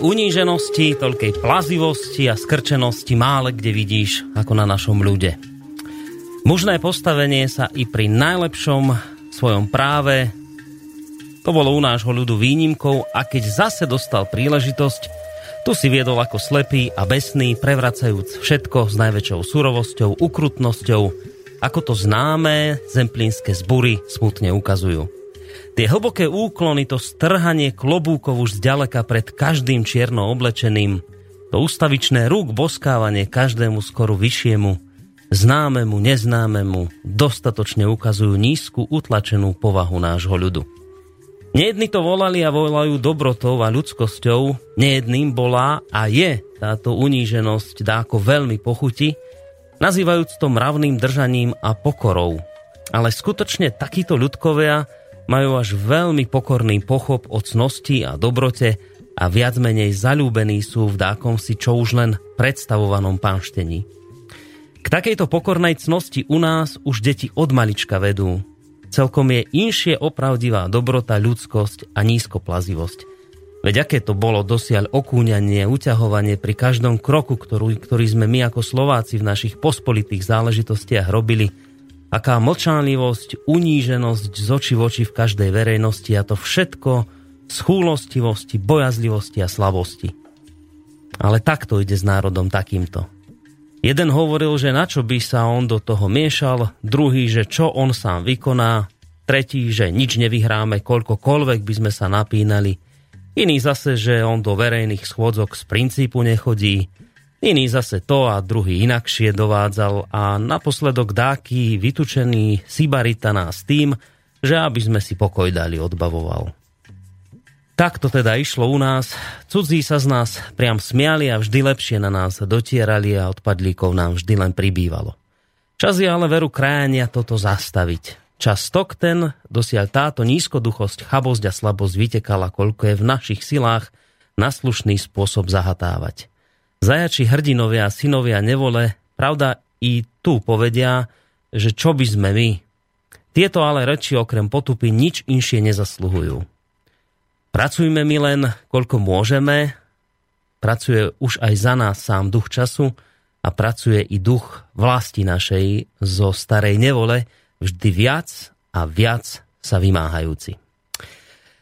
Uníženosti, toľkej plazivosti a skrčenosti mále kde vidíš ako na našom ľude. Mužné postavenie sa i pri najlepšom svojom práve to bolo u nášho ľudu výnimkou a keď zase dostal príležitosť, tu si viedol ako slepý a besný, prevracajúc všetko s najväčšou surovosťou, ukrutnosťou, ako to známe zemplínske zbury smutne ukazujú. Tie hlboké úklony, to strhanie klobúkov už zďaleka pred každým čierno oblečeným, to ustavičné rúk boskávanie každému skoru vyššiemu, známemu, neznámemu, dostatočne ukazujú nízku utlačenú povahu nášho ľudu. Nejedni to volali a volajú dobrotou a ľudskosťou, nejedným bola a je táto uníženosť dáko veľmi pochuti, nazývajúc to mravným držaním a pokorou. Ale skutočne takíto ľudkovia majú až veľmi pokorný pochop o cnosti a dobrote a viac menej zalúbení sú v dákom si čo už len predstavovanom pánštení. K takejto pokornej cnosti u nás už deti od malička vedú. Celkom je inšie opravdivá dobrota, ľudskosť a nízkoplazivosť. Veď aké to bolo dosiaľ okúňanie, uťahovanie pri každom kroku, ktorý, ktorý sme my ako Slováci v našich pospolitých záležitostiach robili – aká mlčanlivosť, uníženosť z oči v oči v každej verejnosti a to všetko z chúlostivosti, bojazlivosti a slavosti. Ale takto ide s národom takýmto. Jeden hovoril, že na čo by sa on do toho miešal, druhý, že čo on sám vykoná, tretí, že nič nevyhráme, koľkokoľvek by sme sa napínali, iný zase, že on do verejných schôdzok z princípu nechodí, Iný zase to a druhý inakšie dovádzal a naposledok dáky vytučený Sibarita nás tým, že aby sme si pokoj dali odbavoval. Tak to teda išlo u nás. Cudzí sa z nás priam smiali a vždy lepšie na nás dotierali a odpadlíkov nám vždy len pribývalo. Čas je ale veru krajania toto zastaviť. Čas tok ten, dosiaľ táto nízkoduchosť, chabosť a slabosť vytekala, koľko je v našich silách na slušný spôsob zahatávať. Zajači hrdinovia, synovia nevole, pravda i tu povedia, že čo by sme my. Tieto ale reči okrem potupy nič inšie nezasluhujú. Pracujme my len, koľko môžeme, pracuje už aj za nás sám duch času a pracuje i duch vlasti našej zo starej nevole vždy viac a viac sa vymáhajúci.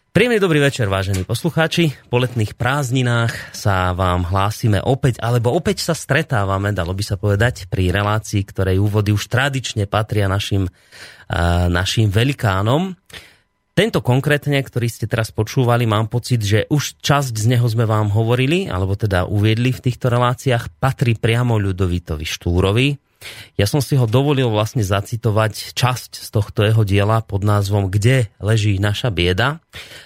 Príjemný dobrý večer, vážení poslucháči. Po letných prázdninách sa vám hlásime opäť, alebo opäť sa stretávame, dalo by sa povedať, pri relácii, ktorej úvody už tradične patria našim, uh, našim velikánom. Tento konkrétne, ktorý ste teraz počúvali, mám pocit, že už časť z neho sme vám hovorili, alebo teda uviedli v týchto reláciách, patrí priamo Ľudovitovi Štúrovi, ja som si ho dovolil vlastne zacitovať časť z tohto jeho diela pod názvom Kde leží naša bieda.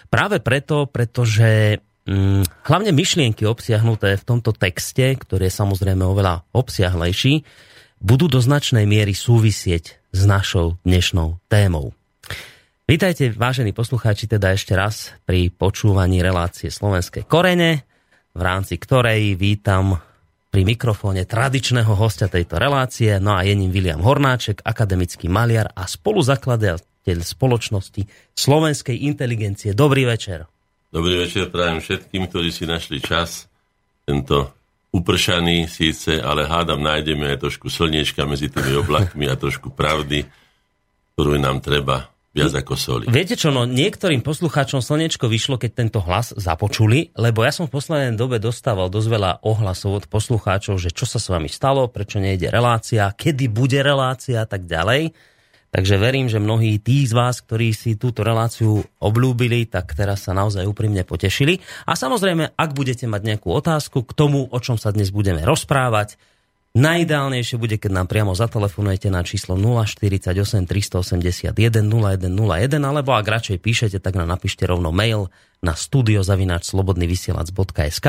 Práve preto, pretože hm, hlavne myšlienky obsiahnuté v tomto texte, ktorý je samozrejme oveľa obsiahlejší, budú do značnej miery súvisieť s našou dnešnou témou. Vítajte, vážení poslucháči, teda ešte raz pri počúvaní relácie Slovenskej korene, v rámci ktorej vítam pri mikrofóne tradičného hostia tejto relácie, no a je ním William Hornáček, akademický maliar a spoluzakladateľ spoločnosti slovenskej inteligencie. Dobrý večer. Dobrý večer prajem všetkým, ktorí si našli čas. Tento upršaný síce, ale hádam nájdeme aj trošku slniečka medzi tými oblakmi a trošku pravdy, ktorú nám treba viac ako soli. Viete čo, no niektorým poslucháčom slnečko vyšlo, keď tento hlas započuli, lebo ja som v poslednej dobe dostával dosť veľa ohlasov od poslucháčov, že čo sa s vami stalo, prečo nejde relácia, kedy bude relácia a tak ďalej. Takže verím, že mnohí tí z vás, ktorí si túto reláciu oblúbili, tak teraz sa naozaj úprimne potešili. A samozrejme, ak budete mať nejakú otázku k tomu, o čom sa dnes budeme rozprávať, Najideálnejšie bude, keď nám priamo zatelefonujete na číslo 048 381 0101, alebo ak radšej píšete, tak nám napíšte rovno mail na studiozavináčslobodnyvysielac.sk.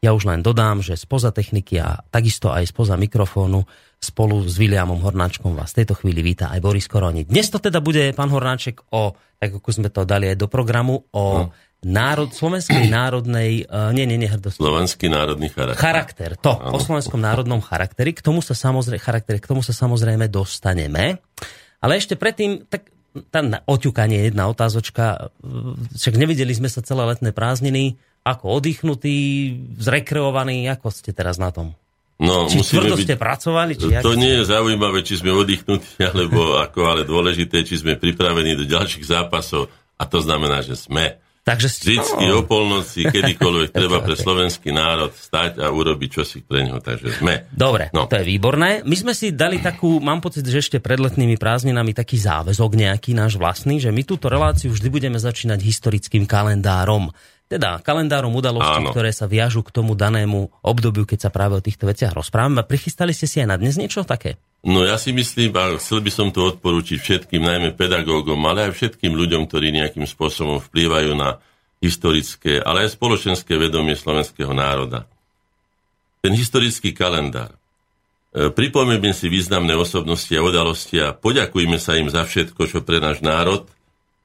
Ja už len dodám, že spoza techniky a takisto aj spoza mikrofónu spolu s Williamom Hornáčkom vás v tejto chvíli víta aj Boris Koroni. Dnes to teda bude, pán Hornáček, o, tak ako sme to dali aj do programu, o no národ, slovenskej národnej, uh, nie, nie, nie, hrdosti. Slovenský národný charakter. Charakter, to, ano. o slovenskom národnom charakteri, k tomu sa samozrejme, charakter, k tomu sa samozrejme dostaneme. Ale ešte predtým, tak tam na oťukanie jedna otázočka, však nevideli sme sa celé letné prázdniny, ako oddychnutí, zrekreovaní, ako ste teraz na tom? No, či musíme tvrdo byť... ste pracovali? Či To nie je zaujímavé, či sme oddychnutí, alebo ako, ale dôležité, či sme pripravení do ďalších zápasov. A to znamená, že sme. Takže. Vždycky o polnoci, kedykoľvek treba pre slovenský národ stať a urobiť čosi pre neho. Takže sme. Dobre, No. to je výborné. My sme si dali takú, mám pocit, že ešte pred letnými prázdninami taký záväzok nejaký náš vlastný, že my túto reláciu vždy budeme začínať historickým kalendárom. Teda kalendárom udalostí, Áno. ktoré sa viažu k tomu danému obdobiu, keď sa práve o týchto veciach rozprávame. A prichystali ste si aj na dnes niečo také? No ja si myslím, a chcel by som to odporúčiť všetkým, najmä pedagógom, ale aj všetkým ľuďom, ktorí nejakým spôsobom vplývajú na historické, ale aj spoločenské vedomie slovenského národa. Ten historický kalendár. E, Pripomeňme si významné osobnosti a udalosti a poďakujme sa im za všetko, čo pre náš národ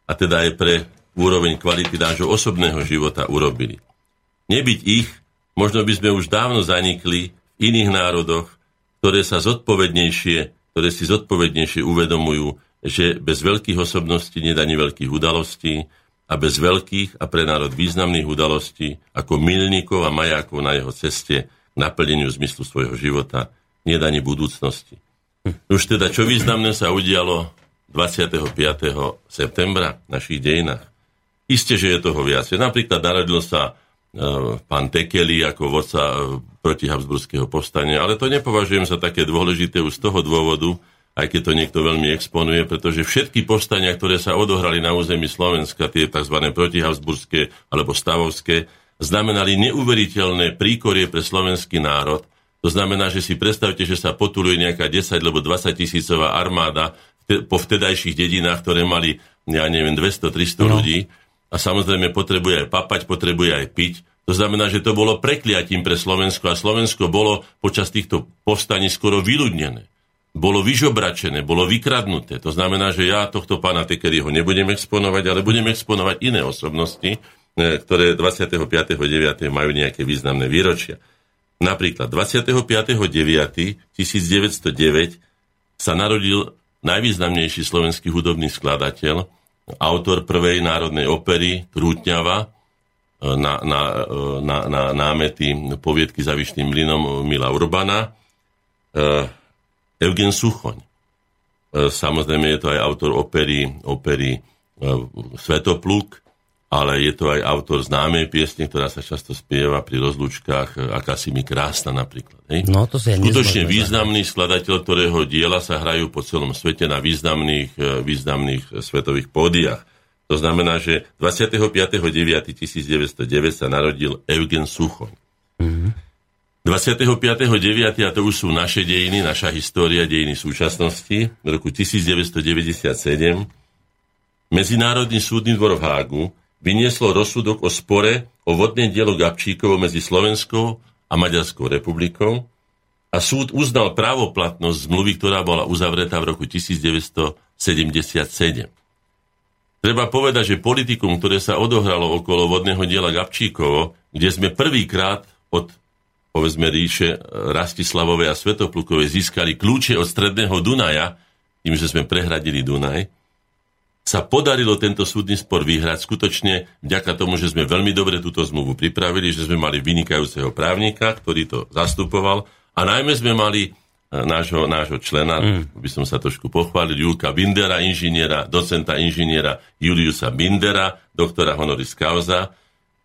a teda aj pre úroveň kvality nášho osobného života urobili. Nebyť ich, možno by sme už dávno zanikli v iných národoch, ktoré sa zodpovednejšie, ktoré si zodpovednejšie uvedomujú, že bez veľkých osobností nedá veľkých udalostí a bez veľkých a pre národ významných udalostí ako milníkov a majákov na jeho ceste k naplneniu zmyslu svojho života nedá budúcnosti. Už teda, čo významné sa udialo 25. septembra v našich dejinách. Isté, že je toho viac. Napríklad narodil sa e, pán Tekeli ako vodca e, proti Habsburského povstania, ale to nepovažujem za také dôležité už z toho dôvodu, aj keď to niekto veľmi exponuje, pretože všetky povstania, ktoré sa odohrali na území Slovenska, tie tzv. protihabsburské alebo stavovské, znamenali neuveriteľné príkorie pre slovenský národ. To znamená, že si predstavte, že sa potuluje nejaká 10 alebo 20 tisícová armáda po vtedajších dedinách, ktoré mali, ja neviem, 200-300 No. ľudí a samozrejme potrebuje aj papať, potrebuje aj piť. To znamená, že to bolo prekliatím pre Slovensko a Slovensko bolo počas týchto povstaní skoro vyľudnené. Bolo vyžobračené, bolo vykradnuté. To znamená, že ja tohto pána Tekeriho nebudem exponovať, ale budem exponovať iné osobnosti, e, ktoré 25.9. majú nejaké významné výročia. Napríklad 25.9.1909 sa narodil najvýznamnejší slovenský hudobný skladateľ, autor prvej národnej opery Krútňava na, na, na, na námety poviedky za Vyšným mlynom Mila Urbana, eh, Eugen Suchoň. Samozrejme je to aj autor opery, opery Svetopluk, ale je to aj autor známej piesne, ktorá sa často spieva pri rozlúčkach, eh, Aká si mi krásna napríklad. Hej? No, to si Skutočne nezmôžem významný skladateľ, ktorého diela sa hrajú po celom svete na významných, e, významných e, svetových pódiach. To znamená, že 25.9.1909 sa narodil Eugen Suchoň. Mhm. 25.9. a to už sú naše dejiny, naša história, dejiny súčasnosti, v roku 1997 Medzinárodný súdny dvor v Hágu vynieslo rozsudok o spore o vodné dielo Gabčíkovo medzi Slovenskou a Maďarskou republikou a súd uznal právoplatnosť zmluvy, ktorá bola uzavretá v roku 1977. Treba povedať, že politikum, ktoré sa odohralo okolo vodného diela Gabčíkovo, kde sme prvýkrát od povedzme ríše Rastislavovej a Svetoplukovej získali kľúče od stredného Dunaja, tým, že sme prehradili Dunaj, sa podarilo tento súdny spor vyhrať skutočne vďaka tomu, že sme veľmi dobre túto zmluvu pripravili, že sme mali vynikajúceho právnika, ktorý to zastupoval a najmä sme mali e, nášho, nášho člena, mm. by som sa trošku pochválil, Julka Bindera, inžiniera, docenta inžiniera Juliusa Bindera, doktora honoris causa,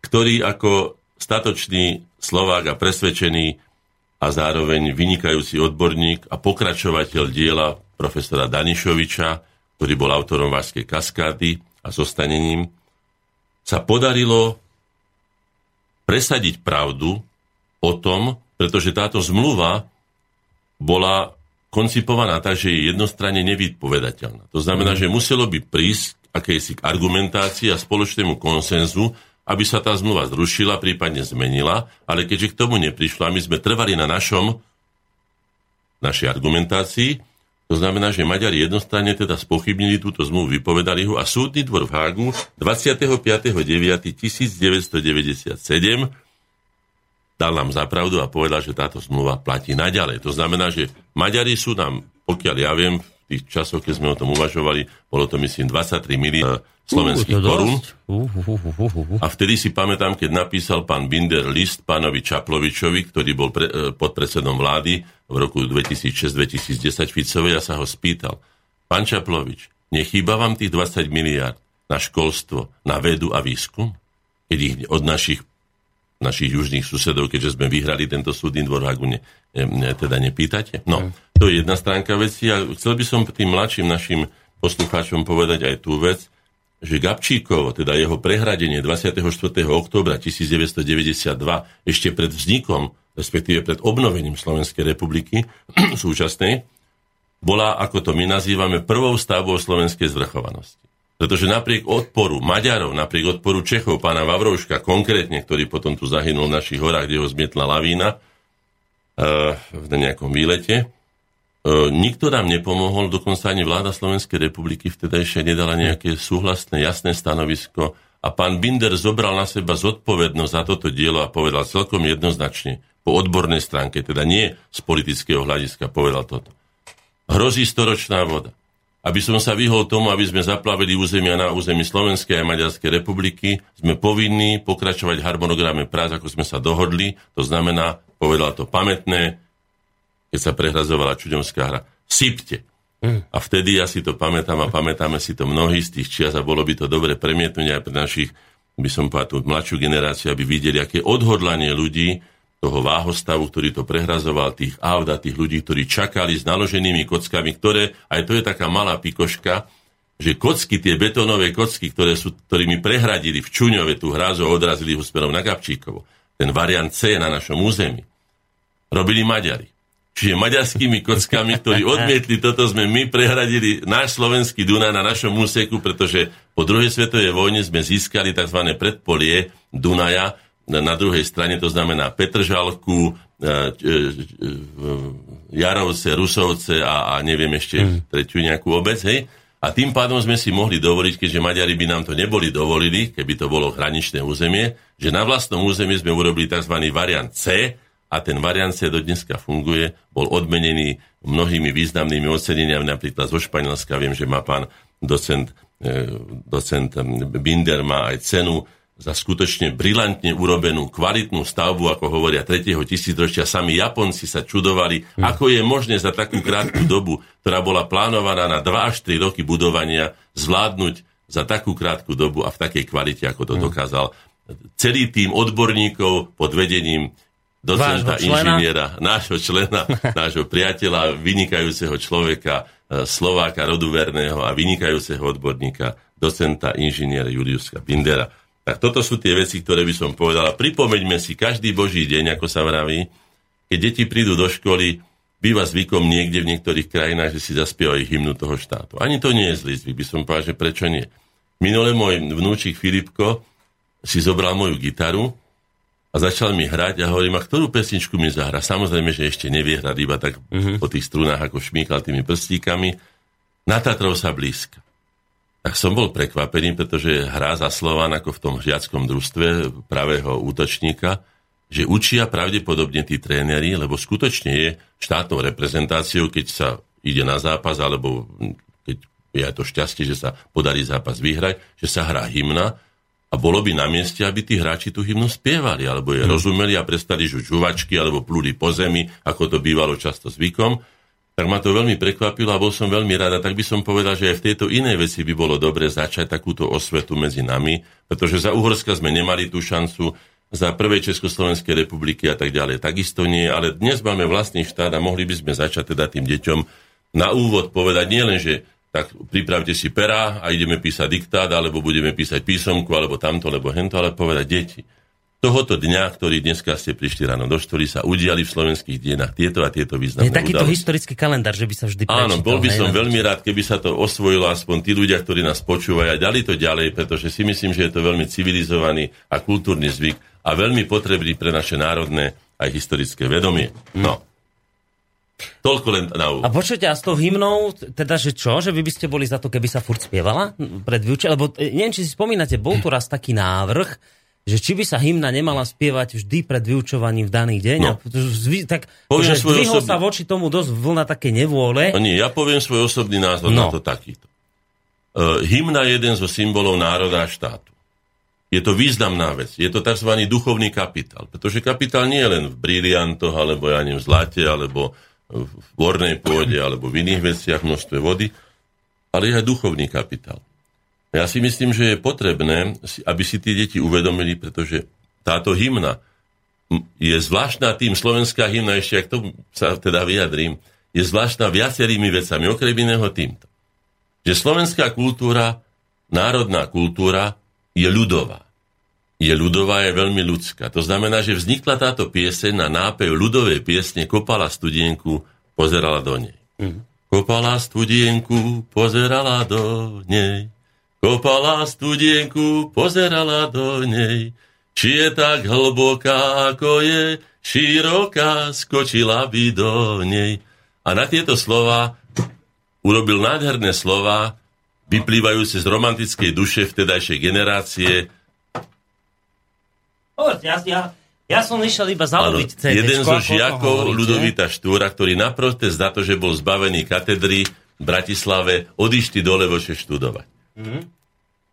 ktorý ako statočný Slovák a presvedčený a zároveň vynikajúci odborník a pokračovateľ diela profesora Danišoviča, ktorý bol autorom Vážskej kaskády a zostanením, sa podarilo presadiť pravdu o tom, pretože táto zmluva bola koncipovaná tak, že je jednostranne nevypovedateľná. To znamená, že muselo by prísť akejsi k argumentácii a spoločnému konsenzu, aby sa tá zmluva zrušila, prípadne zmenila, ale keďže k tomu neprišlo a my sme trvali na našom, našej argumentácii, to znamená, že Maďari jednostranne teda spochybnili túto zmluvu, vypovedali ho a súdny dvor v Hágu 25.9.1997 dal nám zapravdu a povedal, že táto zmluva platí naďalej. To znamená, že Maďari sú nám, pokiaľ ja viem, v tých časoch, keď sme o tom uvažovali, bolo to myslím 23 miliard slovenských uh, korún. Uh, uh. A vtedy si pamätám, keď napísal pán Binder list pánovi Čaplovičovi, ktorý bol pre, uh, podpredsedom vlády v roku 2006-2010 Ficovej, ja sa ho spýtal, pán Čaplovič, nechýba vám tých 20 miliard na školstvo, na vedu a výskum? Keď ich od našich našich južných susedov, keďže sme vyhrali tento súdny dvor, ak ne, ne, teda nepýtate. No, to je jedna stránka veci a chcel by som tým mladším našim poslucháčom povedať aj tú vec, že Gabčíkovo, teda jeho prehradenie 24. októbra 1992, ešte pred vznikom, respektíve pred obnovením Slovenskej republiky súčasnej, bola, ako to my nazývame, prvou stavbou slovenskej zvrchovanosti. Pretože napriek odporu Maďarov, napriek odporu Čechov, pána Vavrouška konkrétne, ktorý potom tu zahynul v našich horách, kde ho zmietla lavína uh, v nejakom výlete, uh, nikto nám nepomohol, dokonca ani vláda Slovenskej republiky vtedajšie nedala nejaké súhlasné, jasné stanovisko a pán Binder zobral na seba zodpovednosť za toto dielo a povedal celkom jednoznačne, po odbornej stránke, teda nie z politického hľadiska, povedal toto. Hrozí storočná voda aby som sa vyhol tomu, aby sme zaplavili územia na území Slovenskej a Maďarskej republiky, sme povinní pokračovať v harmonograme prác, ako sme sa dohodli. To znamená, povedal to pamätné, keď sa prehrazovala čudomská hra, sypte. A vtedy ja si to pamätám a pamätáme si to mnohí z tých čias a bolo by to dobre premietnúť aj pre našich, by som povedal, tú mladšiu generáciu, aby videli, aké odhodlanie ľudí toho váhostavu, ktorý to prehrazoval, tých aut a tých ľudí, ktorí čakali s naloženými kockami, ktoré, aj to je taká malá pikoška, že kocky, tie betónové kocky, ktoré sú, ktorými prehradili v Čuňove tú hrázu a odrazili ho smerom na Gabčíkovo, ten variant C na našom území, robili Maďari. Čiže maďarskými kockami, ktorí odmietli toto, sme my prehradili náš slovenský Dunaj na našom úseku, pretože po druhej svetovej vojne sme získali tzv. predpolie Dunaja, na druhej strane, to znamená Petržalku, e, e, e, Jarovce, Rusovce a, a neviem ešte mm. tretiu nejakú obec, hej? A tým pádom sme si mohli dovoliť, keďže Maďari by nám to neboli dovolili, keby to bolo hraničné územie, že na vlastnom území sme urobili tzv. variant C a ten variant C do dneska funguje, bol odmenený mnohými významnými oceneniami, napríklad zo Španielska, viem, že má pán docent, docent Binder má aj cenu za skutočne brilantne urobenú kvalitnú stavbu, ako hovoria 3. tisícročia. Sami Japonci sa čudovali, hmm. ako je možné za takú krátku dobu, ktorá bola plánovaná na 2 až 3 roky budovania, zvládnuť za takú krátku dobu a v takej kvalite, ako to hmm. dokázal celý tým odborníkov pod vedením docenta, inžiniera, nášho člena, nášho priateľa, vynikajúceho človeka, e, Slováka roduverného a vynikajúceho odborníka, docenta, inžiniera Juliuska Bindera. Tak toto sú tie veci, ktoré by som povedal. Pripomeňme si každý boží deň, ako sa vraví, keď deti prídu do školy, býva zvykom niekde v niektorých krajinách, že si zaspievajú hymnu toho štátu. Ani to nie je zlý zvyk, by som povedal, že prečo nie. Minule môj vnúčik Filipko si zobral moju gitaru a začal mi hrať a hovorím, a ktorú pesničku mi zahra? Samozrejme, že ešte nevie hrať iba tak mm-hmm. po tých strunách, ako šmíkal tými prstíkami. Na Tatrov sa blízka tak som bol prekvapený, pretože hrá za Slován ako v tom žiackom družstve pravého útočníka, že učia pravdepodobne tí tréneri, lebo skutočne je štátnou reprezentáciou, keď sa ide na zápas, alebo keď je to šťastie, že sa podarí zápas vyhrať, že sa hrá hymna a bolo by na mieste, aby tí hráči tú hymnu spievali, alebo je hmm. rozumeli a prestali žuť žuvačky, alebo plúli po zemi, ako to bývalo často zvykom tak ma to veľmi prekvapilo a bol som veľmi rada. Tak by som povedal, že aj v tejto inej veci by bolo dobre začať takúto osvetu medzi nami, pretože za Uhorska sme nemali tú šancu, za prvej Československej republiky a tak ďalej. Takisto nie, ale dnes máme vlastný štát a mohli by sme začať teda tým deťom na úvod povedať nielen, že tak pripravte si pera a ideme písať diktát, alebo budeme písať písomku, alebo tamto, alebo hento, ale povedať deti tohoto dňa, ktorý dneska ste prišli ráno do štoly, sa udiali v slovenských dienách tieto a tieto významné Je takýto udalosti. historický kalendár, že by sa vždy prečítal. Áno, bol by som veľmi rád, keby sa to osvojilo aspoň tí ľudia, ktorí nás počúvajú a dali to ďalej, pretože si myslím, že je to veľmi civilizovaný a kultúrny zvyk a veľmi potrebný pre naše národné aj historické vedomie. Mm. No. Toľko len na úvod. A počujete, a s tou hymnou, teda, že čo? Že vy by ste boli za to, keby sa furt spievala pred vyučením? Lebo e, neviem, či si spomínate, bol tu raz taký návrh, že či by sa hymna nemala spievať vždy pred vyučovaním v daný deň. No. A zvy, tak Poviem svoj osobný- sa voči tomu dosť vlna také nevôle. No nie, ja poviem svoj osobný názor No. na to takýto. Uh, hymna je jeden zo symbolov národa a štátu. Je to významná vec. Je to tzv. duchovný kapitál. Pretože kapitál nie je len v briliantoch, alebo ja neviem, v zlate, alebo v vornej pôde, alebo v iných veciach, množstve vody, ale je aj duchovný kapitál. Ja si myslím, že je potrebné, aby si tie deti uvedomili, pretože táto hymna je zvláštna tým, slovenská hymna, ešte ak to sa teda vyjadrím, je zvláštna viacerými vecami, okrem iného týmto. Že slovenská kultúra, národná kultúra je ľudová. Je ľudová, je veľmi ľudská. To znamená, že vznikla táto pieseň na nápev ľudovej piesne Kopala studienku, pozerala do nej. Kopala studienku, pozerala do nej. Kopala studienku, pozerala do nej. Či je tak hlboká, ako je široká, skočila by do nej. A na tieto slova urobil nádherné slova, vyplývajúce z romantickej duše vtedajšej generácie. Ja, ja, ja som išiel iba zaloviť CD. jeden zo žiakov Ludovita Štúra, ktorý na protest za to, že bol zbavený katedry v Bratislave, odišli do Levoče študovať.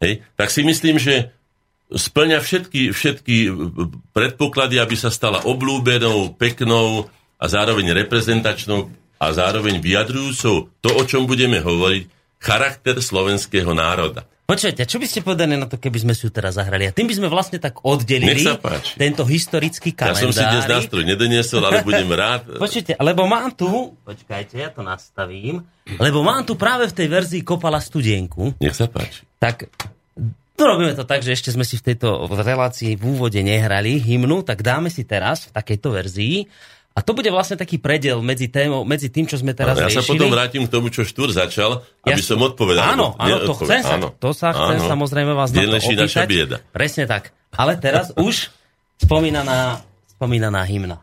Hej? Tak si myslím, že splňa všetky, všetky predpoklady, aby sa stala oblúbenou, peknou a zároveň reprezentačnou a zároveň vyjadrujúcou to, o čom budeme hovoriť, charakter slovenského národa. Počujete, čo by ste povedali na to, keby sme si ju teraz zahrali? A tým by sme vlastne tak oddelili tento historický Ja kalendár. som si dnes nástroj nedoniesol, ale budem rád. Počujte, lebo mám tu, počkajte, ja to nastavím, lebo mám tu práve v tej verzii Kopala studienku, Nech sa páči. tak tu robíme to tak, že ešte sme si v tejto relácii v úvode nehrali hymnu, tak dáme si teraz v takejto verzii a to bude vlastne taký predel medzi, témou, medzi tým, čo sme teraz ja sa potom vrátim k tomu, čo Štúr začal, aby Ja- som odpovedal. Áno, áno, to chcem sa, Áno. to sa chcem Áno. samozrejme vás na Deň to leží naša opýtať. bieda. Presne tak. Ale teraz už spomínaná, spomínaná hymna.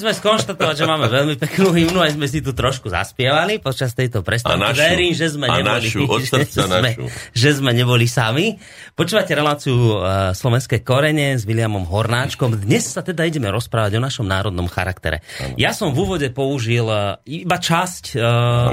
Sme skonštatovať, že máme veľmi peknú hymnu, aj sme si tu trošku zaspievali počas tejto prestávky. Verím, že sme a neboli, našu, že, sme, že sme neboli sami. Počúvate reláciu uh, Slovenské korene s Williamom Hornáčkom. Dnes sa teda ideme rozprávať o našom národnom charaktere. Ano. Ja som v úvode použil uh, iba časť uh,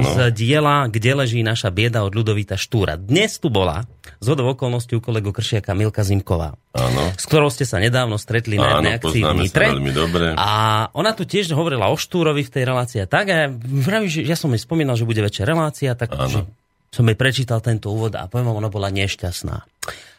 z diela, kde leží naša bieda od Ludovita Štúra. Dnes tu bola z okolností u kolegu Kršiaka Milka Zimková. Áno. S ktorou ste sa nedávno stretli na jednej akcii v Nitre. dobre. A ona tu tiež hovorila o Štúrovi v tej relácii. Tak a ja, pravím, že ja som jej spomínal, že bude väčšia relácia, tak že som jej prečítal tento úvod a poviem ona bola nešťastná.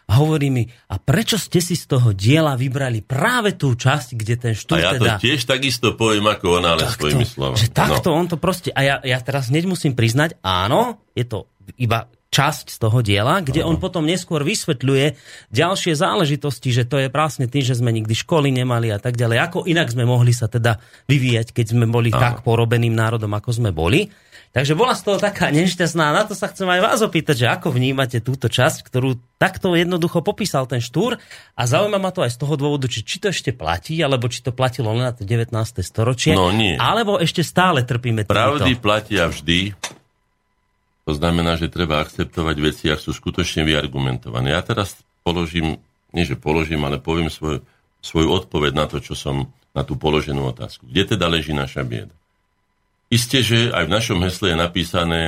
A hovorí mi, a prečo ste si z toho diela vybrali práve tú časť, kde ten štúr A ja teda... to tiež takisto poviem ako ona, ale takto, svojimi slovami. Že takto no. on to proste... A ja, ja teraz hneď musím priznať, áno, je to iba časť z toho diela, kde on potom neskôr vysvetľuje ďalšie záležitosti, že to je vlastne tým, že sme nikdy školy nemali a tak ďalej. Ako inak sme mohli sa teda vyvíjať, keď sme boli Aha. tak porobeným národom, ako sme boli. Takže bola z toho taká nešťastná. Na to sa chcem aj vás opýtať, že ako vnímate túto časť, ktorú takto jednoducho popísal ten štúr a zaujíma ma to aj z toho dôvodu, či, či to ešte platí, alebo či to platilo len na to 19. storočie, no, nie. alebo ešte stále trpíme týmto. Pravdy platia vždy, to znamená, že treba akceptovať veci, ak sú skutočne vyargumentované. Ja teraz položím, nie že položím, ale poviem svoj, svoju odpoveď na to, čo som na tú položenú otázku. Kde teda leží naša bieda? Isté, že aj v našom hesle je napísané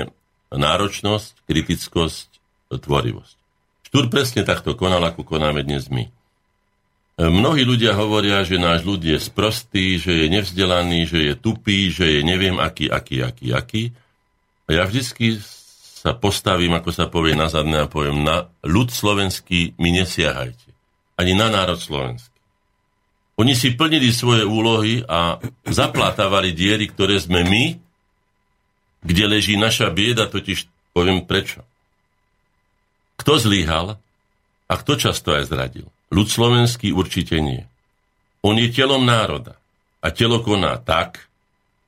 náročnosť, kritickosť, tvorivosť. Štúr presne takto konal, ako konáme dnes my. Mnohí ľudia hovoria, že náš ľud je sprostý, že je nevzdelaný, že je tupý, že je neviem aký, aký, aký, aký. A ja vždycky sa postavím, ako sa povie na zadné a poviem, na ľud slovenský mi nesiahajte. Ani na národ slovenský. Oni si plnili svoje úlohy a zaplatávali diery, ktoré sme my, kde leží naša bieda, totiž poviem prečo. Kto zlíhal a kto často aj zradil? Ľud slovenský určite nie. On je telom národa a telo koná tak,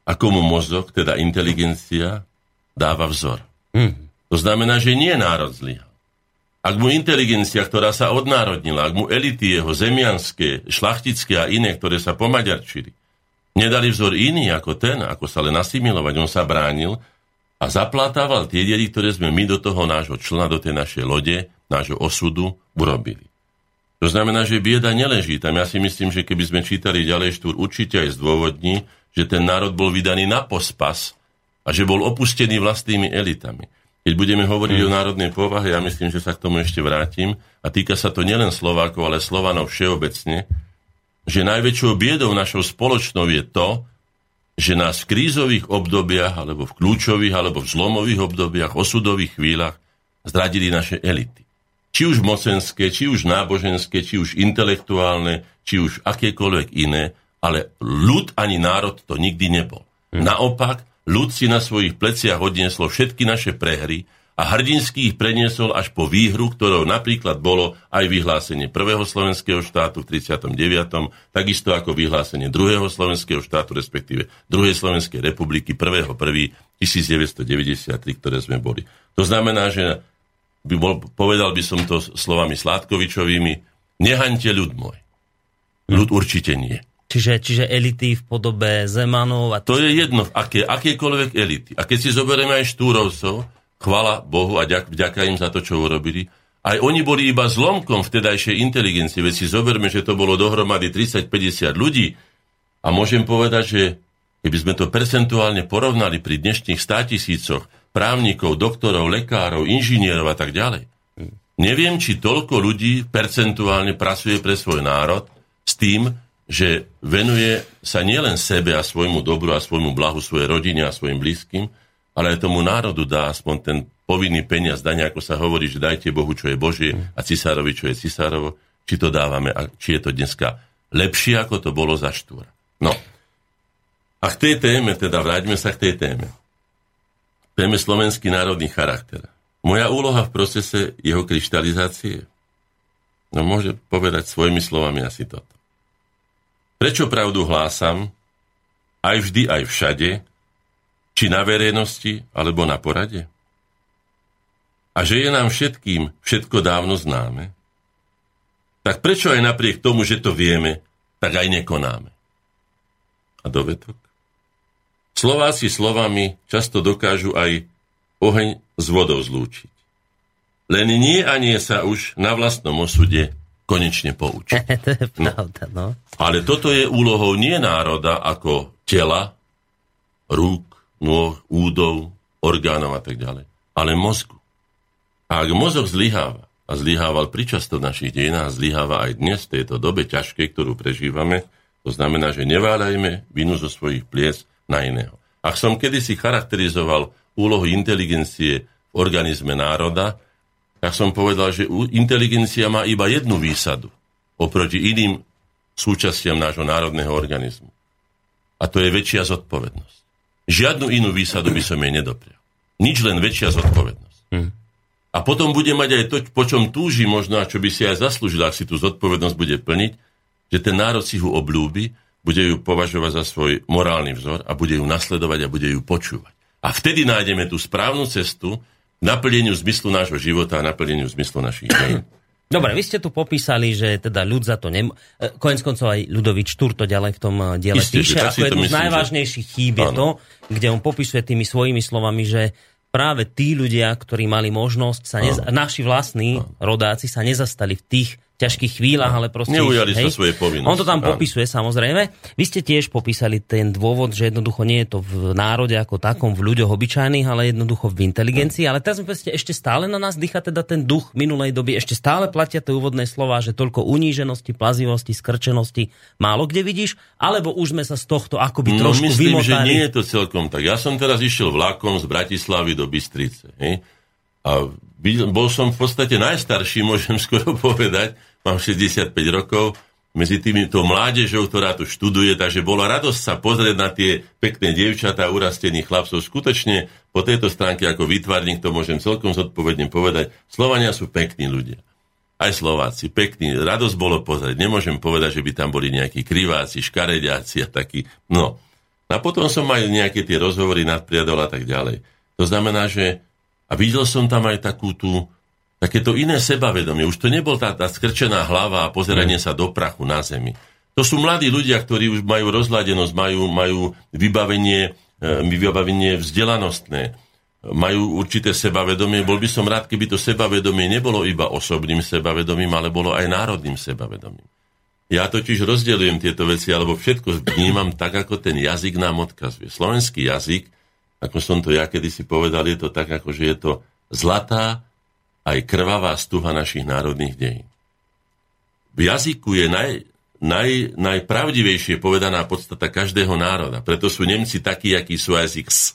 ako mu mozog, teda inteligencia, dáva vzor. Hmm. To znamená, že nie národ zlyhal. Ak mu inteligencia, ktorá sa odnárodnila, ak mu elity jeho zemianské, šlachtické a iné, ktoré sa pomaďarčili, nedali vzor iný ako ten, ako sa len asimilovať, on sa bránil a zaplatával tie diery, ktoré sme my do toho nášho člena, do tej našej lode, nášho osudu urobili. To znamená, že bieda neleží tam. Ja si myslím, že keby sme čítali ďalej štúr, určite aj zdôvodní, že ten národ bol vydaný na pospas a že bol opustený vlastnými elitami. Keď budeme hovoriť hmm. o národnej povahe, ja myslím, že sa k tomu ešte vrátim, a týka sa to nielen Slovákov, ale Slovanov všeobecne, že najväčšou biedou našou spoločnou je to, že nás v krízových obdobiach, alebo v kľúčových, alebo v zlomových obdobiach, osudových chvíľach zradili naše elity. Či už mocenské, či už náboženské, či už intelektuálne, či už akékoľvek iné, ale ľud ani národ to nikdy nebol. Hmm. Naopak, ľud si na svojich pleciach odnieslo všetky naše prehry a hrdinsky ich preniesol až po výhru, ktorou napríklad bolo aj vyhlásenie prvého slovenského štátu v 39., takisto ako vyhlásenie druhého slovenského štátu, respektíve druhej Slovenskej republiky 1.1.1993, ktoré sme boli. To znamená, že by bol, povedal by som to slovami Sládkovičovými, nehaňte ľud môj. Ľud určite nie. Čiže, čiže elity v podobe Zemanov. A to je jedno, aké, akékoľvek elity. A keď si zoberieme aj Štúrovcov, chvala Bohu a ďak, vďaka im za to, čo urobili, aj oni boli iba zlomkom vtedajšej inteligencie. Veď si zoberme, že to bolo dohromady 30-50 ľudí. A môžem povedať, že keby sme to percentuálne porovnali pri dnešných 100 tisícoch právnikov, doktorov, lekárov, inžinierov a tak ďalej, neviem, či toľko ľudí percentuálne pracuje pre svoj národ s tým, že venuje sa nielen sebe a svojmu dobru a svojmu blahu svojej rodine a svojim blízkym, ale aj tomu národu dá aspoň ten povinný peniaz dania, ako sa hovorí, že dajte Bohu, čo je Božie a cisárovi, čo je cisárovo, či to dávame a či je to dneska lepšie, ako to bolo za štúra. No. A k tej téme, teda vráťme sa k tej téme. Téme slovenský národný charakter. Moja úloha v procese jeho kryštalizácie, no môže povedať svojimi slovami asi toto. Prečo pravdu hlásam, aj vždy, aj všade, či na verejnosti, alebo na porade? A že je nám všetkým všetko dávno známe, tak prečo aj napriek tomu, že to vieme, tak aj nekonáme? A dovetok. Slováci slovami často dokážu aj oheň s vodou zlúčiť. Len nie a nie sa už na vlastnom osude konečne poučiť. to je pravda, no. Ale toto je úlohou nie národa ako tela, rúk, nôh, údov, orgánov a tak ďalej, ale mozgu. A ak mozog zlyháva, a zlyhával pričasto v našich dejinách, zlyháva aj dnes v tejto dobe ťažkej, ktorú prežívame, to znamená, že neváľajme vinu zo svojich pliec na iného. Ak som kedysi charakterizoval úlohu inteligencie v organizme národa, tak som povedal, že inteligencia má iba jednu výsadu oproti iným súčastiam nášho národného organizmu. A to je väčšia zodpovednosť. Žiadnu inú výsadu by som jej nedoprial. Nič len väčšia zodpovednosť. Hmm. A potom bude mať aj to, po čom túži možno a čo by si aj zaslúžil, ak si tú zodpovednosť bude plniť, že ten národ si ho oblúbi, bude ju považovať za svoj morálny vzor a bude ju nasledovať a bude ju počúvať. A vtedy nájdeme tú správnu cestu naplneniu zmyslu nášho života a naplneniu zmyslu našich dejín. Dobre, vy ste tu popísali, že teda ľud za to nem... E, Konec koncov aj Ľudovič Tur to ďalej v tom e, diele Isté, píše, ako jednu z najvážnejších chýb je to, kde on popisuje tými svojimi slovami, že práve tí ľudia, ktorí mali možnosť, sa nez... naši vlastní rodáci sa nezastali v tých ťažkých chvíľach, ale proste... Neujali hej, sa svoje povinnosti. On to tam popisuje, samozrejme. Vy ste tiež popísali ten dôvod, že jednoducho nie je to v národe ako takom, v ľuďoch obyčajných, ale jednoducho v inteligencii. Ale teraz povedzte, ešte stále na nás dýcha teda ten duch minulej doby, ešte stále platia tie úvodné slova, že toľko uníženosti, plazivosti, skrčenosti málo kde vidíš, alebo už sme sa z tohto akoby no, trošku myslím, vymotali. že nie je to celkom tak. Ja som teraz išiel vlakom z Bratislavy do Bystrice. Hej? A bol som v podstate najstarší, môžem skoro povedať, mám 65 rokov, medzi týmito mládežou, ktorá tu študuje, takže bola radosť sa pozrieť na tie pekné dievčatá, urastených chlapcov. Skutočne po tejto stránke ako výtvarník to môžem celkom zodpovedne povedať. Slovania sú pekní ľudia. Aj Slováci, pekní. Radosť bolo pozrieť. Nemôžem povedať, že by tam boli nejakí kriváci, škarediaci a takí. No. A potom som aj nejaké tie rozhovory nadpriadol a tak ďalej. To znamená, že a videl som tam aj takú tú takéto iné sebavedomie. Už to nebol tá, tá skrčená hlava a pozeranie mm. sa do prachu na zemi. To sú mladí ľudia, ktorí už majú rozladenosť, majú, majú vybavenie, e, vybavenie vzdelanostné, majú určité sebavedomie. Bol by som rád, keby to sebavedomie nebolo iba osobným sebavedomím, ale bolo aj národným sebavedomím. Ja totiž rozdelujem tieto veci, alebo všetko vnímam tak, ako ten jazyk nám odkazuje. Slovenský jazyk, ako som to ja kedysi povedal, je to tak, ako že je to zlatá aj krvavá stuha našich národných dejín. V jazyku je naj, naj, najpravdivejšie povedaná podstata každého národa. Preto sú Nemci takí, akí sú jazyk s,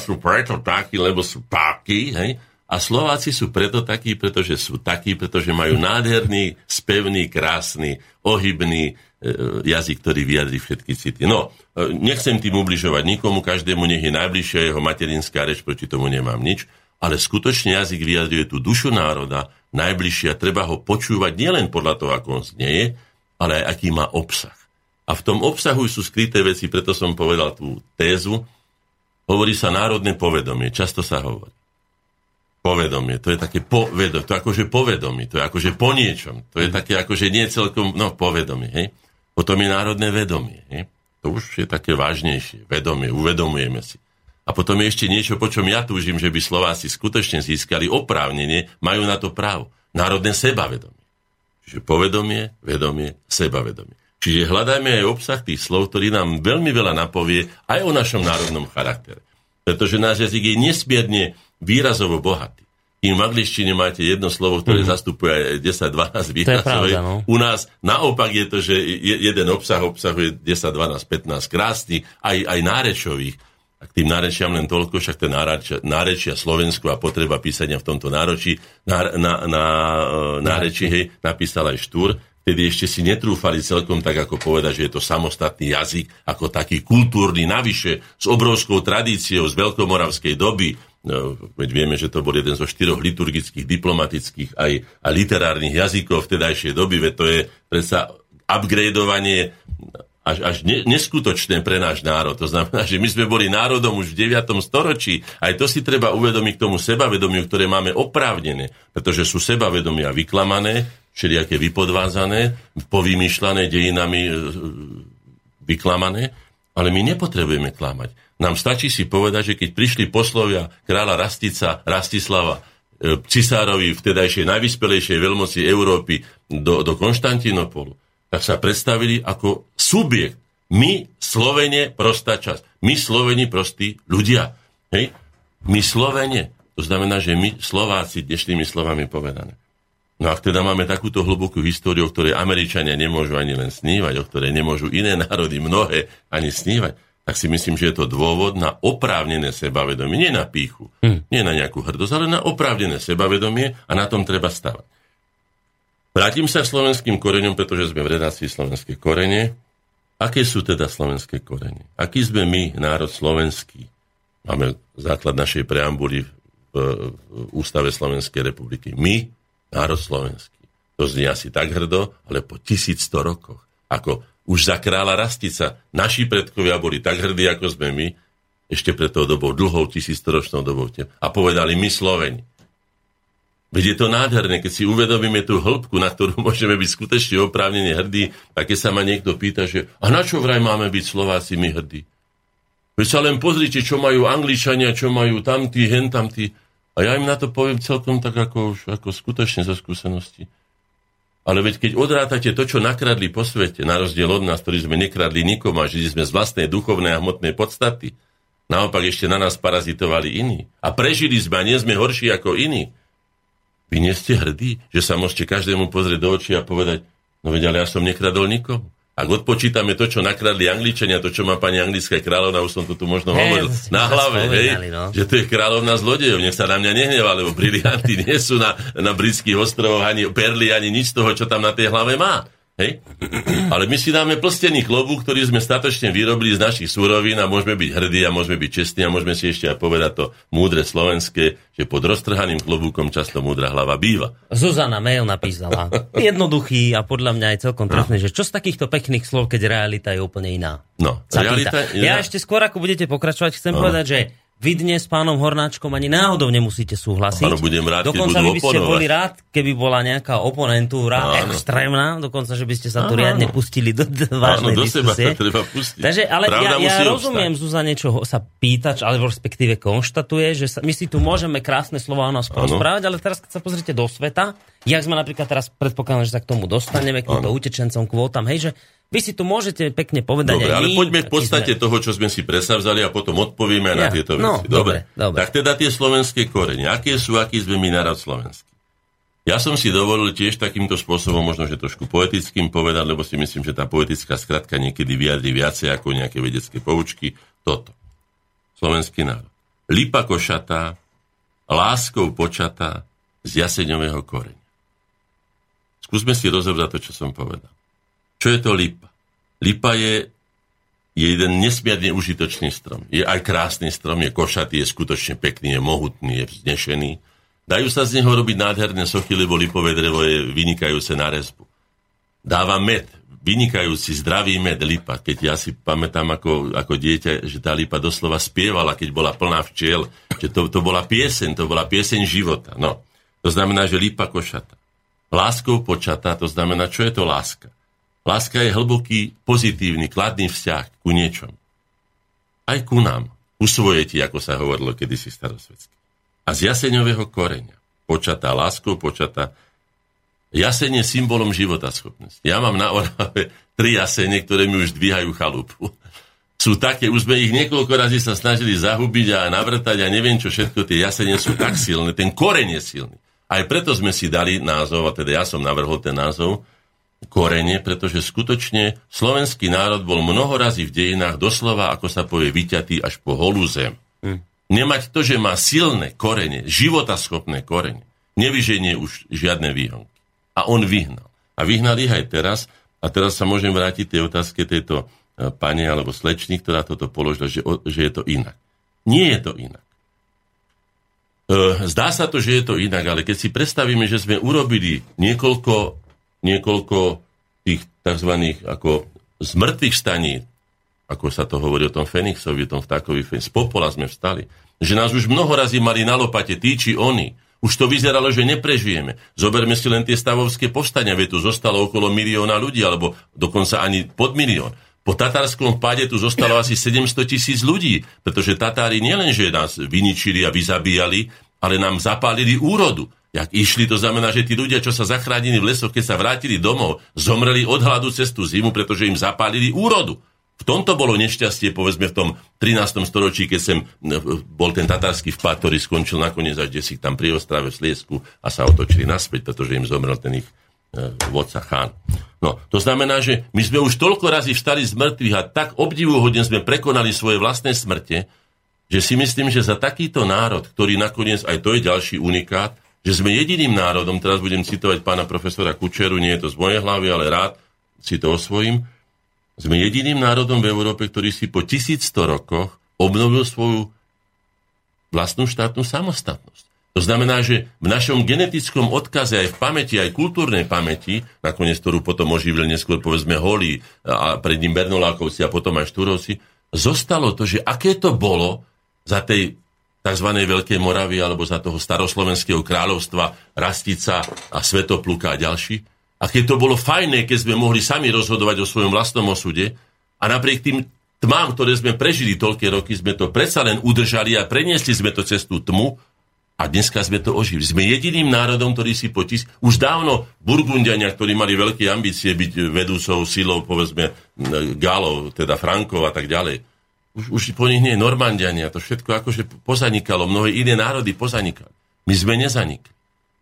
sú preto takí, lebo sú hej? A Slováci sú preto takí, pretože sú takí, pretože majú nádherný, spevný, krásny, ohybný e, jazyk, ktorý vyjadrí všetky city. No, e, nechcem tým ubližovať nikomu, každému nech je najbližšia jeho materinská reč, proti tomu nemám nič ale skutočne jazyk vyjadruje tú dušu národa najbližšie a treba ho počúvať nielen podľa toho, ako on znieje, ale aj aký má obsah. A v tom obsahu sú skryté veci, preto som povedal tú tézu. Hovorí sa národné povedomie, často sa hovorí. Povedomie, to je také povedomie, to je akože povedomie, to je akože po niečom, to je také akože nie celkom, no povedomie, hej. Potom je národné vedomie, hej. To už je také vážnejšie, vedomie, uvedomujeme si. A potom je ešte niečo, po čom ja túžim, že by Slováci skutočne získali oprávnenie, majú na to právo. Národné sebavedomie. Čiže povedomie, vedomie, sebavedomie. Čiže hľadajme aj obsah tých slov, ktorý nám veľmi veľa napovie aj o našom národnom charaktere. Pretože náš jazyk je nesmierne výrazovo bohatý. Kým v angličtine máte jedno slovo, ktoré mm. zastupuje aj 10-12 výrazov. No. U nás naopak je to, že jeden obsah obsahuje 10, 12, 15 krásnych, aj, aj nárečových a k tým nárečiam len toľko, však ten nárečia, nárečia Slovensku a potreba písania v tomto náročí, na, na, na, e, nárečí, hej, napísal aj Štúr, vtedy ešte si netrúfali celkom tak, ako povedať, že je to samostatný jazyk, ako taký kultúrny, navyše s obrovskou tradíciou z veľkomoravskej doby, veď vieme, že to bol jeden zo štyroch liturgických, diplomatických aj a literárnych jazykov vtedajšej doby, veď to je predsa upgradeovanie až, až ne, neskutočné pre náš národ. To znamená, že my sme boli národom už v 9. storočí. Aj to si treba uvedomiť k tomu sebavedomiu, ktoré máme oprávnené, pretože sú sebavedomia vyklamané, všelijaké vypodvázané, povymýšľané dejinami e, vyklamané, ale my nepotrebujeme klamať. Nám stačí si povedať, že keď prišli poslovia kráľa Rastica, Rastislava, e, cisárovi vtedajšej najvyspelejšej veľmoci Európy do, do Konštantinopolu, tak sa predstavili ako subjekt. My, Slovene, prostá časť. My, Sloveni, prostí ľudia. Hej? My, Slovene. To znamená, že my, Slováci, dnešnými slovami povedané. No ak teda máme takúto hlbokú históriu, o ktorej Američania nemôžu ani len snívať, o ktorej nemôžu iné národy mnohé ani snívať, tak si myslím, že je to dôvod na oprávnené sebavedomie, nie na píchu, hmm. nie na nejakú hrdosť, ale na oprávnené sebavedomie a na tom treba stavať. Vrátim sa k slovenským koreňom, pretože sme v redácii slovenské korene. Aké sú teda slovenské korene? Aký sme my, národ slovenský? Máme základ našej preambuly v, v Ústave Slovenskej republiky. My, národ slovenský. To znie asi tak hrdo, ale po 1100 rokoch. Ako už za kráľa Rastica naši predkovia boli tak hrdí, ako sme my, ešte pred tou dobou, dlhou tisíctoročnou dobou. A povedali my Sloveni. Veď je to nádherné, keď si uvedomíme tú hĺbku, na ktorú môžeme byť skutočne oprávnene hrdí, a keď sa ma niekto pýta, že a na čo vraj máme byť Slováci my hrdí? Veď sa len pozrite, čo majú Angličania, čo majú tamtí, hen tamtí. A ja im na to poviem celkom tak ako, ako skutočne zo skúsenosti. Ale veď keď odrátate to, čo nakradli po svete, na rozdiel od nás, ktorí sme nekradli nikomu a žili sme z vlastnej duchovnej a hmotnej podstaty, naopak ešte na nás parazitovali iní. A prežili sme a nie sme horší ako iní. Vy nie ste hrdí, že sa môžete každému pozrieť do očí a povedať, no veď ale ja som nekradol nikomu. Ak odpočítame to, čo nakradli Angličania, to, čo má pani anglická kráľovna, už som to tu možno hey, hovoril, na hlave, hej, no. že to je kráľovna zlodejov. Nech sa na mňa nehnevá, lebo brilianty nie sú na, na britských ostrovoch, ani perly, ani nič z toho, čo tam na tej hlave má. Hej? Ale my si dáme plstený klobúk, ktorý sme statočne vyrobili z našich súrovín a môžeme byť hrdí a môžeme byť čestní a môžeme si ešte aj povedať to múdre slovenské, že pod roztrhaným klobúkom často múdra hlava býva. Zuzana mail napísala. Jednoduchý a podľa mňa aj celkom trefný, no. že čo z takýchto pekných slov, keď realita je úplne iná. No, realita, ja ešte skôr, ako budete pokračovať, chcem no. povedať, že vy dnes s pánom Hornáčkom ani náhodou nemusíte súhlasiť. Áno, budem rád, dokonca by ste boli rád, keby bola nejaká oponentúra áno. extrémna, dokonca, že by ste sa tu riadne pustili do, do vážnej áno, do diskusie. Seba treba pustiť. Takže, ale Pravda ja, ja rozumiem, Zuzane, čo sa pýta, alebo respektíve konštatuje, že sa, my si tu môžeme krásne slova o nás porozprávať, ale teraz, keď sa pozrite do sveta, jak sme napríklad teraz predpokladám, že sa k tomu dostaneme, k týmto utečencom, kvótam, hej, že vy si tu môžete pekne povedať dobre, ale my, poďme v podstate sme... toho, čo sme si presavzali a potom odpovieme ja, na tieto no, veci. Dobre, dobre. Tak teda tie slovenské korene. Aké sú, aký sme my národ slovenský? Ja som si dovolil tiež takýmto spôsobom, možno, že trošku poetickým povedať, lebo si myslím, že tá poetická skratka niekedy vyjadri viacej ako nejaké vedecké poučky. Toto. Slovenský národ. Lipa košatá, láskou počatá z jaseňového koreňa. Skúsme si rozobrať to, čo som povedal. Čo je to lipa? Lipa je, je jeden nesmierne užitočný strom. Je aj krásny strom, je košatý, je skutočne pekný, je mohutný, je vznešený. Dajú sa z neho robiť nádherné sochy, lebo lipové drevo je vynikajúce na rezbu. Dáva med, vynikajúci zdravý med lipa. Keď ja si pamätám ako, ako dieťa, že tá lipa doslova spievala, keď bola plná včiel, že to, to bola pieseň, to bola pieseň života. No, to znamená, že lipa košata. Láskou počatá, to znamená, čo je to láska? Láska je hlboký, pozitívny, kladný vzťah ku niečom. Aj ku nám. Usvojeti, ako sa hovorilo kedysi starosvedsky. A z jaseňového koreňa. Počatá láskou, počatá Jaseň je symbolom života schopnosti. Ja mám na Orave tri jasene, ktoré mi už dvíhajú chalupu. Sú také, už sme ich niekoľko razy sa snažili zahubiť a navrtať a neviem čo všetko, tie jasene sú tak silné, ten koreň je silný. Aj preto sme si dali názov, a teda ja som navrhol ten názov, korene, pretože skutočne slovenský národ bol mnoho razy v dejinách doslova, ako sa povie, vyťatý až po holú zem. Hm. Nemať to, že má silné korene, životaschopné korene, nevyženie už žiadne výhonky. A on vyhnal. A vyhnal ich aj teraz. A teraz sa môžem vrátiť tej otázke tejto e, pane alebo slečny, ktorá toto položila, že, že je to inak. Nie je to inak. E, zdá sa to, že je to inak, ale keď si predstavíme, že sme urobili niekoľko niekoľko tých tzv. ako z mŕtvych staní, ako sa to hovorí o tom Fenixovi, o tom vtákovi z popola sme vstali, že nás už mnoho razy mali na lopate tí či oni, Už to vyzeralo, že neprežijeme. Zoberme si len tie stavovské povstania, veď tu zostalo okolo milióna ľudí, alebo dokonca ani pod milión. Po tatárskom páde tu zostalo asi 700 tisíc ľudí, pretože Tatári nielenže nás vyničili a vyzabíjali, ale nám zapálili úrodu. Jak išli, to znamená, že tí ľudia, čo sa zachránili v lesoch, keď sa vrátili domov, zomreli od hladu cez tú zimu, pretože im zapálili úrodu. V tomto bolo nešťastie, povedzme, v tom 13. storočí, keď sem bol ten tatársky vpad, ktorý skončil nakoniec až si tam pri Ostrave v Sliesku a sa otočili naspäť, pretože im zomrel ten ich e, vodca Chán. No, to znamená, že my sme už toľko razy vstali z mŕtvych a tak obdivuhodne sme prekonali svoje vlastné smrte, že si myslím, že za takýto národ, ktorý nakoniec, aj to je ďalší unikát, že sme jediným národom, teraz budem citovať pána profesora Kučeru, nie je to z mojej hlavy, ale rád si to osvojím, sme jediným národom v Európe, ktorý si po 1100 rokoch obnovil svoju vlastnú štátnu samostatnosť. To znamená, že v našom genetickom odkaze aj v pamäti, aj kultúrnej pamäti, nakoniec ktorú potom oživil neskôr povedzme Holí a pred ním Bernolákovci a potom aj Štúrovci, zostalo to, že aké to bolo za tej tzv. Veľkej Moravy alebo za toho staroslovenského kráľovstva Rastica a Svetopluka a ďalší, a keď to bolo fajné, keď sme mohli sami rozhodovať o svojom vlastnom osude a napriek tým tmám, ktoré sme prežili toľké roky, sme to predsa len udržali a preniesli sme to cez tú tmu a dneska sme to ožili. Sme jediným národom, ktorý si potis... Už dávno Burgundiania, ktorí mali veľké ambície byť vedúcou silou, povedzme, Galov, teda Frankov a tak ďalej. Už, už po nich nie je Normandiania, to všetko akože pozanikalo, mnohé iné národy pozanikali. My sme nezanikli.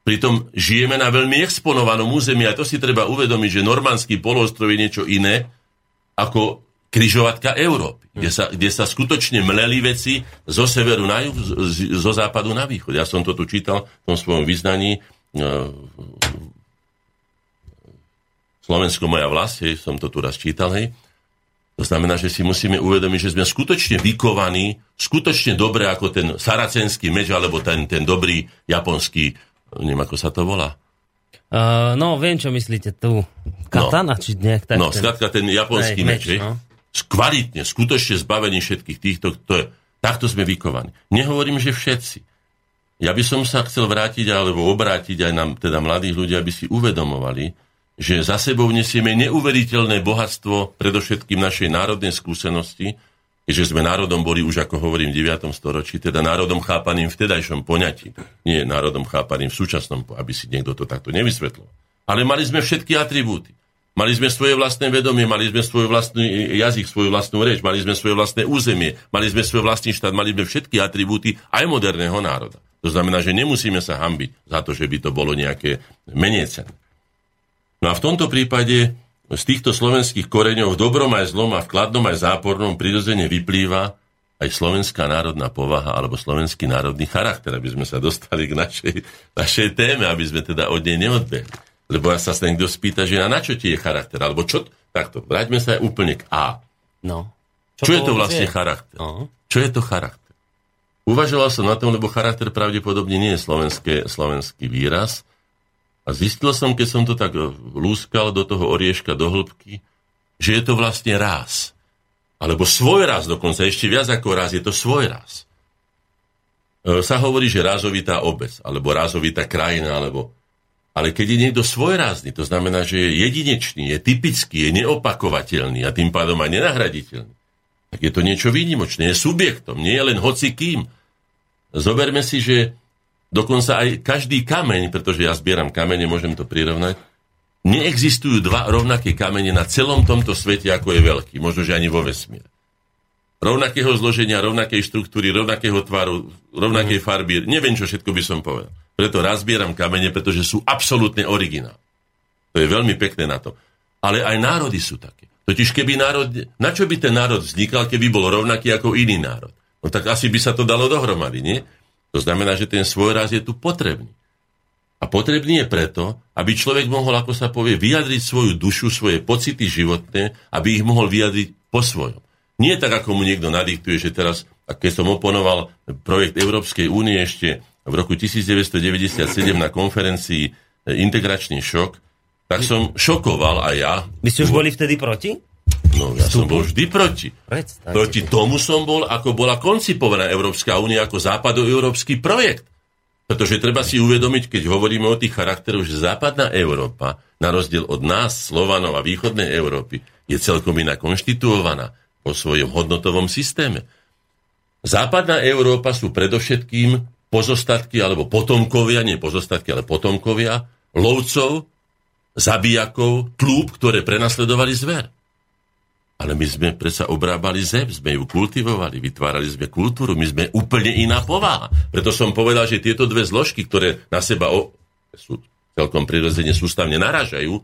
Pritom žijeme na veľmi exponovanom území a to si treba uvedomiť, že normandský polostrov je niečo iné ako križovatka Európy, kde sa, kde sa skutočne mleli veci zo severu na juh, zo západu na východ. Ja som to tu čítal v tom svojom vyznaní no, Slovensko moja vlast, hej, som to tu raz čítal, hej. To znamená, že si musíme uvedomiť, že sme skutočne vykovaní, skutočne dobre ako ten saracenský meč, alebo ten, ten dobrý japonský neviem, ako sa to volá. Uh, no, viem, čo myslíte tu. Katana, no. či nejak tak. No, ten... skrátka ten japonský Aj, meč, meč no. kvalitne, skutočne zbavený všetkých týchto, to je, takto sme vykovaní. Nehovorím, že všetci. Ja by som sa chcel vrátiť alebo obrátiť aj na teda mladých ľudí, aby si uvedomovali, že za sebou nesieme neuveriteľné bohatstvo predovšetkým našej národnej skúsenosti, keďže sme národom boli už, ako hovorím, v 9. storočí, teda národom chápaným v tedajšom poňatí, nie národom chápaným v súčasnom, aby si niekto to takto nevysvetlil. Ale mali sme všetky atribúty. Mali sme svoje vlastné vedomie, mali sme svoj vlastný jazyk, svoju vlastnú reč, mali sme svoje vlastné územie, mali sme svoj vlastný štát, mali sme všetky atribúty aj moderného národa. To znamená, že nemusíme sa hambiť za to, že by to bolo nejaké menej No a v tomto prípade z týchto slovenských koreňov v dobrom aj zlom a v kladnom aj zápornom prirodzene vyplýva aj slovenská národná povaha alebo slovenský národný charakter, aby sme sa dostali k našej, našej téme, aby sme teda od nej neodbehli. Lebo ja sa niekto spýta, že na čo ti je charakter, alebo čo... Takto, vráťme sa aj úplne k A. No. Čo, čo je to vlastne je? charakter? Uh-huh. Čo je to charakter? Uvažoval som na tom, lebo charakter pravdepodobne nie je slovenské, slovenský výraz, a zistil som, keď som to tak lúskal do toho orieška do hĺbky, že je to vlastne raz. Alebo svoj raz dokonca, ešte viac ako raz, je to svoj raz. E, sa hovorí, že rázovitá obec, alebo rázovitá krajina, alebo... Ale keď je niekto svojrázny, to znamená, že je jedinečný, je typický, je neopakovateľný a tým pádom aj nenahraditeľný, tak je to niečo výnimočné, je subjektom, nie je len hoci kým. Zoberme si, že dokonca aj každý kameň, pretože ja zbieram kamene, môžem to prirovnať, neexistujú dva rovnaké kamene na celom tomto svete, ako je veľký, možno, že ani vo vesmíre. Rovnakého zloženia, rovnakej štruktúry, rovnakého tvaru, rovnakej mhm. farby, neviem, čo všetko by som povedal. Preto raz zbieram kamene, pretože sú absolútne originál. To je veľmi pekné na to. Ale aj národy sú také. Totiž keby národ, na čo by ten národ vznikal, keby bol rovnaký ako iný národ? No tak asi by sa to dalo dohromady, nie? To znamená, že ten svoj je tu potrebný. A potrebný je preto, aby človek mohol, ako sa povie, vyjadriť svoju dušu, svoje pocity životné, aby ich mohol vyjadriť po svojom. Nie tak, ako mu niekto nadiktuje, že teraz, keď som oponoval projekt Európskej únie ešte v roku 1997 na konferencii Integračný šok, tak som šokoval aj ja. Vy ste už boli vtedy proti? No, ja som bol vždy proti. Predstavte. Proti tomu som bol, ako bola koncipovaná Európska únia ako západoeurópsky projekt. Pretože treba si uvedomiť, keď hovoríme o tých charakteroch, že západná Európa, na rozdiel od nás, Slovanov a východnej Európy, je celkom iná konštituovaná po svojom hodnotovom systéme. Západná Európa sú predovšetkým pozostatky alebo potomkovia, nie pozostatky, ale potomkovia lovcov, zabijakov, tlúb, ktoré prenasledovali zver. Ale my sme predsa obrábali zem, sme ju kultivovali, vytvárali sme kultúru, my sme úplne iná povaha. Preto som povedal, že tieto dve zložky, ktoré na seba o, sú celkom prirodzene sústavne naražajú,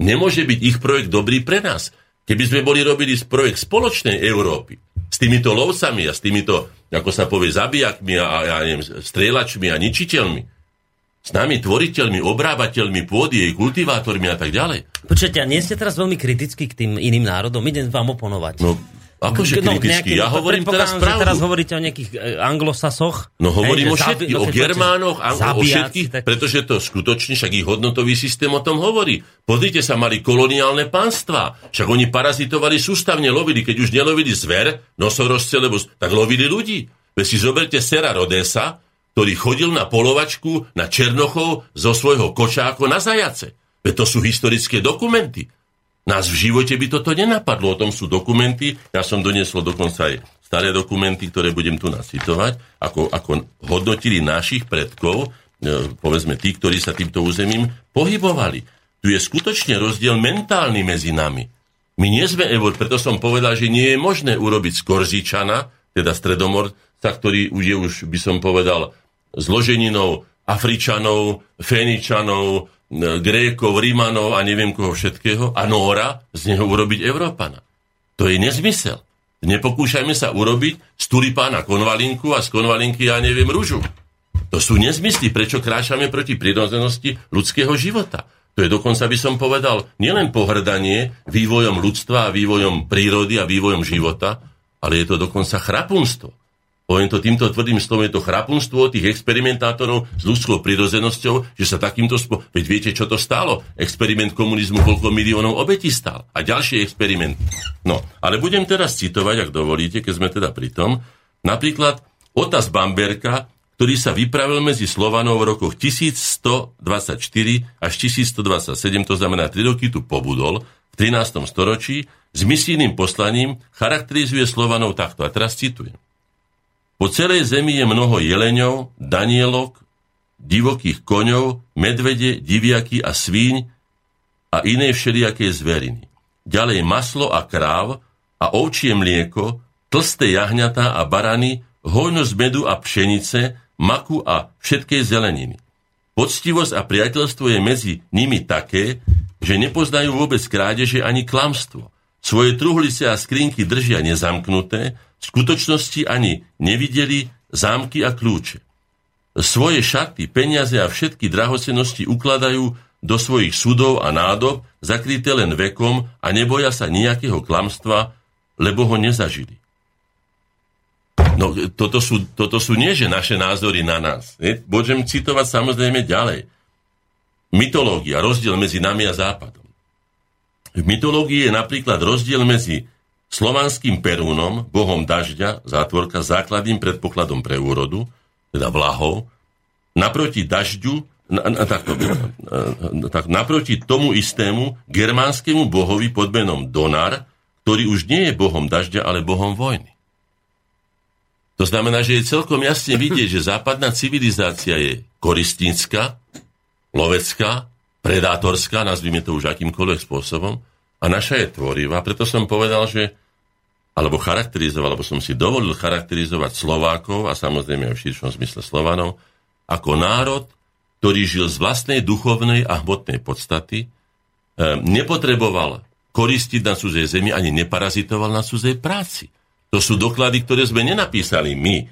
nemôže byť ich projekt dobrý pre nás. Keby sme boli robili projekt spoločnej Európy, s týmito lovcami a s týmito, ako sa povie, zabijakmi a, a ja neviem, strieľačmi a ničiteľmi, s nami tvoriteľmi, obrábateľmi pôdy, jej kultivátormi a tak ďalej. Počujete, a nie ste teraz veľmi kritickí k tým iným národom? Idem vám oponovať. No, Akože no, kritický? ja hovorím teraz pravdu. teraz hovoríte o nejakých e, anglosasoch. No hovorím hej, o všetkých, no, o Germánoch, o všetkých, tak... pretože to skutočne, však ich hodnotový systém o tom hovorí. Pozrite sa, mali koloniálne pánstva. Však oni parazitovali sústavne, lovili, keď už nelovili zver, nosorožce, lebo tak lovili ľudí. Veď si zoberte Sera Rodesa, ktorý chodil na polovačku na Černochov zo svojho kočáko na zajace. Veď to sú historické dokumenty. Nás v živote by toto nenapadlo, o tom sú dokumenty. Ja som doniesol dokonca aj staré dokumenty, ktoré budem tu nacitovať, ako, ako hodnotili našich predkov, e, povedzme tí, ktorí sa týmto územím pohybovali. Tu je skutočne rozdiel mentálny medzi nami. My nie sme evol, preto som povedal, že nie je možné urobiť z Korzičana, teda stredomorca, ktorý už je už, by som povedal, zloženinou Afričanov, Feničanov, Grékov, Rímanov a neviem koho všetkého a Nóra z neho urobiť Európana. To je nezmysel. Nepokúšajme sa urobiť z tulipána konvalinku a z konvalinky ja neviem rúžu. To sú nezmysly, prečo kráčame proti prirodzenosti ľudského života. To je dokonca, by som povedal, nielen pohrdanie vývojom ľudstva a vývojom prírody a vývojom života, ale je to dokonca chrapunstvo. Poviem to týmto tvrdým slovom, je to chrapunstvo tých experimentátorov s ľudskou prirozenosťou, že sa takýmto spôsobom... Veď viete, čo to stálo? Experiment komunizmu, koľko miliónov obetí stál. A ďalší experiment. No, ale budem teraz citovať, ak dovolíte, keď sme teda pri tom. Napríklad Otas Bamberka, ktorý sa vypravil medzi Slovanov v rokoch 1124 až 1127, to znamená 3 roky tu pobudol, v 13. storočí, s misijným poslaním charakterizuje Slovanov takto. A teraz citujem. Po celej zemi je mnoho jeleňov, danielok, divokých koňov, medvede, diviaky a svíň a iné všelijaké zveriny. Ďalej maslo a kráv a ovčie mlieko, tlsté jahňatá a barany, hojnosť medu a pšenice, maku a všetkej zeleniny. Poctivosť a priateľstvo je medzi nimi také, že nepoznajú vôbec krádeže ani klamstvo. Svoje truhlice a skrinky držia nezamknuté, v skutočnosti ani nevideli zámky a kľúče. Svoje šaty, peniaze a všetky drahocenosti ukladajú do svojich sudov a nádob, zakryté len vekom a neboja sa nejakého klamstva, lebo ho nezažili. No, toto sú, toto sú nie, že naše názory na nás. Ne? Budem citovať samozrejme ďalej. Mytológia, rozdiel medzi nami a Západom. V mytológii je napríklad rozdiel medzi slovanským Perúnom, bohom dažďa, zátvorka, základným predpokladom pre úrodu, teda vlahov, naproti dažďu, na, na, tak, na, tak, naproti tomu istému germánskému bohovi pod menom Donar, ktorý už nie je bohom dažďa, ale bohom vojny. To znamená, že je celkom jasne vidieť, že západná civilizácia je koristnícka, lovecká, predátorská, nazvime to už akýmkoľvek spôsobom, a naša je tvorivá. Preto som povedal, že alebo charakterizoval, alebo som si dovolil charakterizovať Slovákov a samozrejme aj v širšom zmysle Slovanov ako národ, ktorý žil z vlastnej duchovnej a hmotnej podstaty, e, nepotreboval koristiť na cudzej zemi, ani neparazitoval na cudzej práci. To sú doklady, ktoré sme nenapísali my.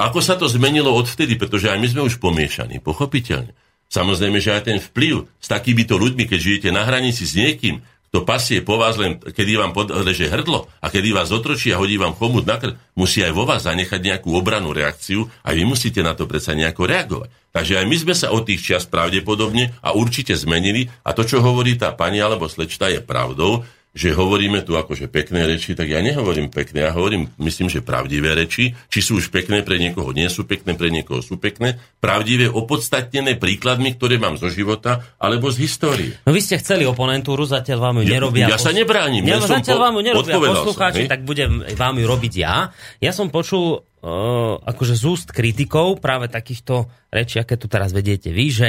Ako sa to zmenilo odvtedy, pretože aj my sme už pomiešaní, pochopiteľne. Samozrejme, že aj ten vplyv s takýmito ľuďmi, keď žijete na hranici s niekým, to pasie po vás len, kedy vám podleže hrdlo a kedy vás otročí a hodí vám chomut na krv, musí aj vo vás zanechať nejakú obranú reakciu a vy musíte na to predsa nejako reagovať. Takže aj my sme sa od tých čias pravdepodobne a určite zmenili a to, čo hovorí tá pani alebo slečta, je pravdou, že hovoríme tu akože pekné reči, tak ja nehovorím pekné, ja hovorím, myslím, že pravdivé reči, či sú už pekné pre niekoho, nie sú pekné, pre niekoho sú pekné, pravdivé, opodstatnené príkladmi, ktoré mám zo života alebo z histórie. No vy ste chceli oponentúru, zatiaľ vám ju nerobia. Ja, ja sa nebránim. Ja, ja zatiaľ po, vám ju nerobia poslucháči, som, tak budem vám ju robiť ja. Ja som počul uh, akože z úst kritikov práve takýchto rečí, aké tu teraz vediete vy, že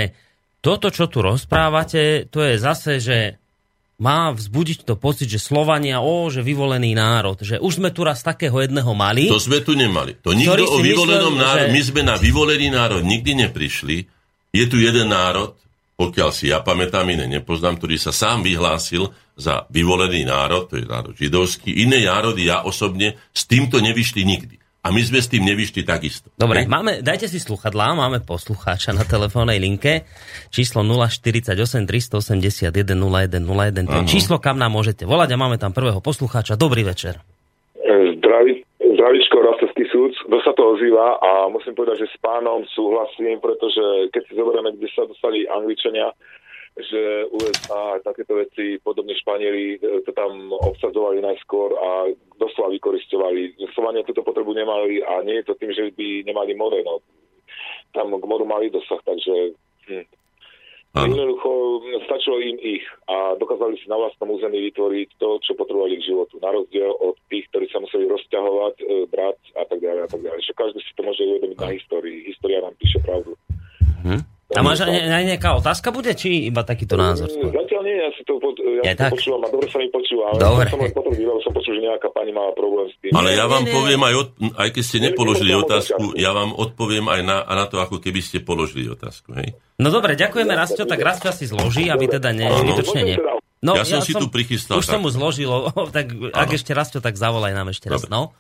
toto, čo tu rozprávate, to je zase, že má vzbudiť to pocit, že Slovania, o, že vyvolený národ, že už sme tu raz takého jedného mali. To sme tu nemali. To nikto o vyvolenom národ, že... my sme na vyvolený národ nikdy neprišli. Je tu jeden národ, pokiaľ si ja pamätám, iné nepoznám, ktorý sa sám vyhlásil za vyvolený národ, to je národ židovský. Iné národy ja osobne s týmto nevyšli nikdy. A my sme s tým nevyšli takisto. Dobre, máme, dajte si sluchadlá, máme poslucháča na telefónnej linke, číslo 048 381 0101, to je číslo, kam nám môžete volať a máme tam prvého poslucháča. Dobrý večer. Zdraví, zdravíčko, Rastevský súd, kto sa to ozýva a musím povedať, že s pánom súhlasím, pretože keď si zoberieme, kde sa dostali Angličania, že USA a takéto veci, podobne Španieli, e, to tam obsadzovali najskôr a doslova vykoristovali. Slovania túto potrebu nemali a nie je to tým, že by nemali more. No. Tam k moru mali dosah, takže hm. Jednoducho stačilo im ich a dokázali si na vlastnom území vytvoriť to, čo potrebovali k životu. Na rozdiel od tých, ktorí sa museli rozťahovať, e, brať a tak ďalej a tak ďalej. Že každý si to môže uvedomiť na histórii. História nám píše pravdu. Hm. A máš aj, aj nejaká otázka bude, či iba takýto názor? Mm, zatiaľ nie, ja si to, ja to počúvam a dobre sa mi počúva, ale dobre. som len potom videl, som počul, že nejaká pani mala problém s tým. Ale ja vám poviem aj, od, aj keď ste nepoložili otázku, ja vám odpoviem aj na, na to, ako keby ste položili otázku. Hej? No dobre, ďakujeme Rastio, tak Rastio si zloží, aby teda ne, zbytočne nie. No, ja, som ja si som, tu prichystal. Už tak. som mu zložil, tak ak ano. ešte Rastio, tak zavolaj nám ešte raz. No?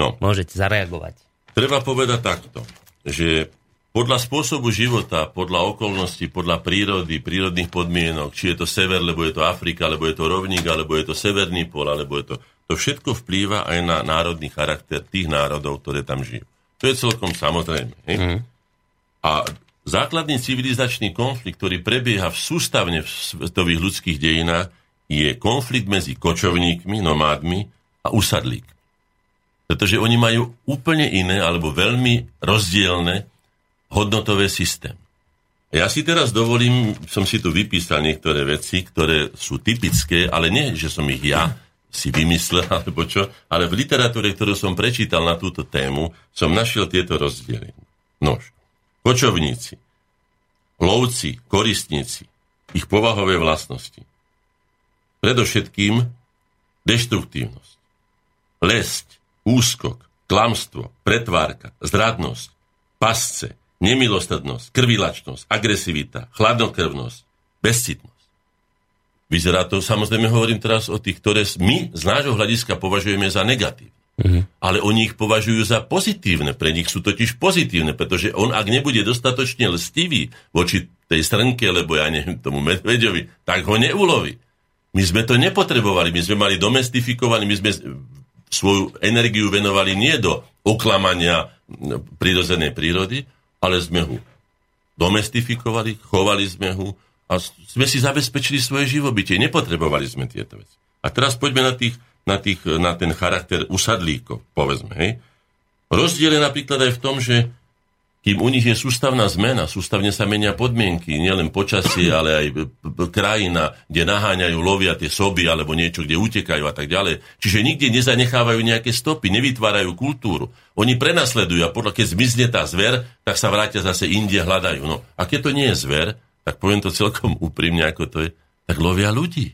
no. Môžete zareagovať. Treba povedať takto, že podľa spôsobu života, podľa okolností, podľa prírody, prírodných podmienok, či je to sever, lebo je to Afrika, alebo je to rovník, alebo je to severný pol, alebo je to... To všetko vplýva aj na národný charakter tých národov, ktoré tam žijú. To je celkom samozrejme. Mm. A základný civilizačný konflikt, ktorý prebieha v sústavne v svetových ľudských dejinách, je konflikt medzi kočovníkmi, nomádmi a usadlík. Pretože oni majú úplne iné alebo veľmi rozdielne hodnotové systém. Ja si teraz dovolím, som si tu vypísal niektoré veci, ktoré sú typické, ale nie, že som ich ja si vymyslel, alebo čo, ale v literatúre, ktorú som prečítal na túto tému, som našiel tieto rozdiely. Nož, kočovníci, lovci, koristníci, ich povahové vlastnosti. Predovšetkým deštruktívnosť, lesť, úskok, klamstvo, pretvárka, zradnosť, pasce, nemilostrednosť, krvilačnosť, agresivita, chladnokrvnosť, bezcitnosť. Vyzerá to, samozrejme hovorím teraz o tých, ktoré my z nášho hľadiska považujeme za negatívne. Mm-hmm. Ale oni ich považujú za pozitívne. Pre nich sú totiž pozitívne, pretože on, ak nebude dostatočne lstivý voči tej strnke, lebo ja neviem tomu medveďovi, tak ho neuloví. My sme to nepotrebovali, my sme mali domestifikovaný, my sme svoju energiu venovali nie do oklamania prirodzenej prírody, ale sme ho domestifikovali, chovali sme ho a sme si zabezpečili svoje živobytie. Nepotrebovali sme tieto veci. A teraz poďme na, tých, na, tých, na ten charakter usadlíkov, povedzme. Hej. Rozdiel je napríklad aj v tom, že kým u nich je sústavná zmena, sústavne sa menia podmienky, nielen počasie, ale aj krajina, kde naháňajú, lovia tie soby alebo niečo, kde utekajú a tak ďalej. Čiže nikde nezanechávajú nejaké stopy, nevytvárajú kultúru. Oni prenasledujú a podľa keď zmizne tá zver, tak sa vrátia zase inde, hľadajú. No a keď to nie je zver, tak poviem to celkom úprimne, ako to je, tak lovia ľudí.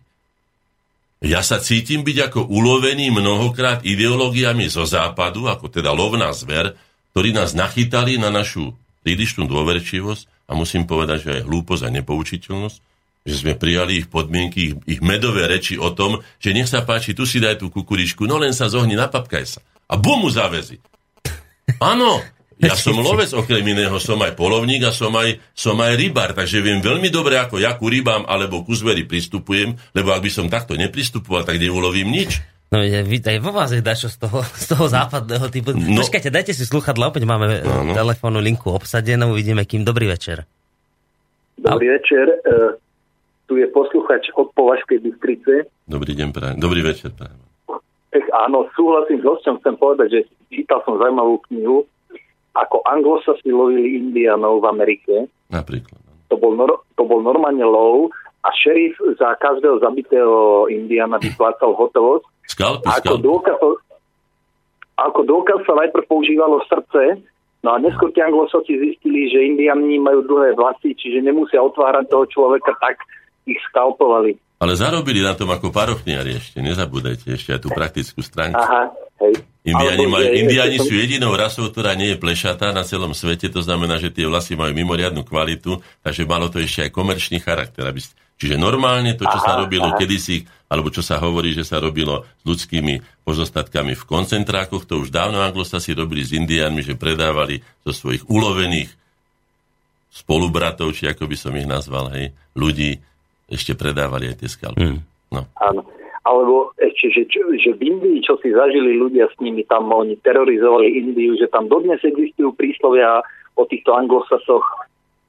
Ja sa cítim byť ako ulovený mnohokrát ideológiami zo západu, ako teda lovná zver, ktorí nás nachytali na našu prílišnú dôverčivosť a musím povedať, že aj hlúposť a nepoučiteľnosť, že sme prijali ich podmienky, ich, ich medové reči o tom, že nech sa páči, tu si daj tú kukuričku, no len sa zohni, napapkaj sa. A bum mu zavezi. Áno, ja som lovec, okrem iného som aj polovník a som aj, som aj rybár, takže viem veľmi dobre, ako ja ku rybám alebo ku zveri pristupujem, lebo ak by som takto nepristupoval, tak neulovím nič. No aj vo vás je dačo z toho, z toho západného typu. No. Počkajte, dajte si sluchadla, opäť máme no, no. telefónnu linku obsadenú, uvidíme kým. Dobrý večer. Dobrý večer. E, Tu je posluchač od Považskej Bystrice. Dobrý deň, prajem. Dobrý večer, prajem. Tak áno, súhlasím s hostom, chcem povedať, že čítal som zaujímavú knihu, ako anglosasi lovili indianov v Amerike. Napríklad. To bol, nor- to bol normálne lov a šerif za každého zabitého indiana vyplácal hotovosť. Skalpy, Ako skalpy. dôkaz, ako dôkaz sa najprv používalo srdce, no a neskôr tie anglosasi zistili, že indiani majú dlhé vlasy, čiže nemusia otvárať toho človeka, tak ich skalpovali. Ale zarobili na tom ako parochniari ešte, nezabúdajte ešte aj tú praktickú stránku. Aha, hej. Indiani, majú, že- indiani som- sú jedinou rasou, ktorá nie je plešatá na celom svete, to znamená, že tie vlasy majú mimoriadnu kvalitu, takže malo to ešte aj komerčný charakter. Aby, ste- čiže normálne to, čo Aha, sa robilo aha. kedysi, alebo čo sa hovorí, že sa robilo s ľudskými pozostatkami v koncentrákoch, to už dávno anglosasi robili s indiánmi, že predávali zo svojich ulovených spolubratov, či ako by som ich nazval, hej, ľudí, ešte predávali aj tie skalpy. Hmm. No. Áno. Alebo ešte, že, čo, že v Indii, čo si zažili ľudia s nimi, tam oni terorizovali Indiu, že tam dodnes existujú príslovia o týchto anglosasoch,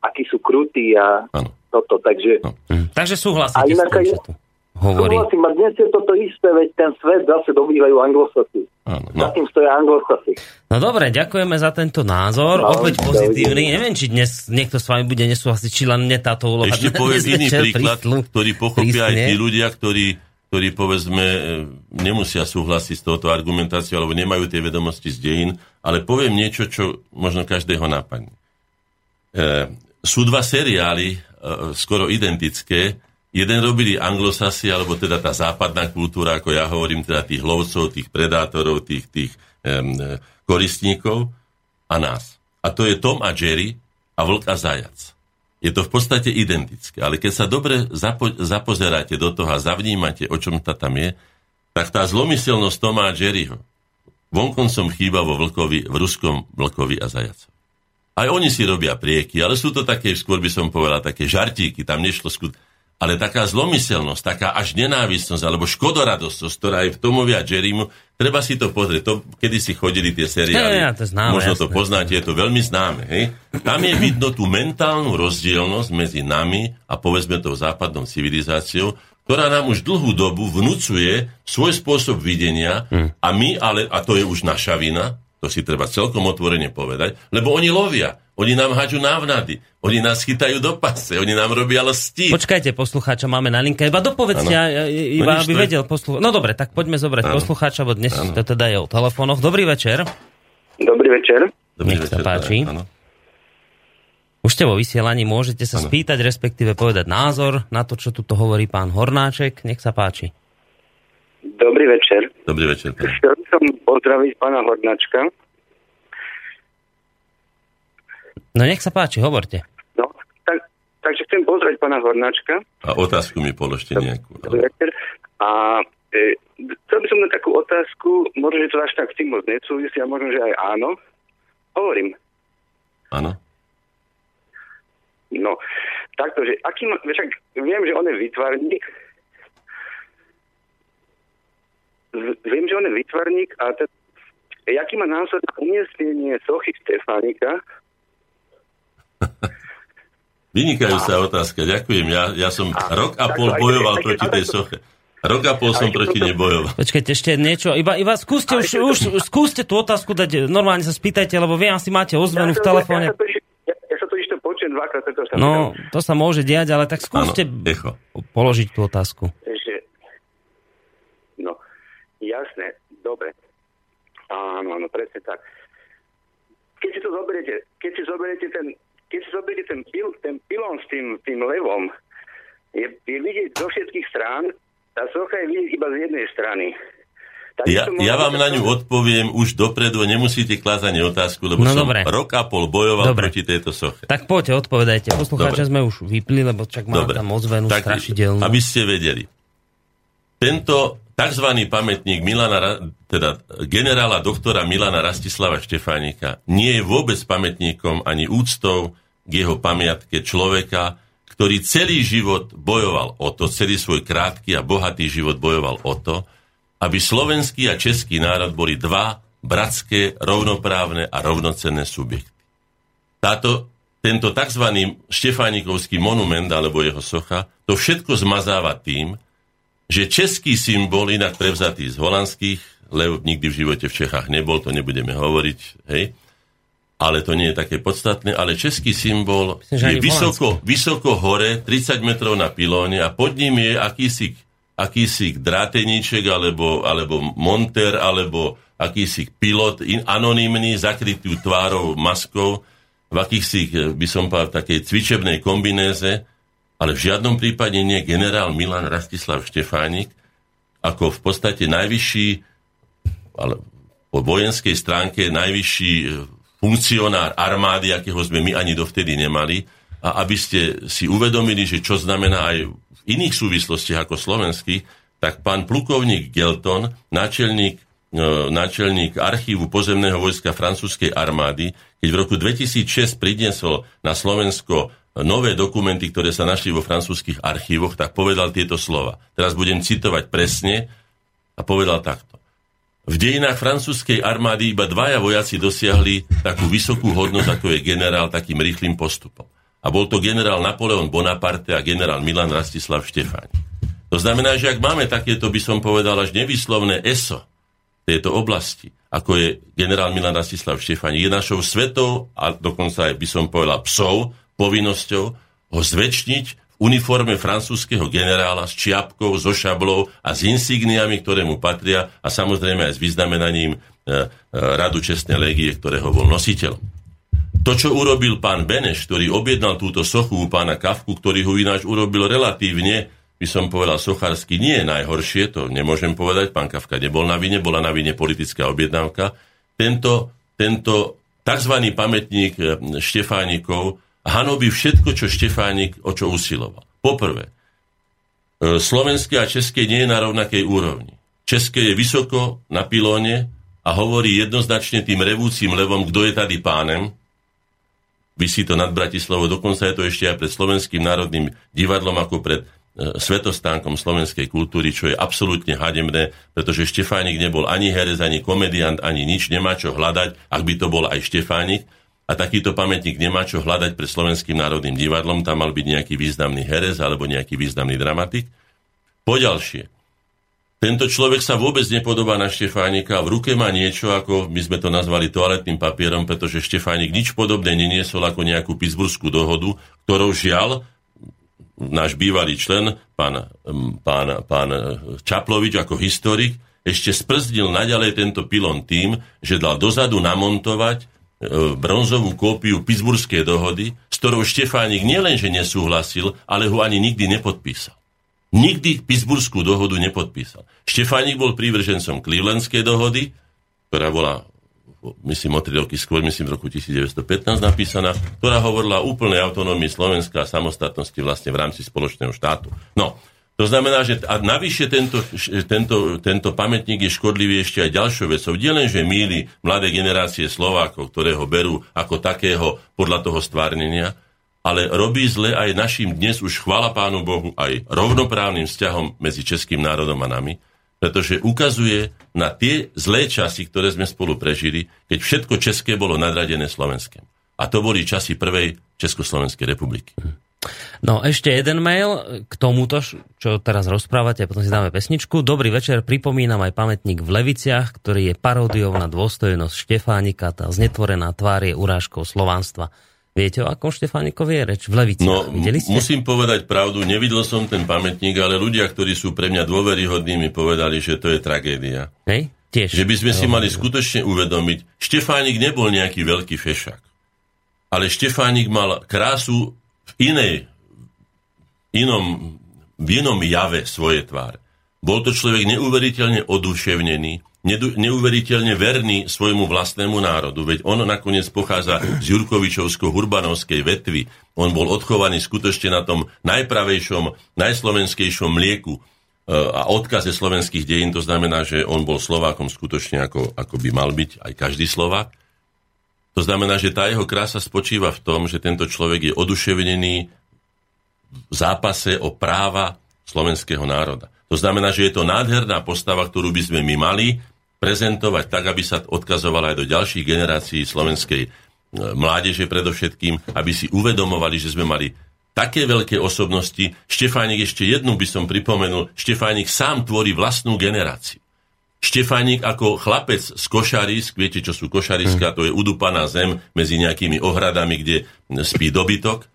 akí sú krutí a Áno. Toto. Takže No. Hm. Takže A súhlasíte s inak tým, aj- čo tu hovorí. súhlasím, a dnes je toto isté, veď ten svet zase dobývajú anglosasy. Áno, No. Za tým stoja anglosasy. No dobre, ďakujeme za tento názor, No, opäť pozitívny. Neviem, či dnes niekto s vami bude nesúhlasiť, či len mne táto úloha Ešte poviem iný príklad, príslu- ktorý pochopia aj prísne. tí ľudia, ktorí, ktorí povedzme e, nemusia súhlasiť s touto argumentáciou, alebo nemajú tie vedomosti z dejín, ale poviem niečo, čo možno každého napadne. E, sú dva seriály, skoro identické. Jeden robili anglosasi, alebo teda tá západná kultúra, ako ja hovorím, teda tých lovcov, tých predátorov, tých, tých e, koristníkov a nás. A to je Tom a Jerry a Vlk a Zajac. Je to v podstate identické, ale keď sa dobre zapo- zapozeráte do toho a zavnímate, o čom tá tam je, tak tá zlomyselnosť Toma a Jerryho vonkoncom chýba vo vlkovi, v ruskom vlkovi a zajacovi. Aj oni si robia prieky, ale sú to také, skôr by som povedal, také žartíky, tam nešlo skut... Ale taká zlomyselnosť, taká až nenávistnosť, alebo škodoradosť, ktorá je v Tomovi a Jerrymu, treba si to pozrieť. To, kedy si chodili tie seriály, Ja, ja, to známe, možno to jasné. poznáte, je to veľmi známe. Hej? Tam je vidno tú mentálnu rozdielnosť medzi nami a povedzme tou západnou civilizáciou, ktorá nám už dlhú dobu vnúcuje svoj spôsob videnia Hm. a my, ale, a to je už naša vina, to si treba celkom otvorene povedať, lebo oni lovia, oni nám haďú návnady, oni nás chytajú do pasce, oni nám robia lsti. Počkajte, poslucháča máme na linke. Iba dopovedzte, ja- iba No aby to je- vedel poslucháč. No dobre, tak poďme zobrať Áno. poslucháča, bo dnes to teda je o telefónoch. Dobrý večer. Dobrý večer. Dobrý Nech sa večer, páči. áno. Už ste vo vysielaní, môžete sa spýtať, respektíve povedať názor na to, čo tu hovorí pán Hornáček. Nech sa páči. Dobrý večer. Dobrý večer. pán. Chcel by som pozdraviť pána Hornačka. No nech sa páči, hovorte. No, tak, takže chcem pozdraviť pána Hornačka. A otázku mi položte nejakú. Dobrý večer. A e, chcel by som na takú otázku, možno, že to až tak s tým moc nesúvisí a možno, že aj áno. Hovorím. Áno? No, takto, že aký má, však viem, že on je výtvarník. Z- Viem, že on je výtvarník a te, aký má názor na umiestnenie sochy Stefánika Vynikajúca otázka, ďakujem. Ja, ja som rok a pol to bojoval aj- proti tej to- soche. Rok a pol som proti nej bojoval. Počkajte, ešte niečo. Iba, iba skúste už, už, skúste tú otázku dať, normálne sa spýtajte, lebo vy asi máte ozvenu v Ja, telefóne. sa totiž- ja, ja sa to počujem dvakrát, preto sa No, to sa môže diať, ale tak skúste echo. položiť tú otázku. Jasné, dobre. Áno, áno, presne tak. Keď si to zoberiete, keď si zoberiete ten, keď si zoberiete ten, pil, ten pilón s tým, tým levom, je, je vidieť zo všetkých strán, tá socha je vidieť iba z jednej strany. Tak Ja, ja vám na ňu odpoviem už dopredu, nemusíte klásť ani otázku, lebo No som dobre. rok a pol bojoval Dobre. proti tejto soche. Tak poďte, odpovedajte. Poslucháča Dobre. sme už vypli, lebo čak má Dobre. tam ozvenu Tak, strašidelnú. Aby ste vedeli. Tento tzv. pamätník Milana, teda generála doktora Milana Rastislava Štefánika nie je vôbec pamätníkom ani úctou k jeho pamiatke človeka, ktorý celý život bojoval o to, celý svoj krátky a bohatý život bojoval o to, aby slovenský a český národ boli dva bratské, rovnoprávne a rovnocenné subjekty. Táto tento tzv. Štefánikovský monument alebo jeho socha, to všetko zmazáva tým, že český symbol, inak prevzatý z holandských, Lev nikdy v živote v Čechách nebol, to nebudeme hovoriť, hej, ale to nie je také podstatné, ale český symbol Myslím, je vysoko, vysoko hore, 30 metrov na pilóne a pod ním je akýsi, akýsi dráteníček alebo, alebo monter alebo akýsi pilot in, anonymný, zakrytý tvárou, maskou, v akýchsi, eh, by som povedal, takej cvičebnej kombinéze, ale v žiadnom prípade nie generál Milan Rastislav Štefánik, ako v podstate najvyšší, ale po vojenskej stránke najvyšší eh, funkcionár armády, akého sme my ani dovtedy nemali, a aby ste si uvedomili, že čo znamená aj v iných súvislostiach ako slovenský, tak pán plukovník Gelton, náčelník E, náčelník archívu pozemného vojska francúzskej armády, keď v roku 2006 pridnesol na Slovensko nové dokumenty, ktoré sa našli vo francúzskych archívoch, tak povedal tieto slova. Teraz budem citovať presne a povedal takto. V dejinách francúzskej armády iba dvaja vojaci dosiahli takú vysokú hodnosť, ako je generál takým rýchlým postupom. A bol to generál Napoleon Bonaparte a generál Milan Rastislav Štefáň. To znamená, že ak máme takéto, by som povedal, až nevyslovné ESO, tejto oblasti, ako je generál Milan Rastislav Štefani, je našou svetou a dokonca aj by som povedal psov povinnosťou ho zväčšniť v uniforme francúzského generála s čiapkou, so šablou a s insigniami, ktoré mu patria a samozrejme aj s vyznamenaním e, e, Radu Čestnej legie, ktorého bol nositeľom. To, čo urobil pán Beneš, ktorý objednal túto sochu u pána Kavku, ktorý ho ináč urobil relatívne by som povedal, Sochársky nie najhoršie, to nemôžem povedať, pán Kafka nebol na vine, bola na vine politická objednávka. Tento, tento tzv. pamätník eh, Štefánikov hanobí všetko, čo Štefánik o čo usiloval. Poprvé, eh, slovenské a české nie je na rovnakej úrovni. České je vysoko na pilóne a hovorí jednoznačne tým revúcim levom, kto je tady pánem. Vysí to nad Bratislavou, dokonca je to ešte aj pred Slovenským národným divadlom ako pred E, svetostánkom slovenskej kultúry, čo je absolútne hademné, pretože Štefánik nebol ani herec, ani komediant, ani nič, nemá čo hľadať, ak by to bol aj Štefánik. A takýto pamätník nemá čo hľadať pred Slovenským národným divadlom, tam mal byť nejaký významný herec alebo nejaký významný dramatik. Poďalšie, tento človek sa vôbec nepodobá na Štefánika, v ruke má niečo, ako my sme to nazvali toaletným papierom, pretože Štefánik nič podobné neniesol ako nejakú Pittsburghskú dohodu, ktorou žiaľ náš bývalý člen, pán, pán, pán Čaplovič ako historik, ešte sprzdil naďalej tento pilon tým, že dal dozadu namontovať bronzovú kópiu Pittsburghskej dohody, s ktorou Štefánik nielenže nesúhlasil, ale ho ani nikdy nepodpísal. Nikdy Pittsburghskú dohodu nepodpísal. Štefánik bol prívržencom Clevelandskej dohody, ktorá bola myslím o tri roky skôr, myslím v roku 1915 napísaná, ktorá hovorila o úplnej autonómii Slovenska a samostatnosti vlastne v rámci spoločného štátu. No, to znamená, že a navyše tento, tento, tento pamätník je škodlivý ešte aj ďalšou vecou. Nie len, že míli mladé generácie Slovákov, ktoré ho berú ako takého podľa toho stvárnenia, ale robí zle aj našim dnes už, chvála Pánu Bohu, aj rovnoprávnym vzťahom medzi českým národom a nami, pretože ukazuje na tie zlé časy, ktoré sme spolu prežili, keď všetko české bolo nadradené slovenském. A to boli časy prvej Československej republiky. No ešte jeden mail k tomuto, čo teraz rozprávate, a potom si dáme pesničku. Dobrý večer, pripomínam aj pamätník v Leviciach, ktorý je paródiou na dôstojnosť Štefánika, tá znetvorená tvár je urážkou slovanstva. Viete, o akom Štefánikovi je reč? V Levici. No, Videli ste? musím povedať pravdu, nevidel som ten pamätník, ale ľudia, ktorí sú pre mňa dôveryhodní, mi povedali, že to je tragédia. Hej? Tiež. Že by sme si mali skutočne uvedomiť, Štefánik nebol nejaký veľký fešak. Ale Štefánik mal krásu inej, inom, v inom jave svoje tváre. Bol to človek neuveriteľne oduševnený, neuveriteľne verný svojmu vlastnému národu, veď on nakoniec pochádza z Jurkovičovsko-Hurbanovskej vetvy. On bol odchovaný skutočne na tom najpravejšom, najslovenskejšom mlieku e, a odkaze slovenských dejín, to znamená, že on bol Slovákom skutočne ako, ako by mal byť aj každý Slovák. To znamená, že tá jeho krása spočíva v tom, že tento človek je oduševnený v zápase o práva slovenského národa. To znamená, že je to nádherná postava, ktorú by sme my mali prezentovať tak, aby sa odkazovala aj do ďalších generácií slovenskej mládeže predovšetkým, aby si uvedomovali, že sme mali také veľké osobnosti. Štefánik, ešte jednu by som pripomenul, Štefánik sám tvorí vlastnú generáciu. Štefánik ako chlapec z košarisk, viete, čo sú košariska, to je udupaná zem medzi nejakými ohradami, kde spí dobytok,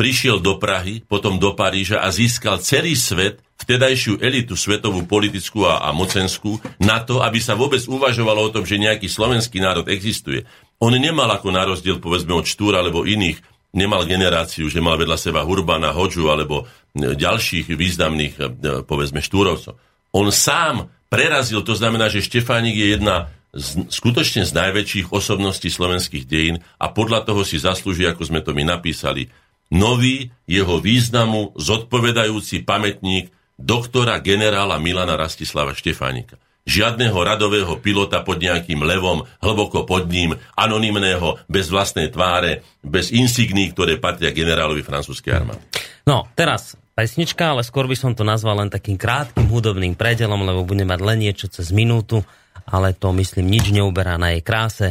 prišiel do Prahy, potom do Paríža a získal celý svet, vtedajšiu elitu svetovú politickú a, a mocenskú, na to, aby sa vôbec uvažovalo o tom, že nejaký slovenský národ existuje. On nemal ako na rozdiel, povedzme, od Štúra alebo iných, nemal generáciu, že mal vedľa seba Hurbana, Hodžu alebo e, ďalších významných, e, povedzme, Štúrovcov. On sám prerazil, to znamená, že Štefánik je jedna z, skutočne z najväčších osobností slovenských dejín a podľa toho si zaslúži, ako sme to my napísali, nový jeho významu zodpovedajúci pamätník doktora generála Milana Rastislava Štefánika. Žiadneho radového pilota pod nejakým levom, hlboko pod ním, anonymného, bez vlastnej tváre, bez insigní, ktoré patria generálovi francúzskej armády. No, teraz pesnička, ale skôr by som to nazval len takým krátkým hudobným predelom, lebo bude mať len niečo cez minútu, ale to myslím nič neuberá na jej kráse.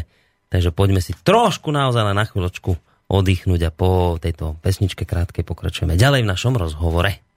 Takže poďme si trošku naozaj na chvíľočku oddychnúť a po tejto pesničke krátkej pokračujeme ďalej v našom rozhovore.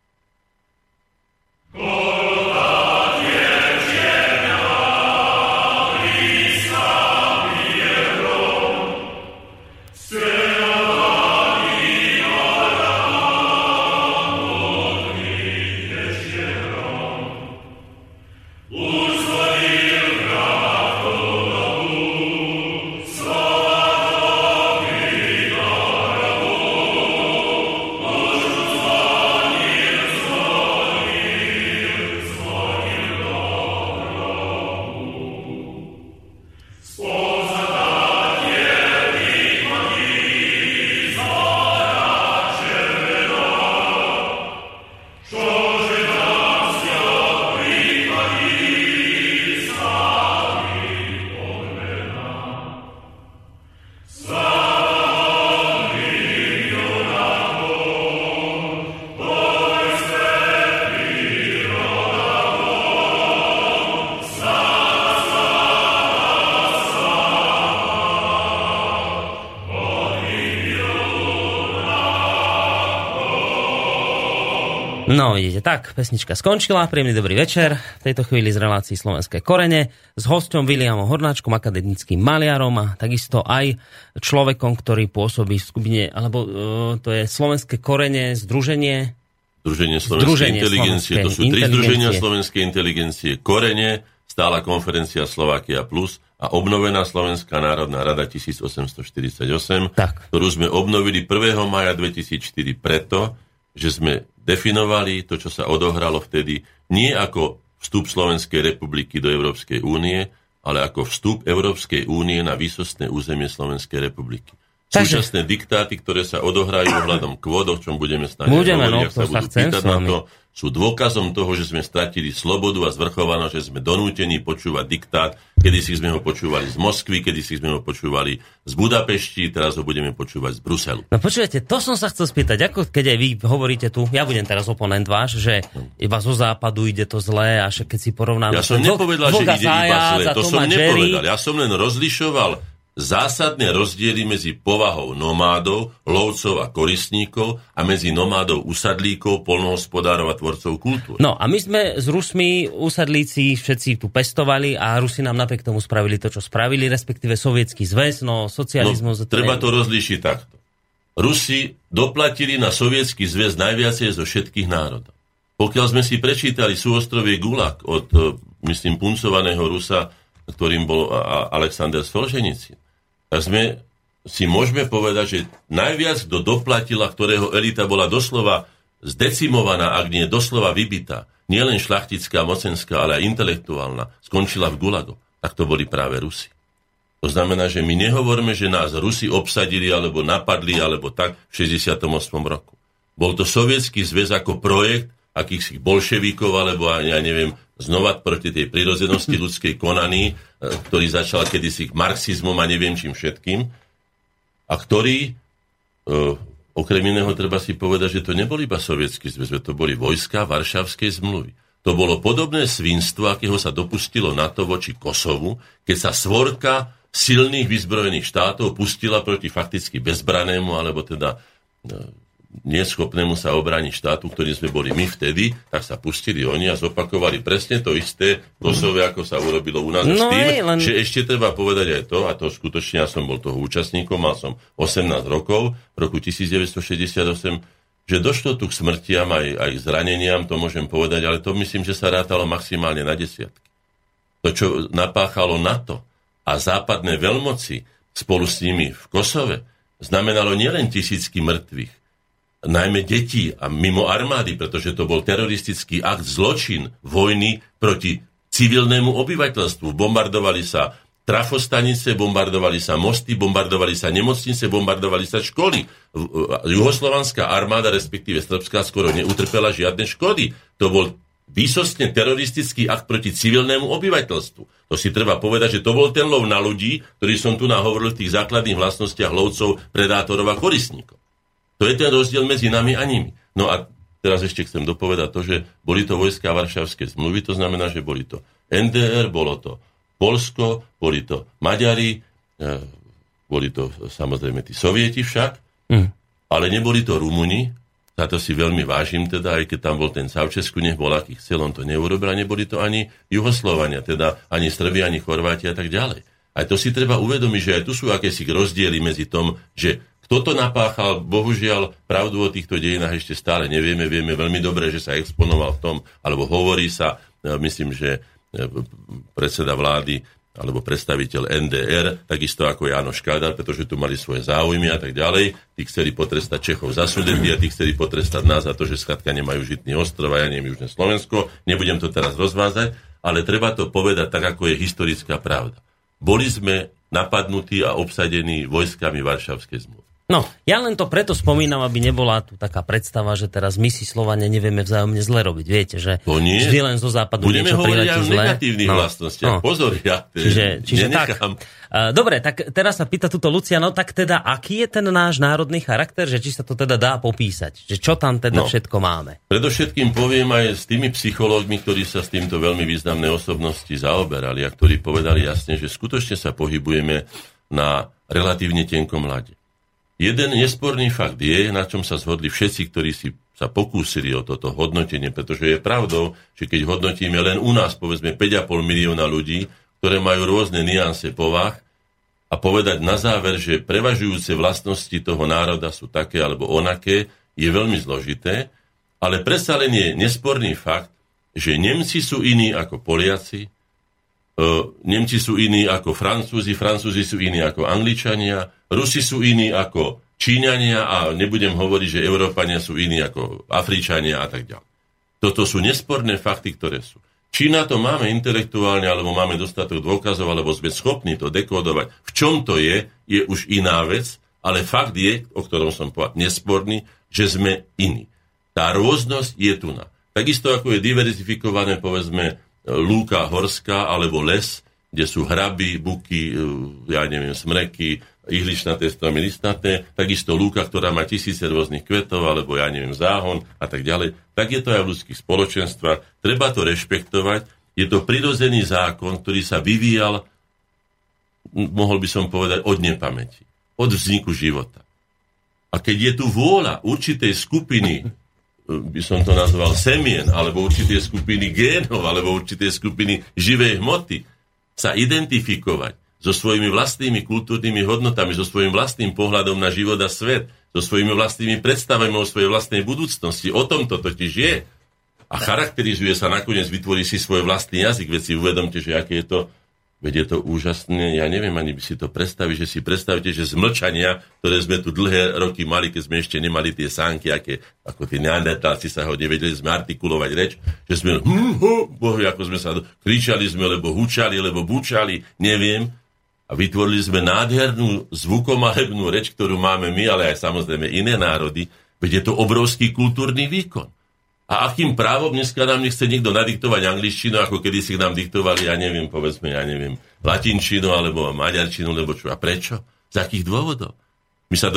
Vidíte, tak, pesnička skončila, príjemný dobrý večer. V tejto chvíli z relácií Slovenské korene s hosťom Williamom Hornáčkom, akademickým maliarom a takisto aj človekom, ktorý pôsobí v skupine, alebo uh, to je Slovenské korene, združenie Združenie slovenskej Združenie inteligencie, to sú tri združenia slovenskej inteligencie. Korene, stála konferencia Slovakia Plus a obnovená Slovenská národná rada 1848, tak. ktorú sme obnovili 1. maja 2004 preto, že sme definovali to, čo sa odohralo vtedy, nie ako vstup Slovenskej republiky do Európskej únie, ale ako vstup Európskej únie na výsostné územie Slovenskej republiky. Súčasné diktáty, ktoré sa odohrajú ohľadom kvót, o čom budeme snáď budeme, hovoriť, no, sa budú pýtať na to, sú dôkazom toho, že sme stratili slobodu a zvrchovanosť, že sme donútení počúvať diktát. Kedy si sme ho počúvali z Moskvy, kedy si sme ho počúvali z Budapešti, teraz ho budeme počúvať z Bruselu. No počujete, to som sa chcel spýtať, ako keď aj vy hovoríte tu, ja budem teraz oponent váš, že iba zo západu ide to zlé a že keď si porovnáme... Ja som nepovedal, že ide iba zlé, to som nepovedal. Ja som len rozlišoval zásadné rozdiely medzi povahou nomádov, lovcov a koristníkov a medzi nomádov usadlíkov, polnohospodárov a tvorcov kultúry. No a my sme s Rusmi usadlíci všetci tu pestovali a Rusi nám napriek tomu spravili to, čo spravili, respektíve sovietský zväz, no socializmus... No, treba to rozlíšiť takto. Rusi doplatili na sovietský zväz najviacej zo všetkých národov. Pokiaľ sme si prečítali súostrovie Gulag od, eh, myslím, puncovaného Rusa, ktorým bol Alexander Solženicin, tak sme si môžeme povedať, že najviac, kto doplatila, ktorého elita bola doslova zdecimovaná, ak nie doslova vybitá, nielen šlachtická, mocenská, ale aj intelektuálna, skončila v Gulagu, tak to boli práve Rusi. To znamená, že my nehovoríme, že nás Rusi obsadili, alebo napadli, alebo tak v 68. roku. Bol to sovietský zväz ako projekt akýchsi bolševíkov, alebo ja neviem, znova proti tej prirozenosti ľudskej konaní, e, ktorý začal kedysi marxizmom a neviem čím všetkým, a ktorý, e, okrem iného treba si povedať, že to nebol iba sovietský zväz, to boli vojska Varšavskej zmluvy. To bolo podobné svinstvo, akého sa dopustilo NATO voči Kosovu, keď sa svorka silných vyzbrojených štátov pustila proti fakticky bezbranému, alebo teda e, neschopnému sa obrániť štátu, ktorý sme boli my vtedy, tak sa pustili oni a zopakovali presne to isté Kosove, ako sa urobilo u nás. No s tým, len... že ešte treba povedať aj to, a to skutočne ja som bol toho účastníkom, mal som 18 rokov, v roku 1968, že došlo tu k smrtiam aj, aj zraneniam, to môžem povedať, ale to myslím, že sa rátalo maximálne na desiatky. To, čo napáchalo NATO a západné veľmoci spolu s nimi v Kosove, znamenalo nielen tisícky mŕtvych, najmä detí a mimo armády, pretože to bol teroristický akt zločin vojny proti civilnému obyvateľstvu. Bombardovali sa trafostanice, bombardovali sa mosty, bombardovali sa nemocnice, bombardovali sa školy. Juhoslovanská armáda, respektíve Srbská, skoro neutrpela žiadne škody. To bol výsostne teroristický akt proti civilnému obyvateľstvu. To si treba povedať, že to bol ten lov na ľudí, ktorý som tu nahovoril v tých základných vlastnostiach lovcov, predátorov a korisníkov. To je ten rozdiel medzi nami a nimi. No a teraz ešte chcem dopovedať to, že boli to vojská Varšavské zmluvy, to znamená, že boli to NDR, bolo to Polsko, boli to Maďari, e, boli to samozrejme tí sovieti však, mm. ale neboli to Rumuni, za to si veľmi vážim, teda, aj keď tam bol ten Savčesku, nech bol aký chcel, on to neurobil, a neboli to ani Juhoslovania, teda ani Srbi, ani Chorváti a tak ďalej. Aj to si treba uvedomiť, že aj tu sú akési rozdiely medzi tom, že kto to napáchal, bohužiaľ, pravdu o týchto dejinách ešte stále nevieme. Vieme veľmi dobre, že sa exponoval v tom, alebo hovorí sa, e, myslím, že e, predseda vlády alebo predstaviteľ NDR, takisto ako Jánoš Kádar, pretože tu mali svoje záujmy a tak ďalej. Tí chceli potrestať Čechov za sudety a tí chceli potrestať nás za to, že skladka nemajú žitný ostrov a ja neviem Južné Slovensko. Nebudem to teraz rozvázať, ale treba to povedať tak, ako je historická pravda. Boli sme napadnutí a obsadení vojskami Varšavskej zmluvy. No, ja len to preto spomínam, aby nebola tu taká predstava, že teraz my si Slovania nevieme vzájomne zle robiť. Viete, že to nie. vždy len zo západu Budeme niečo hovoriť aj o negatívnych no, vlastnostiach. No. Pozor, ja čiže, čiže tak. Dobre, tak teraz sa pýta túto Lucia, no tak teda, aký je ten náš národný charakter, že či sa to teda dá popísať? Že čo tam teda no. všetko máme? Predovšetkým poviem aj s tými psychológmi, ktorí sa s týmto veľmi významné osobnosti zaoberali a ktorí povedali jasne, že skutočne sa pohybujeme na relatívne tenkom ľade. Jeden nesporný fakt je, na čom sa zhodli všetci, ktorí si sa pokúsili o toto hodnotenie, pretože je pravdou, že keď hodnotíme len u nás, povedzme 5,5 milióna ľudí, ktoré majú rôzne nianse povah, a povedať na záver, že prevažujúce vlastnosti toho národa sú také alebo onaké, je veľmi zložité, ale predsa len je nesporný fakt, že Nemci sú iní ako Poliaci, Nemci sú iní ako Francúzi, Francúzi sú iní ako Angličania, Rusi sú iní ako Číňania a nebudem hovoriť, že Európania sú iní ako Afričania a tak ďalej. Toto sú nesporné fakty, ktoré sú. Či na to máme intelektuálne, alebo máme dostatok dôkazov, alebo sme schopní to dekodovať. V čom to je, je už iná vec, ale fakt je, o ktorom som povedal, nesporný, že sme iní. Tá rôznosť je tu na. Takisto ako je diverzifikované, povedzme, lúka horská alebo les, kde sú hraby, buky, ja neviem, smreky, ihličnaté, stromy listnaté, takisto lúka, ktorá má tisíce rôznych kvetov, alebo ja neviem, záhon a tak ďalej. Tak je to aj v ľudských spoločenstvách. Treba to rešpektovať. Je to prirodzený zákon, ktorý sa vyvíjal, mohol by som povedať, od nepamäti. Od vzniku života. A keď je tu vôľa určitej skupiny, by som to nazval semien, alebo určitej skupiny génov, alebo určitej skupiny živej hmoty, sa identifikovať so svojimi vlastnými kultúrnymi hodnotami, so svojím vlastným pohľadom na život a svet, so svojimi vlastnými predstavami o svojej vlastnej budúcnosti. O tom to totiž je. A charakterizuje sa nakoniec, vytvorí si svoj vlastný jazyk. Veď si uvedomte, že aké je to Veď je to úžasné, ja neviem ani by si to predstaviť, že si predstavíte, že z mlčania, ktoré sme tu dlhé roky mali, keď sme ešte nemali tie sánky, aké, ako tí neandertálci sa ho nevedeli sme artikulovať reč, že sme, hm, hm, bohu, ako sme sa, kričali sme, lebo hučali, lebo bučali, neviem, a vytvorili sme nádhernú zvukomalebnú reč, ktorú máme my, ale aj samozrejme iné národy, veď je to obrovský kultúrny výkon. A akým právom dneska nám nechce niekto nadiktovať angličtinu, ako kedy si nám diktovali, ja neviem, povedzme, ja neviem, latinčinu alebo maďarčinu, lebo čo a prečo? Z akých dôvodov? My sa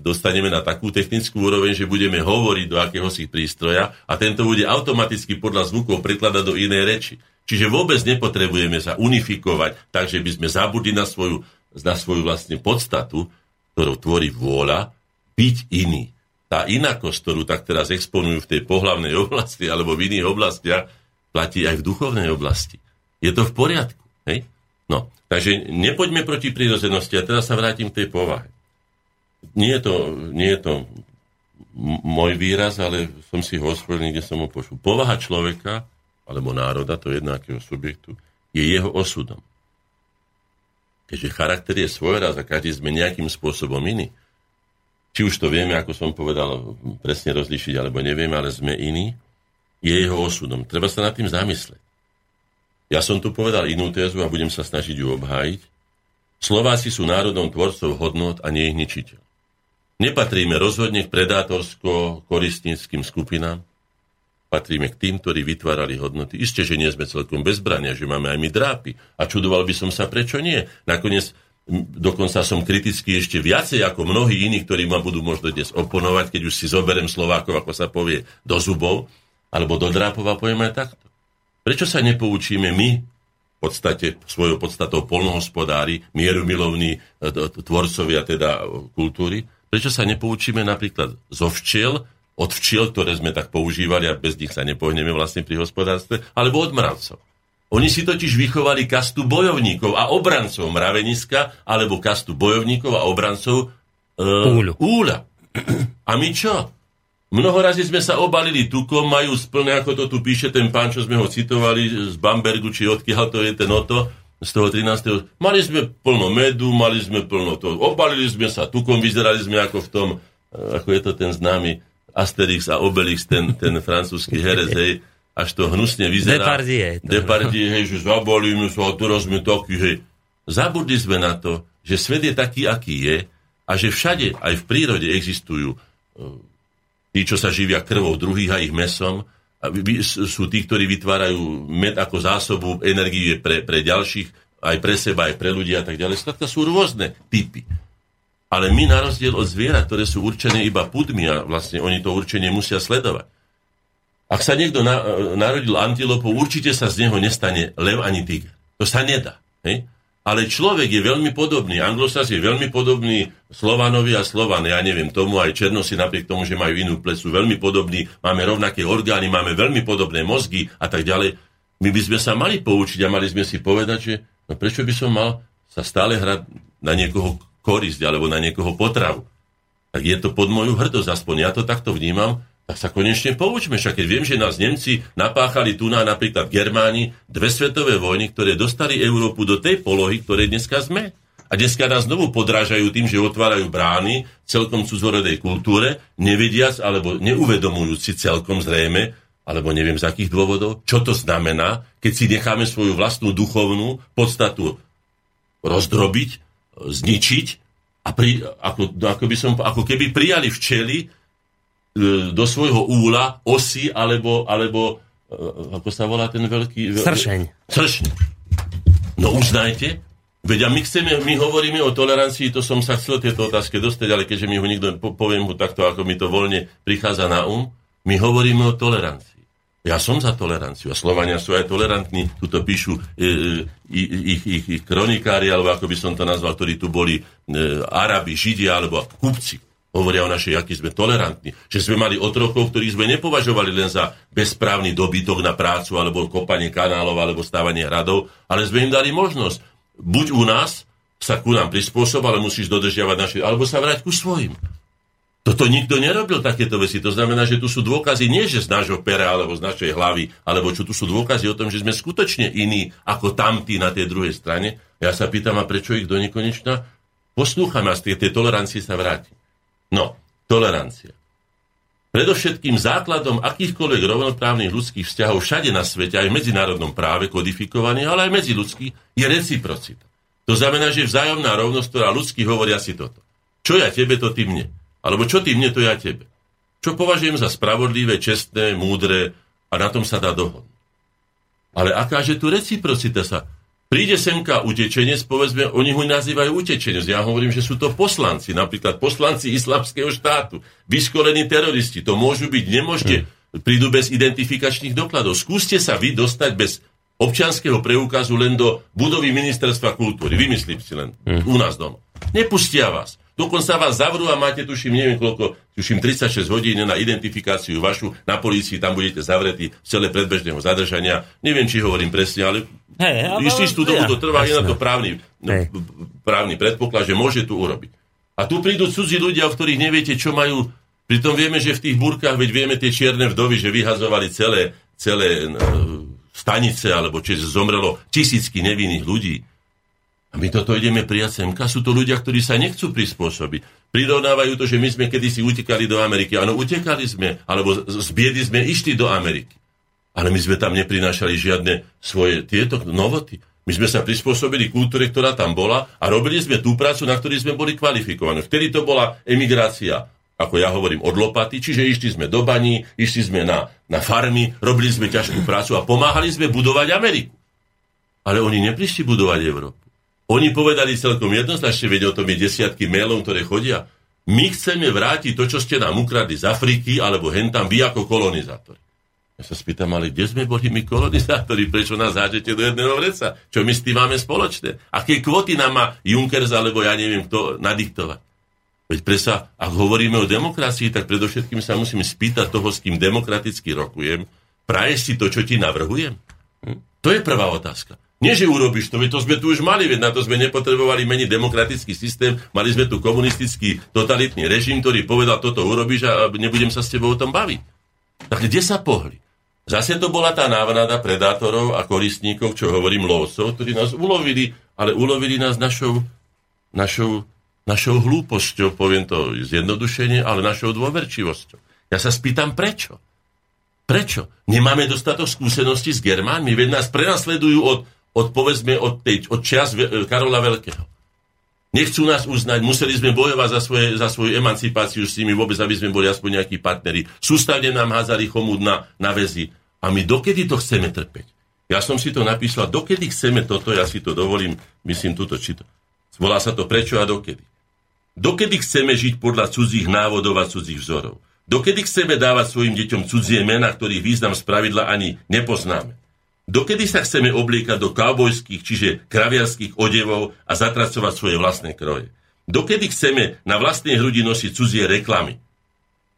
dostaneme na takú technickú úroveň, že budeme hovoriť do akéhosi prístroja a tento bude automaticky podľa zvukov prekladať do inej reči. Čiže vôbec nepotrebujeme sa unifikovať, takže by sme zabudli na svoju na svoju vlastne podstatu, ktorou tvorí vôľa, byť iný. Tá inakosť, ktorú tak teraz exponujú v tej pohlavnej oblasti alebo v iných oblastiach, platí aj v duchovnej oblasti. Je to v poriadku. Hej? No, takže nepoďme proti prírodzenosti. A teraz sa vrátim k tej povahe. Nie je to, nie je to môj výraz, ale som si ho osvojil, kde som ho počul. Povaha človeka, alebo národa, to je jednakého subjektu, je jeho osudom. Keďže charakter je svoj raz a každý sme nejakým spôsobom iný, či už to vieme, ako som povedal, presne rozlišiť, alebo nevieme, ale sme iní, je jeho osudom. Treba sa nad tým zamyslieť. Ja som tu povedal inú tézu a budem sa snažiť ju obhájiť. Slováci sú národom tvorcov hodnot a nie ich ničiteľ. Nepatríme rozhodne k predátorsko-koristníckým skupinám, patríme k tým, ktorí vytvárali hodnoty. Isté, že nie sme celkom bezbrania, že máme aj my drápy. A čudoval by som sa, prečo nie. Nakoniec dokonca som kritický ešte viacej ako mnohí iní, ktorí ma budú možno dnes oponovať, keď už si zoberiem Slovákov, ako sa povie, do zubov, alebo do drápov a poviem aj takto. Prečo sa nepoučíme my, v podstate svojou podstatou polnohospodári, mierumilovní e, tvorcovia teda kultúry, prečo sa nepoučíme napríklad zo včiel, od včiel, ktoré sme tak používali a bez nich sa nepohneme vlastne pri hospodárstve, alebo od mravcov. Oni si totiž vychovali kastu bojovníkov a obrancov mraveniska, alebo kastu bojovníkov a obrancov e, úľa. A my čo? Mnoho razy sme sa obalili tukom, majú splné, ako to tu píše ten pán, čo sme ho citovali z Bambergu, či odkiaľ to je ten oto, z toho 13. Mali sme plno medu, mali sme plno to, obalili sme sa tukom, vyzerali sme ako v tom, ako je to ten známy Asterix a Obelix, ten, ten francúzsky herec, hej, až to hnusne vyzerá. Depardie. Depardie, hej, že zabalíme sa a teraz sme takí, hej. Zabudli sme na to, že svet je taký, aký je a že všade, aj v prírode existujú tí, čo sa živia krvou druhých a ich mesom, sú tí, ktorí vytvárajú med ako zásobu energie pre, pre ďalších, aj pre seba, aj pre ľudí a tak ďalej. Skladka sú rôzne typy. Ale my na rozdiel od zvierat, ktoré sú určené iba pudmi a vlastne oni to určenie musia sledovať. Ak sa niekto na, narodil antilopou, určite sa z neho nestane lev ani tiger. To sa nedá. Hej? ale človek je veľmi podobný. Anglosas je veľmi podobný Slovanovi a Slovan. Ja neviem tomu, aj Černosi napriek tomu, že majú inú plesu, veľmi podobný. Máme rovnaké orgány, máme veľmi podobné mozgy a tak ďalej. My by sme sa mali poučiť a mali sme si povedať, že no prečo by som mal sa stále hrať na niekoho korisť alebo na niekoho potravu. Tak je to pod moju hrdosť, aspoň ja to takto vnímam tak sa konečne poučme. Však keď viem, že nás Nemci napáchali tu na napríklad Germáni dve svetové vojny, ktoré dostali Európu do tej polohy, ktoré dneska sme. A dneska nás znovu podrážajú tým, že otvárajú brány celkom cudzorodej kultúre, nevediac alebo neuvedomujúci celkom zrejme, alebo neviem z akých dôvodov, čo to znamená, keď si necháme svoju vlastnú duchovnú podstatu rozdrobiť, zničiť a pri, ako, ako, by som, ako keby prijali včely do svojho úla osy alebo, alebo e, ako sa volá ten veľký... Sršeň. Sršeň. No uznajte, veď a my chceme, my hovoríme o tolerancii, to som sa chcel tieto otázke dostať, ale keďže mi ho nikto, poviem ho takto, ako mi to voľne prichádza na um, my hovoríme o tolerancii. Ja som za toleranciu a Slovania sú aj tolerantní. Tuto píšu e, e, ich, ich, ich kronikári, alebo ako by som to nazval, ktorí tu boli e, Arabi, Židia alebo kupci Hovoria o našej, aký sme tolerantní. Že sme mali otrokov, ktorých sme nepovažovali len za bezprávny dobytok na prácu, alebo kopanie kanálov, alebo stávanie hradov, ale sme im dali možnosť. Buď u nás sa ku nám prispôsob, ale musíš dodržiavať naše, alebo sa vráť ku svojim. Toto nikto nerobil takéto veci. To znamená, že tu sú dôkazy nie že z nášho pera alebo z našej hlavy, alebo čo tu sú dôkazy o tom, že sme skutočne iní ako tamtí na tej druhej strane. Ja sa pýtam, a prečo ich do nekonečna poslúchame a z tej, tej tolerancie sa vráti. No, tolerancia. Predovšetkým základom akýchkoľvek rovnoprávnych ľudských vzťahov všade na svete, aj v medzinárodnom práve kodifikovaných, ale aj medzi ľudských, je reciprocita. To znamená, že vzájomná rovnosť, ktorá ľudský hovoria si toto. Čo ja tebe, to ty mne. Alebo čo ty mne, to ja tebe. Čo považujem za spravodlivé, čestné, múdre a na tom sa dá dohodnúť. Ale akáže tu reciprocita sa Príde semka utečenec, povedzme, oni ho nazývajú utečenec. Ja hovorím, že sú to poslanci, napríklad poslanci islamského štátu, vyškolení teroristi. To môžu byť, nemôžete, prídu bez identifikačných dokladov. Skúste sa vy dostať bez občianského preukazu len do budovy ministerstva kultúry. Vymyslím si len mm. u nás doma. Nepustia vás. Dokonca vás zavrú a máte, tuším, neviem koľko, tuším 36 hodín na identifikáciu vašu na polícii, tam budete zavretí v celé predbežného zadržania. Neviem, či hovorím presne, ale hey, istú dobu to trvá, je na to právny, hey. právny predpoklad, že môže tu urobiť. A tu prídu cudzí ľudia, o ktorých neviete, čo majú. Pritom vieme, že v tých burkách, veď vieme tie čierne vdovy, že vyhazovali celé, celé uh, stanice, alebo či zomrelo tisícky nevinných ľudí. A my toto ideme prijať semka. Sú to ľudia, ktorí sa nechcú prispôsobiť. Prirovnávajú to, že my sme kedysi utekali do Ameriky. Áno, utekali sme, alebo z biedy sme išli do Ameriky. Ale my sme tam neprinášali žiadne svoje tieto novoty. My sme sa prispôsobili kultúre, ktorá tam bola a robili sme tú prácu, na ktorej sme boli kvalifikovaní. Vtedy to bola emigrácia, ako ja hovorím, od lopaty, čiže išli sme do baní, išli sme na, na farmy, robili sme ťažkú prácu a pomáhali sme budovať Ameriku. Ale oni neprišli budovať Európu. Oni povedali celkom jednoznačne, veď o tom je desiatky mailov, ktoré chodia. My chceme vrátiť to, čo ste nám ukradli z Afriky, alebo hentam vy ako kolonizátori. Ja sa spýtam, ale kde sme boli my kolonizátori? Prečo nás hádete do jedného vreca? Čo my s tým máme spoločné? Aké kvoty nám má Junkers, alebo ja neviem kto, nadiktovať? Veď presa, ak hovoríme o demokracii, tak predovšetkým sa musím spýtať toho, s kým demokraticky rokujem. Praješ si to, čo ti navrhujem? Hm? To je prvá otázka. Nie, že urobíš to, veď to sme tu už mali, veď na to sme nepotrebovali meniť demokratický systém, mali sme tu komunistický totalitný režim, ktorý povedal, toto urobíš a nebudem sa s tebou o tom baviť. Tak kde sa pohli? Zase to bola tá návnada predátorov a koristníkov, čo hovorím, lovcov, ktorí nás ulovili, ale ulovili nás našou, našou, našou hlúposťou, poviem to zjednodušenie, ale našou dôverčivosťou. Ja sa spýtam, prečo? Prečo? Nemáme dostatok skúseností s Germánmi, veď nás prenasledujú od, od povedzme od, tej, od čas Karola Veľkého. Nechcú nás uznať, museli sme bojovať za, svoje, za svoju emancipáciu s nimi vôbec, aby sme boli aspoň nejakí partneri. Sústavne nám házali chomúd na, na väzy. A my dokedy to chceme trpeť? Ja som si to napísal, dokedy chceme toto, ja si to dovolím, myslím túto čito. Volá sa to prečo a dokedy. Dokedy chceme žiť podľa cudzích návodov a cudzích vzorov? Dokedy chceme dávať svojim deťom cudzie mena, ktorých význam spravidla ani nepoznáme? Dokedy sa chceme obliekať do kaubojských, čiže kraviarských odevov a zatracovať svoje vlastné kroje? Dokedy chceme na vlastnej hrudi nosiť cudzie reklamy?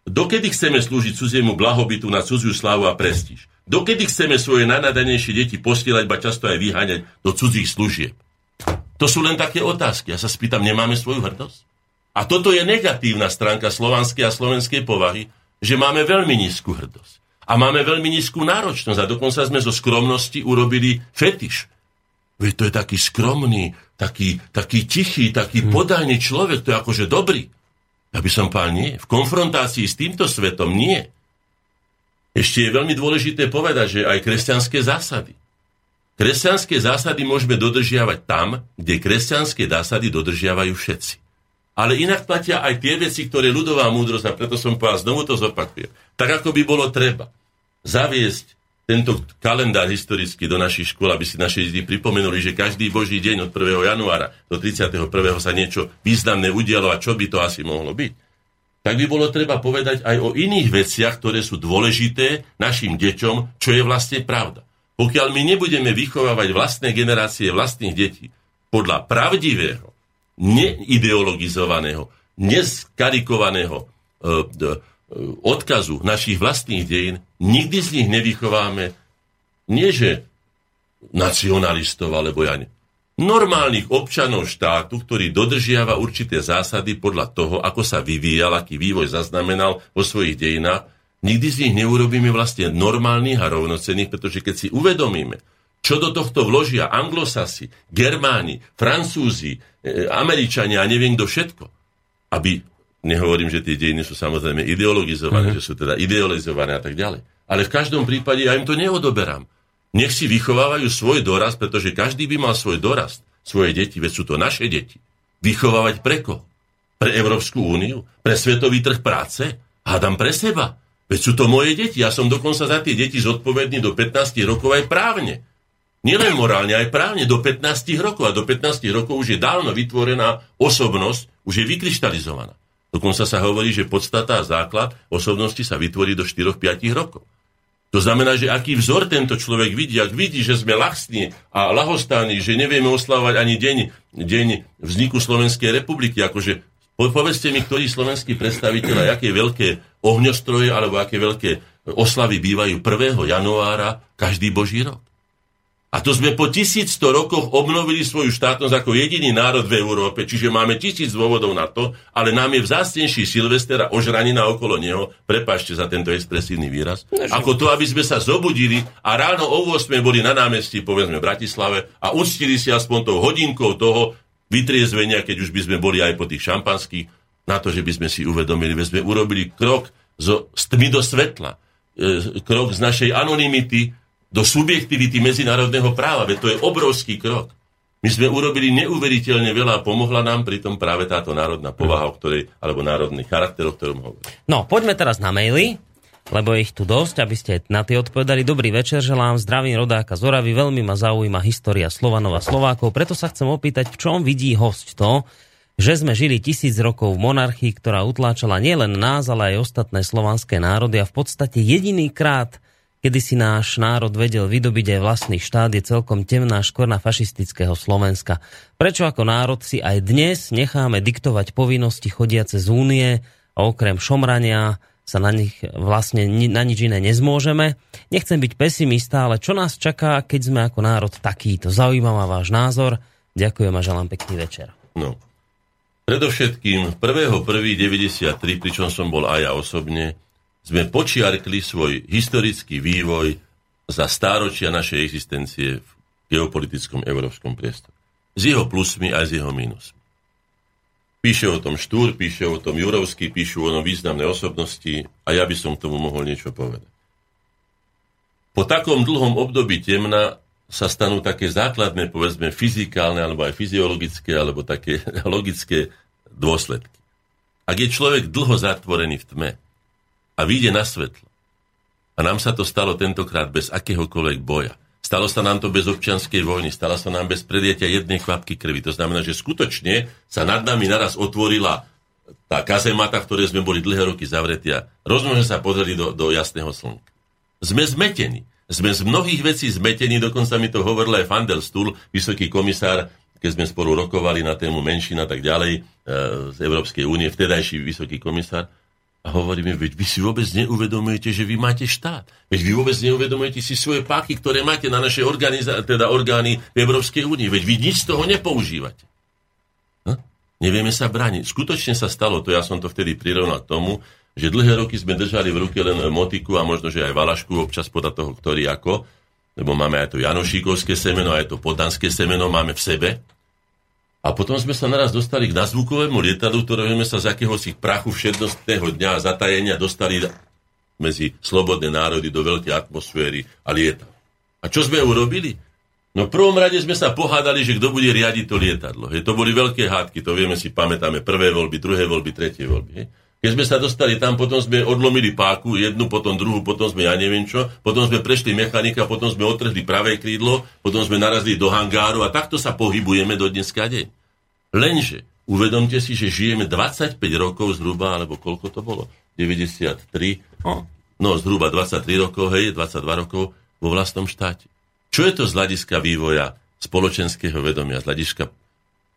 Dokedy chceme slúžiť cudziemu blahobytu na cudziu slavu a prestíž? Dokedy chceme svoje najnadanejšie deti posielať, ba často aj vyháňať do cudzích služieb? To sú len také otázky. Ja sa spýtam, nemáme svoju hrdosť? A toto je negatívna stránka slovanskej a slovenskej povahy, že máme veľmi nízku hrdosť. A máme veľmi nízku náročnosť a dokonca sme zo skromnosti urobili fetiš. Veď to je taký skromný, taký, taký tichý, taký hmm. podajný človek, to je akože dobrý. Ja by som pán nie. V konfrontácii s týmto svetom nie. Ešte je veľmi dôležité povedať, že aj kresťanské zásady. Kresťanské zásady môžeme dodržiavať tam, kde kresťanské zásady dodržiavajú všetci. Ale inak platia aj tie veci, ktoré ľudová múdrosť, a preto som povedal, znovu to zopakujem, tak ako by bolo treba zaviesť tento kalendár historický do našich škôl, aby si naše deti pripomenuli, že každý boží deň od 1. januára do 31. sa niečo významné udialo a čo by to asi mohlo byť. Tak by bolo treba povedať aj o iných veciach, ktoré sú dôležité našim deťom, čo je vlastne pravda. Pokiaľ my nebudeme vychovávať vlastné generácie vlastných detí podľa pravdivého, neideologizovaného, neskarikovaného e, e, odkazu našich vlastných dejín, nikdy z nich nevychováme. Nie že nacionalistov, alebo ja normálnych občanov štátu, ktorý dodržiava určité zásady podľa toho, ako sa vyvíjal, aký vývoj zaznamenal vo svojich dejinách, nikdy z nich neurobíme vlastne normálnych a rovnocenných, pretože keď si uvedomíme, čo do tohto vložia anglosasi, Germáni, Francúzi, e, Američania a neviem kto všetko, aby, nehovorím, že tie dejiny sú samozrejme ideologizované, mm-hmm. že sú teda idealizované a tak ďalej, ale v každom prípade ja im to neodoberám. Nech si vychovávajú svoj dorast, pretože každý by mal svoj dorast, svoje deti, veď sú to naše deti. Vychovávať pre koho? Pre Európsku úniu? Pre svetový trh práce? Hádam pre seba. Veď sú to moje deti. Ja som dokonca za tie deti zodpovedný do 15 rokov aj právne. Nielen morálne, aj právne do 15 rokov. A do 15 rokov už je dávno vytvorená osobnosť, už je vykryštalizovaná. Dokonca sa hovorí, že podstata a základ osobnosti sa vytvorí do 4-5 rokov. To znamená, že aký vzor tento človek vidí, ak vidí, že sme ľahsní a lahostáni, že nevieme oslavovať ani deň, deň vzniku Slovenskej republiky, akože povedzte mi, ktorí slovenskí predstaviteľa, aké veľké ohňostroje alebo aké veľké oslavy bývajú 1. januára každý boží rok. A to sme po 1100 rokoch obnovili svoju štátnosť ako jediný národ v Európe, čiže máme tisíc dôvodov na to, ale nám je vzácnejší Silvester a ožranina okolo neho, prepašte za tento expresívny výraz, ako to, aby sme sa zobudili a ráno o 8 boli na námestí, povedzme v Bratislave a uctili si aspoň tou hodinkou toho vytriezvenia, keď už by sme boli aj po tých šampanských, na to, že by sme si uvedomili, že sme urobili krok zo stmy do svetla, e, krok z našej anonymity do subjektivity medzinárodného práva. Veď to je obrovský krok. My sme urobili neuveriteľne veľa a pomohla nám pritom práve táto národná povaha, o ktorej, alebo národný charakter, o ktorom hovorím. No, poďme teraz na maily, lebo ich tu dosť, aby ste na tie odpovedali. Dobrý večer, želám zdravím rodáka Zoravy, veľmi ma zaujíma história Slovanov a Slovákov, preto sa chcem opýtať, v čom vidí host to, že sme žili tisíc rokov v monarchii, ktorá utláčala nielen nás, ale aj ostatné slovanské národy a v podstate jediný krát kedy si náš národ vedel vydobiť aj vlastný štát, je celkom temná škorna fašistického Slovenska. Prečo ako národ si aj dnes necháme diktovať povinnosti chodiace z únie a okrem šomrania sa na nich vlastne na nič iné nezmôžeme. Nechcem byť pesimista, ale čo nás čaká, keď sme ako národ takýto? Zaujímavá váš názor. Ďakujem a želám pekný večer. No. Predovšetkým 1.1.93, pričom som bol aj ja osobne, sme počiarkli svoj historický vývoj za stáročia našej existencie v geopolitickom európskom priestore. S jeho plusmi aj s jeho mínusmi. Píše o tom Štúr, píše o tom Jurovský, píšu o tom významné osobnosti a ja by som k tomu mohol niečo povedať. Po takom dlhom období temna sa stanú také základné, povedzme, fyzikálne, alebo aj fyziologické, alebo také logické dôsledky. Ak je človek dlho zatvorený v tme, a vyjde na svetlo. A nám sa to stalo tentokrát bez akéhokoľvek boja. Stalo sa nám to bez občianskej vojny, stalo sa nám bez predietia jednej kvapky krvi. To znamená, že skutočne sa nad nami naraz otvorila tá kazemata, v ktorej sme boli dlhé roky zavretí a rozumne sa pozreli do, do jasného slnka. Sme zmetení. Sme z mnohých vecí zmetení, dokonca mi to hovoril aj Fandel Stuhl, vysoký komisár, keď sme spolu rokovali na tému menšina a tak ďalej e, z Európskej únie, vtedajší vysoký komisár. A hovoríme, veď vy si vôbec neuvedomujete, že vy máte štát. Veď vy vôbec neuvedomujete si svoje páky, ktoré máte na naše organiza- teda orgány v Európskej únii. Veď vy nič z toho nepoužívate. Hm? Nevieme sa brániť. Skutočne sa stalo to, ja som to vtedy prirovnal k tomu, že dlhé roky sme držali v ruke len motiku a možno, že aj valašku, občas podľa toho, ktorý ako, lebo máme aj to Janošíkovské semeno, aj to podanské semeno máme v sebe. A potom sme sa naraz dostali k nazvukovému lietadlu, ktoré sme sa z akéhosi prachu všednostného dňa a zatajenia dostali medzi slobodné národy do veľkej atmosféry a lieta. A čo sme urobili? No v prvom rade sme sa pohádali, že kto bude riadiť to lietadlo. Hej, to boli veľké hádky, to vieme si, pamätáme, prvé voľby, druhé voľby, tretie voľby. Hej. Keď sme sa dostali tam, potom sme odlomili páku, jednu, potom druhú, potom sme ja neviem čo, potom sme prešli mechanika, potom sme otrhli pravé krídlo, potom sme narazili do hangáru a takto sa pohybujeme do dneska deň. Lenže uvedomte si, že žijeme 25 rokov zhruba, alebo koľko to bolo? 93, no, no zhruba 23 rokov, hej, 22 rokov vo vlastnom štáte. Čo je to z hľadiska vývoja spoločenského vedomia, z hľadiska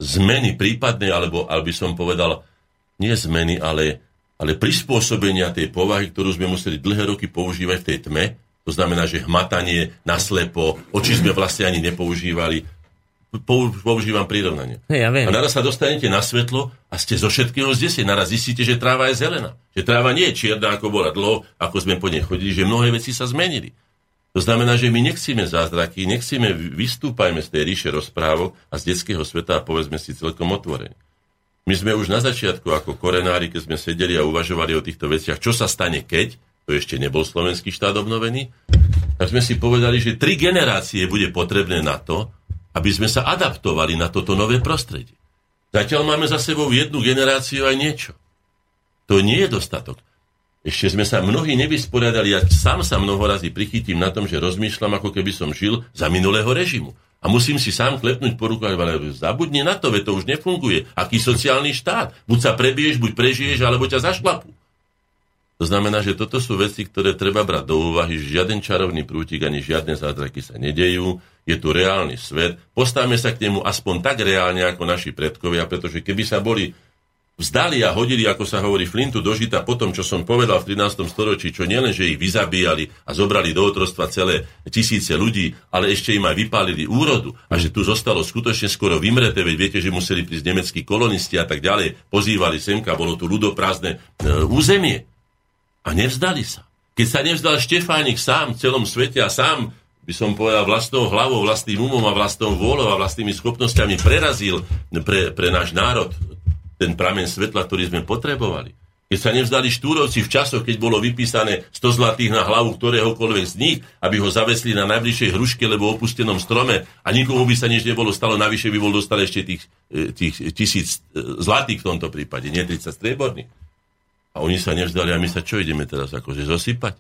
zmeny prípadnej, alebo, alebo by som povedal, nie zmeny, ale ale prispôsobenia tej povahy, ktorú sme museli dlhé roky používať v tej tme, to znamená, že hmatanie naslepo, oči sme vlastne ani nepoužívali, používam prirovnanie. Hey, ja viem. A naraz sa dostanete na svetlo a ste zo všetkého zdesení. Naraz zistíte, že tráva je zelená. Že tráva nie je čierna, ako bola dlho, ako sme po nej chodili, že mnohé veci sa zmenili. To znamená, že my nechcíme zázraky, nechcíme vystúpajme z tej ríše rozprávok a z detského sveta a povedzme si celkom otvorene. My sme už na začiatku ako korenári, keď sme sedeli a uvažovali o týchto veciach, čo sa stane keď, to ešte nebol slovenský štát obnovený, tak sme si povedali, že tri generácie bude potrebné na to, aby sme sa adaptovali na toto nové prostredie. Zatiaľ máme za sebou jednu generáciu aj niečo. To nie je dostatok. Ešte sme sa mnohí nevysporiadali, ja sám sa mnoho razy prichytím na tom, že rozmýšľam, ako keby som žil za minulého režimu. A musím si sám klepnúť po rukách, ale zabudni na to, veď to už nefunguje. Aký sociálny štát? Buď sa prebiješ, buď prežiješ, alebo ťa zašlapú. To znamená, že toto sú veci, ktoré treba brať do úvahy, žiaden čarovný prútik ani žiadne zázraky sa nedejú, je tu reálny svet, postavme sa k nemu aspoň tak reálne ako naši predkovia, pretože keby sa boli vzdali a hodili, ako sa hovorí, flintu do žita po tom, čo som povedal v 13. storočí, čo nielen, že ich vyzabíjali a zobrali do otrostva celé tisíce ľudí, ale ešte im aj vypálili úrodu a že tu zostalo skutočne skoro vymreté, veď viete, že museli prísť nemeckí kolonisti a tak ďalej, pozývali semka, bolo tu ľudoprázdne e, územie a nevzdali sa. Keď sa nevzdal Štefánik sám v celom svete a sám by som povedal, vlastnou hlavou, vlastným umom a vlastnou vôľou a vlastnými schopnosťami prerazil pre, pre náš národ ten pramen svetla, ktorý sme potrebovali. Keď sa nevzdali štúrovci v časoch, keď bolo vypísané 100 zlatých na hlavu ktoréhokoľvek z nich, aby ho zavesli na najbližšej hruške alebo opustenom strome a nikomu by sa nič nebolo stalo, navyše by bol dostal ešte tých, e, tých tisíc e, zlatých v tomto prípade, nie 30 strieborných. A oni sa nevzdali a my sa čo ideme teraz akože zosypať?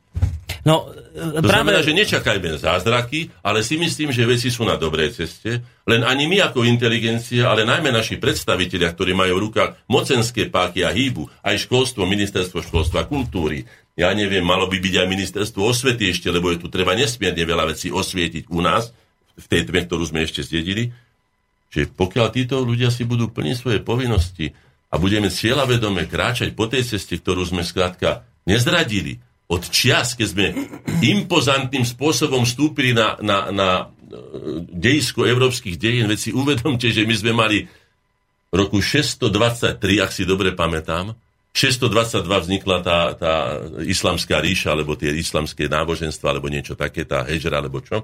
No, to práve... znamená, že nečakajme zázraky, ale si myslím, že veci sú na dobrej ceste. Len ani my ako inteligencia, ale najmä naši predstavitelia, ktorí majú v rukách mocenské páky a hýbu, aj školstvo, ministerstvo školstva, kultúry, ja neviem, malo by byť aj ministerstvo osvety ešte, lebo je tu treba nesmierne veľa vecí osvietiť u nás, v tej tme, ktorú sme ešte zdedili, že pokiaľ títo ľudia si budú plniť svoje povinnosti, a budeme cieľavedome kráčať po tej ceste, ktorú sme skrátka nezradili. Od čias, keď sme impozantným spôsobom vstúpili na, na, na e, dejisko európskych dejín, veď si uvedomte, že my sme mali roku 623, ak si dobre pamätám, 622 vznikla tá, tá islamská ríša, alebo tie islamské náboženstva, alebo niečo také, tá hežra, alebo čo.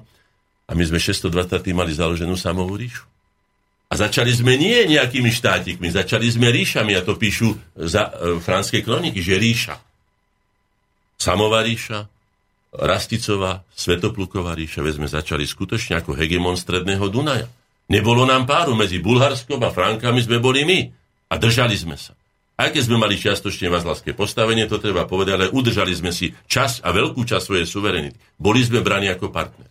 A my sme 620 mali založenú samovú ríšu. A začali sme nie nejakými štátikmi, začali sme ríšami, a to píšu za e, franské kroniky, že ríša. Samová ríša, Rasticová, Svetopluková ríša, veď sme začali skutočne ako hegemon stredného Dunaja. Nebolo nám páru, medzi Bulharskom a Frankami sme boli my. A držali sme sa. Aj keď sme mali čiastočne vazlavské postavenie, to treba povedať, ale udržali sme si čas a veľkú časť svojej suverenity. Boli sme braní ako partner.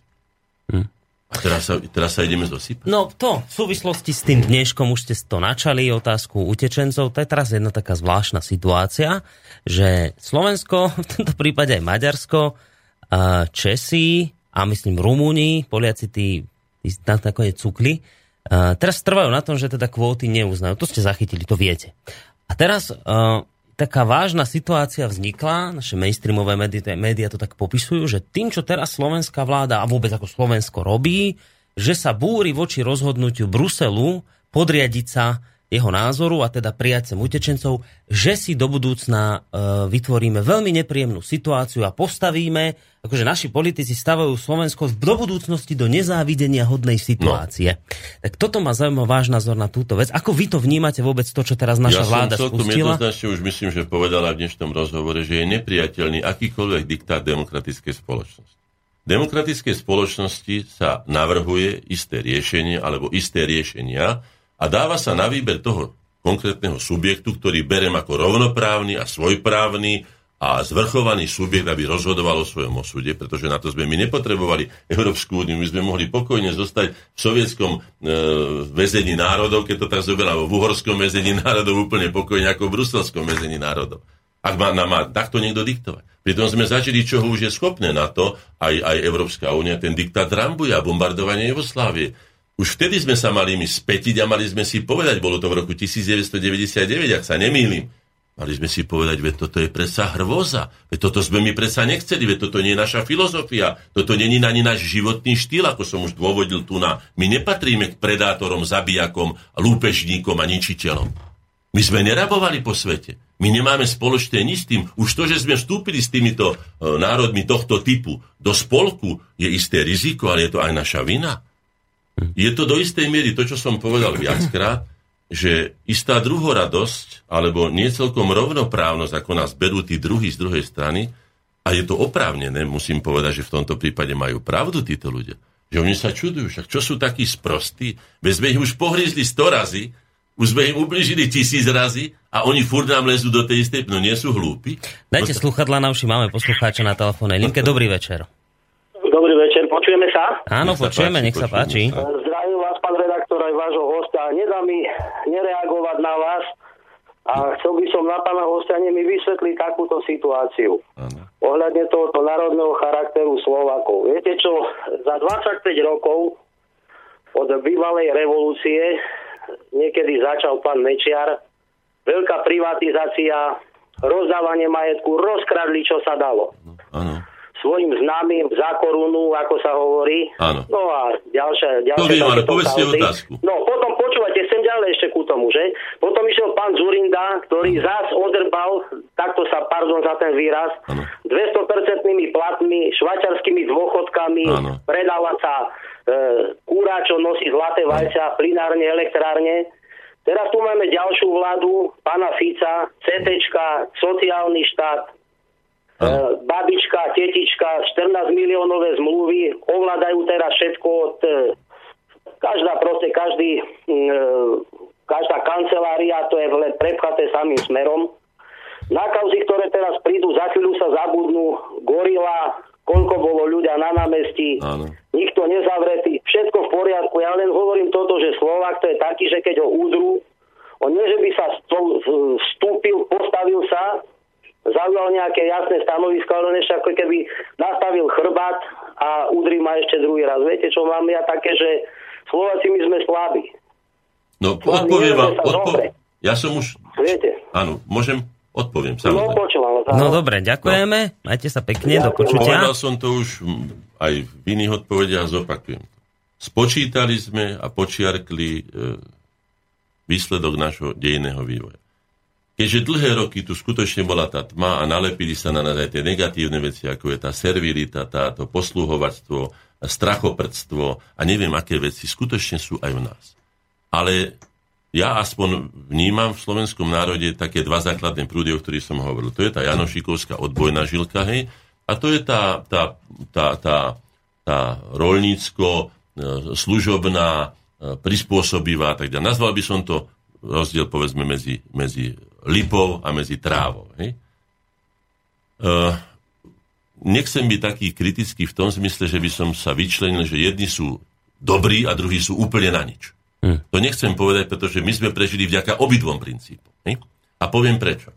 Hm. A teraz sa, teraz sa ideme zosypať? No to, v súvislosti s tým dneškom už ste to načali, otázku utečencov, to je teraz jedna taká zvláštna situácia, že Slovensko, v tomto prípade aj Maďarsko, Česi a myslím Rumúni, Poliaci tí, tí nakoniec cukli, teraz trvajú na tom, že teda kvóty neuznajú. To ste zachytili, to viete. A teraz taká vážna situácia vznikla, naše mainstreamové médiá to tak popisujú, že tým, čo teraz slovenská vláda a vôbec ako Slovensko robí, že sa búri voči rozhodnutiu Bruselu podriadiť sa jeho názoru a teda prijať sem utečencov, že si do budúcna e, vytvoríme veľmi nepríjemnú situáciu a postavíme, akože naši politici stavajú Slovensko do budúcnosti do nezávidenia hodnej situácie. No. Tak toto ma zaujíma váš názor na túto vec. Ako vy to vnímate vôbec to, čo teraz naša ja vláda som spustila? jednoznačne už myslím, že povedala v dnešnom rozhovore, že je nepriateľný akýkoľvek diktát demokratickej spoločnosti. Demokratickej spoločnosti sa navrhuje isté riešenie alebo isté riešenia, a dáva sa na výber toho konkrétneho subjektu, ktorý berem ako rovnoprávny a svojprávny a zvrchovaný subjekt, aby rozhodoval o svojom osude, pretože na to sme my nepotrebovali Európsku úniu. My sme mohli pokojne zostať v sovietskom e, väzení národov, keď to tak zoberá, v uhorskom väzení národov úplne pokojne ako v bruselskom väzení národov. Ak má, nám má takto niekto diktovať. Pritom sme zažili, čo už je schopné na to, aj, aj Európska únia, ten diktát Rambuja, bombardovanie Jugoslávie už vtedy sme sa mali my spätiť a mali sme si povedať, bolo to v roku 1999, ak sa nemýlim, mali sme si povedať, veď toto je predsa hrvoza, veď toto sme my predsa nechceli, veď toto nie je naša filozofia, toto není ani náš životný štýl, ako som už dôvodil tu na. My nepatríme k predátorom, zabijakom, lúpežníkom a ničiteľom. My sme nerabovali po svete. My nemáme spoločné nič s tým. Už to, že sme vstúpili s týmito e, národmi tohto typu do spolku, je isté riziko, ale je to aj naša vina. Je to do istej miery to, čo som povedal viackrát, že istá druhoradosť, alebo nie celkom rovnoprávnosť, ako nás berú tí druhí z druhej strany, a je to oprávnené, musím povedať, že v tomto prípade majú pravdu títo ľudia. Že oni sa čudujú, však čo sú takí sprostí, veď sme ich už pohrizli sto razy, už sme im ubližili tisíc razy a oni furt nám lezú do tej istej, no nie sú hlúpi. Dajte no, sluchadla na uši, máme poslucháča na telefónnej linke. Dobrý večer. Dobrý večer, počujeme sa? Áno, počujeme, nech sa páči. Zdravím vás, pán redaktor, aj vášho hosta. Nedá mi nereagovať na vás, A chcel by som na pána hostia mi vysvetliť takúto situáciu. Áno. Ohľadne tohoto národného charakteru Slovákov. Viete čo, za 25 rokov od bývalej revolúcie niekedy začal pán Mečiar, veľká privatizácia, rozdávanie majetku, rozkradli, čo sa dalo. Áno. Svojim známym za korunu, ako sa hovorí. Áno. No a ďalšie, ďalšie To viem, ale povedzte otázku. No potom počúvajte, sem ďalej ešte ku tomu, že? Potom išiel pán Zurinda, ktorý zás odrbal, takto sa, pardon za ten výraz, Áno. 200% platmi, švačarskými dôchodkami, Áno. predáva sa e, kúra, čo nosí zlaté vajcia, plinárne, elektrárne. Teraz tu máme ďalšiu vládu, pána Fica, CTčka, sociálny štát, e, babička, tetička, 14 miliónové zmluvy, ovládajú teraz všetko od e, každá proste, každý, e, každá kancelária, to je len prepchaté samým smerom. Na kauzy, ktoré teraz prídu, za chvíľu sa zabudnú, gorila, koľko bolo ľudia na námestí, Áno. nikto nezavretý, všetko v poriadku. Ja len hovorím toto, že Slovák to je taký, že keď ho údru, on nie, že by sa vstúpil, postavil sa, zaujal nejaké jasné stanovisko, ale len ešte ako keby nastavil chrbát a udri ma ešte druhý raz. Viete, čo mám ja také, že Slováci my sme slabí. No, odpoviem vám. Odpo- ja som už... Viete? Áno, môžem? Odpoviem, No, samozrejme. počúvam. vás, No dobre, ďakujeme. Majte sa pekne, do Ďakujem. počutia. Povedal som to už aj v iných odpovediach, zopakujem. Spočítali sme a počiarkli e, výsledok nášho dejného vývoja. Keďže dlhé roky tu skutočne bola tá tma a nalepili sa na nás aj tie negatívne veci, ako je tá servilita, táto posluhovačstvo, strachoprdstvo a neviem aké veci, skutočne sú aj v nás. Ale ja aspoň vnímam v slovenskom národe také dva základné prúdy, o ktorých som hovoril. To je tá Janošikovská odbojná žilka, hej, a to je tá, tá, tá, tá, tá rolnícko, e, služobná, e, prispôsobivá, tak ďalej. Nazval by som to rozdiel, povedzme, medzi, medzi lipou a medzi trávou. Hej. Uh, nechcem byť taký kritický v tom zmysle, že by som sa vyčlenil, že jedni sú dobrí a druhí sú úplne na nič. Hm. To nechcem povedať, pretože my sme prežili vďaka obidvom princípom. Hej? A poviem prečo.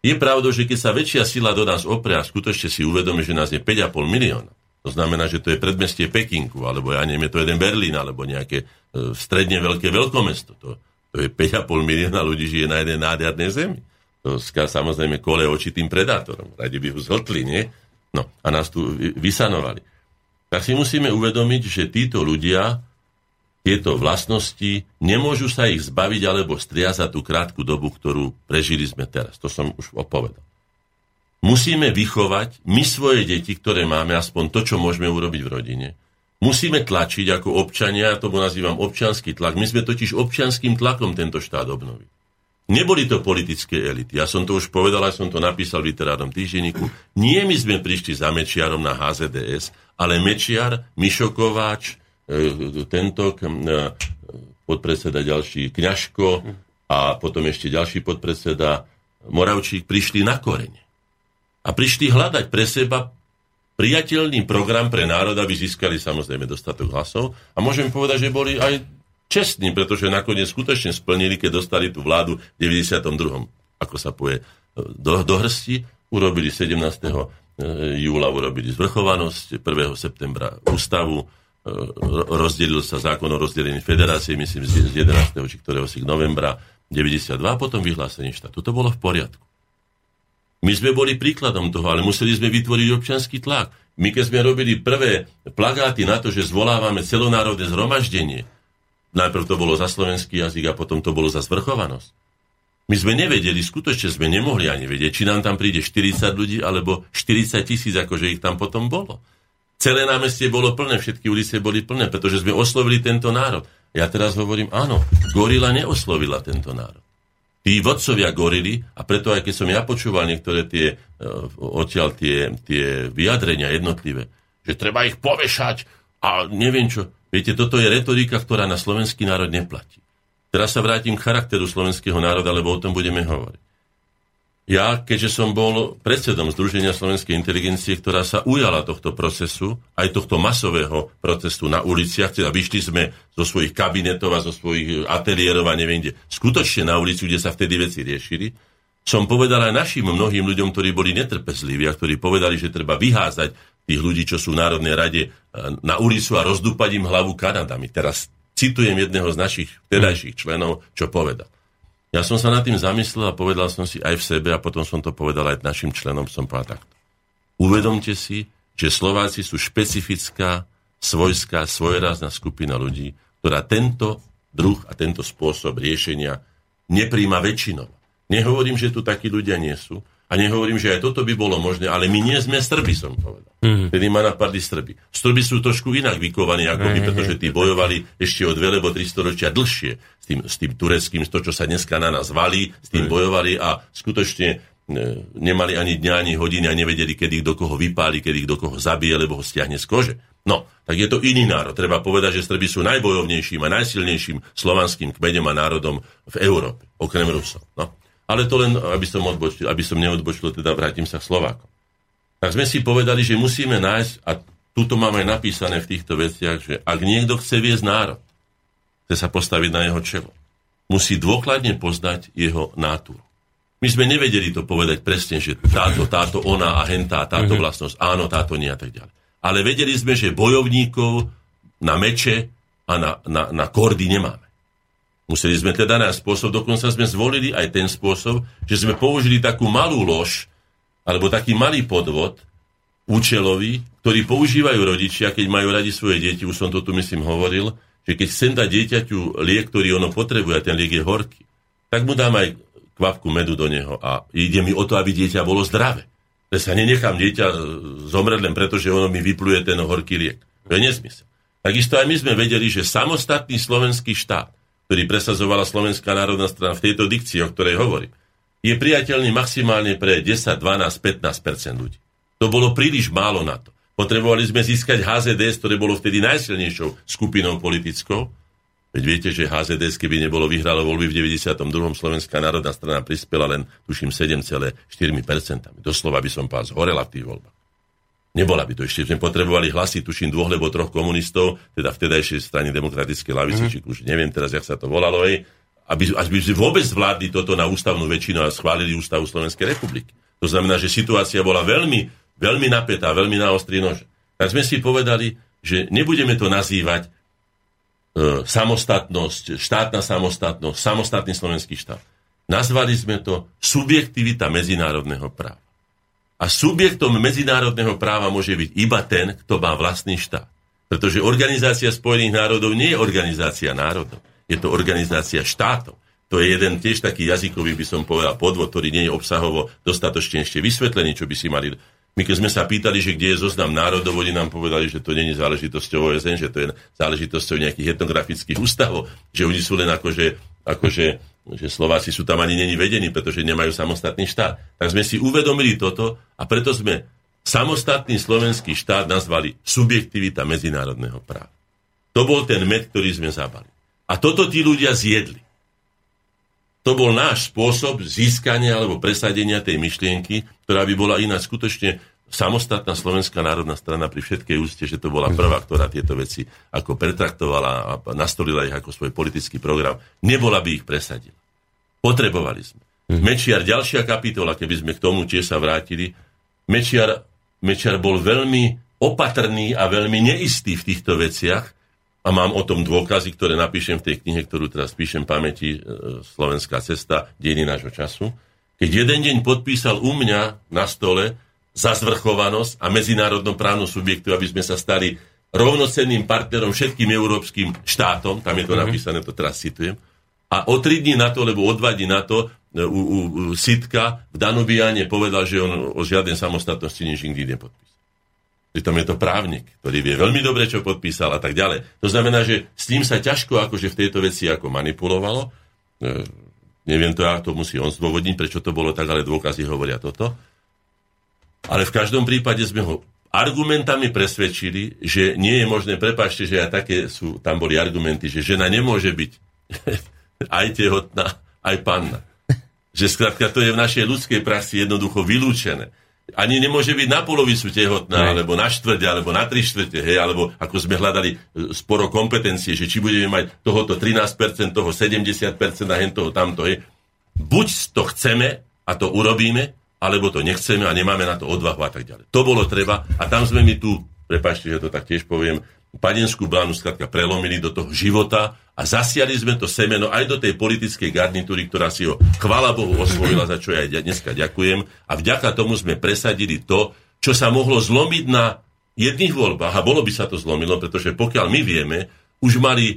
Je pravdou, že keď sa väčšia sila do nás oprie a skutočne si uvedomí, že nás je 5,5 milióna, to znamená, že to je predmestie Pekinku, alebo ja neviem, je to jeden Berlín, alebo nejaké e, stredne veľké veľkomesto. To, to je 5,5 milióna ľudí žije na jednej nádhernej zemi. To ská samozrejme kole očitým predátorom. Radi by ho zhltli, nie? No a nás tu vy- vysanovali. Tak si musíme uvedomiť, že títo ľudia tieto vlastnosti, nemôžu sa ich zbaviť alebo striať za tú krátku dobu, ktorú prežili sme teraz. To som už opovedal. Musíme vychovať my svoje deti, ktoré máme, aspoň to, čo môžeme urobiť v rodine. Musíme tlačiť ako občania, ja tomu nazývam občianský tlak. My sme totiž občianským tlakom tento štát obnoviť. Neboli to politické elity. Ja som to už povedal, aj som to napísal v literárnom týždenníku. Nie my sme prišli za Mečiarom na HZDS, ale Mečiar, Mišokováč, e, tento e, podpredseda ďalší Kňažko a potom ešte ďalší podpredseda Moravčík prišli na korene. A prišli hľadať pre seba priateľný program pre národ, aby získali samozrejme dostatok hlasov. A môžem povedať, že boli aj čestní, pretože nakoniec skutočne splnili, keď dostali tú vládu v 92. ako sa povie, do, do hrsti. Urobili 17. júla urobili zvrchovanosť, 1. septembra ústavu, e, rozdelil sa zákon o rozdelení federácie, myslím, z 11. či ktorého si novembra 92, a potom vyhlásenie štátu. To bolo v poriadku. My sme boli príkladom toho, ale museli sme vytvoriť občanský tlak. My keď sme robili prvé plagáty na to, že zvolávame celonárodné zhromaždenie, najprv to bolo za slovenský jazyk a potom to bolo za zvrchovanosť. My sme nevedeli, skutočne sme nemohli ani vedieť, či nám tam príde 40 ľudí alebo 40 tisíc, akože ich tam potom bolo. Celé námestie bolo plné, všetky ulice boli plné, pretože sme oslovili tento národ. Ja teraz hovorím, áno, gorila neoslovila tento národ. Tí vodcovia gorily, a preto aj keď som ja počúval niektoré tie, uh, odtiaľ tie, tie vyjadrenia jednotlivé, že treba ich povešať a neviem čo. Viete, toto je retorika, ktorá na slovenský národ neplatí. Teraz sa vrátim k charakteru slovenského národa, lebo o tom budeme hovoriť. Ja, keďže som bol predsedom Združenia slovenskej inteligencie, ktorá sa ujala tohto procesu, aj tohto masového procesu na uliciach, teda vyšli sme zo svojich kabinetov a zo svojich ateliérov a neviem kde, skutočne na ulici, kde sa vtedy veci riešili, som povedal aj našim mnohým ľuďom, ktorí boli netrpezliví a ktorí povedali, že treba vyházať tých ľudí, čo sú v Národnej rade e, na ulicu a rozdúpať im hlavu Kanadami. Teraz citujem jedného z našich vtedajších členov, čo povedal. Ja som sa nad tým zamyslel a povedal som si aj v sebe a potom som to povedal aj našim členom, som povedal takto. Uvedomte si, že Slováci sú špecifická, svojská, svojerazná skupina ľudí, ktorá tento druh a tento spôsob riešenia nepríjma väčšinou. Nehovorím, že tu takí ľudia nie sú, a nehovorím, že aj toto by bolo možné, ale my nie sme Srby, som povedal. Mm. Tedy ma napadli Srby. Srby sú trošku inak vykovaní ako my, pretože tí bojovali ešte o dve alebo tri storočia dlhšie s tým, s tým tureckým, to, čo sa dneska na nás valí, s tým bojovali a skutočne e, nemali ani dňa, ani hodiny a nevedeli, kedy do koho vypáli, kedy do koho zabije, lebo ho stiahne z kože. No, tak je to iný národ. Treba povedať, že Srby sú najbojovnejším a najsilnejším slovanským kmeňom a národom v Európe, okrem Rusov. No. Ale to len, aby som, odbočil, aby som neodbočil, teda vrátim sa k Slovákom. Tak sme si povedali, že musíme nájsť, a tuto máme napísané v týchto veciach, že ak niekto chce viesť národ, chce sa postaviť na jeho čelo, musí dôkladne poznať jeho náturu. My sme nevedeli to povedať presne, že táto, táto, ona a hentá, táto mm-hmm. vlastnosť, áno, táto nie a tak ďalej. Ale vedeli sme, že bojovníkov na meče a na, na, na kordy nemáme. Museli sme teda nájsť spôsob, dokonca sme zvolili aj ten spôsob, že sme použili takú malú lož, alebo taký malý podvod, účelový, ktorý používajú rodičia, keď majú radi svoje deti, už som to tu myslím hovoril, že keď chcem dať dieťaťu liek, ktorý ono potrebuje, ten liek je horký, tak mu dám aj kvapku medu do neho a ide mi o to, aby dieťa bolo zdravé. Že sa nenechám dieťa zomrieť len preto, že ono mi vypluje ten horký liek. To je nezmysel. Takisto aj my sme vedeli, že samostatný slovenský štát ktorý presazovala Slovenská národná strana v tejto dikcii, o ktorej hovorím, je priateľný maximálne pre 10, 12, 15% ľudí. To bolo príliš málo na to. Potrebovali sme získať HZDS, ktoré bolo vtedy najsilnejšou skupinou politickou. Veď viete, že HZDS, keby nebolo vyhralo voľby v 92. Slovenská národná strana prispela len, tuším, 7,4%. Doslova by som pás zhorela v tých voľbách. Nebola by to ešte, sme potrebovali hlasy, tuším, dvoch alebo troch komunistov, teda vtedajšej strany demokratickej lavice, mm-hmm. či už neviem teraz, jak sa to volalo, aj, aby, aby sme vôbec zvládli toto na ústavnú väčšinu a schválili ústavu Slovenskej republiky. To znamená, že situácia bola veľmi, veľmi napätá, veľmi na ostrý nož. Tak sme si povedali, že nebudeme to nazývať e, samostatnosť, štátna samostatnosť, samostatný slovenský štát. Nazvali sme to subjektivita medzinárodného práva. A subjektom medzinárodného práva môže byť iba ten, kto má vlastný štát. Pretože Organizácia spojených národov nie je organizácia národov. Je to organizácia štátov. To je jeden tiež taký jazykový, by som povedal, podvod, ktorý nie je obsahovo dostatočne ešte vysvetlený, čo by si mali my keď sme sa pýtali, že kde je zoznam národov, oni nám povedali, že to je záležitosťou OSN, že to je záležitosťou nejakých etnografických ústavov, že oni sú len akože, akože že Slováci sú tam ani není vedení, pretože nemajú samostatný štát. Tak sme si uvedomili toto a preto sme samostatný slovenský štát nazvali subjektivita medzinárodného práva. To bol ten med, ktorý sme zabali. A toto tí ľudia zjedli. To bol náš spôsob získania alebo presadenia tej myšlienky, ktorá by bola iná skutočne samostatná Slovenská národná strana pri všetkej úste, že to bola prvá, ktorá tieto veci ako pretraktovala a nastolila ich ako svoj politický program, nebola by ich presadila. Potrebovali sme. Mhm. Mečiar, ďalšia kapitola, keby sme k tomu tiež sa vrátili. Mečiar, Mečiar bol veľmi opatrný a veľmi neistý v týchto veciach a mám o tom dôkazy, ktoré napíšem v tej knihe, ktorú teraz píšem pamäti e, Slovenská cesta, dejiny nášho času. Keď jeden deň podpísal u mňa na stole za zvrchovanosť a medzinárodnom právnom subjektu, aby sme sa stali rovnocenným partnerom všetkým európskym štátom, tam je to mm-hmm. napísané, to teraz citujem, a o tri dní na to, lebo o dva dní na to, e, u, u, u Sitka v Danubiane povedal, že on o žiadnej samostatnosti nič nikdy nepodpísal. Pritom je to právnik, ktorý vie veľmi dobre, čo podpísal a tak ďalej. To znamená, že s ním sa ťažko akože v tejto veci ako manipulovalo. E, neviem to, ja to musí on zdôvodniť, prečo to bolo tak, ale dôkazy hovoria toto. Ale v každom prípade sme ho argumentami presvedčili, že nie je možné, prepáčte, že aj také sú, tam boli argumenty, že žena nemôže byť aj tehotná, aj panna. Že skrátka to je v našej ľudskej praxi jednoducho vylúčené. Ani nemôže byť na polovicu tehotná, alebo na štvrte, alebo na tri štvrte, hej, alebo ako sme hľadali e, sporo kompetencie, že či budeme mať tohoto 13%, toho 70% a hen toho tamto, hej. Buď to chceme a to urobíme, alebo to nechceme a nemáme na to odvahu a tak ďalej. To bolo treba a tam sme mi tu, prepačte, že to tak tiež poviem, panenskú bránu skrátka prelomili do toho života a zasiali sme to semeno aj do tej politickej garnitúry, ktorá si ho, chvála Bohu, osvojila, za čo ja dneska ďakujem. A vďaka tomu sme presadili to, čo sa mohlo zlomiť na jedných voľbách. A bolo by sa to zlomilo, pretože pokiaľ my vieme, už mali e,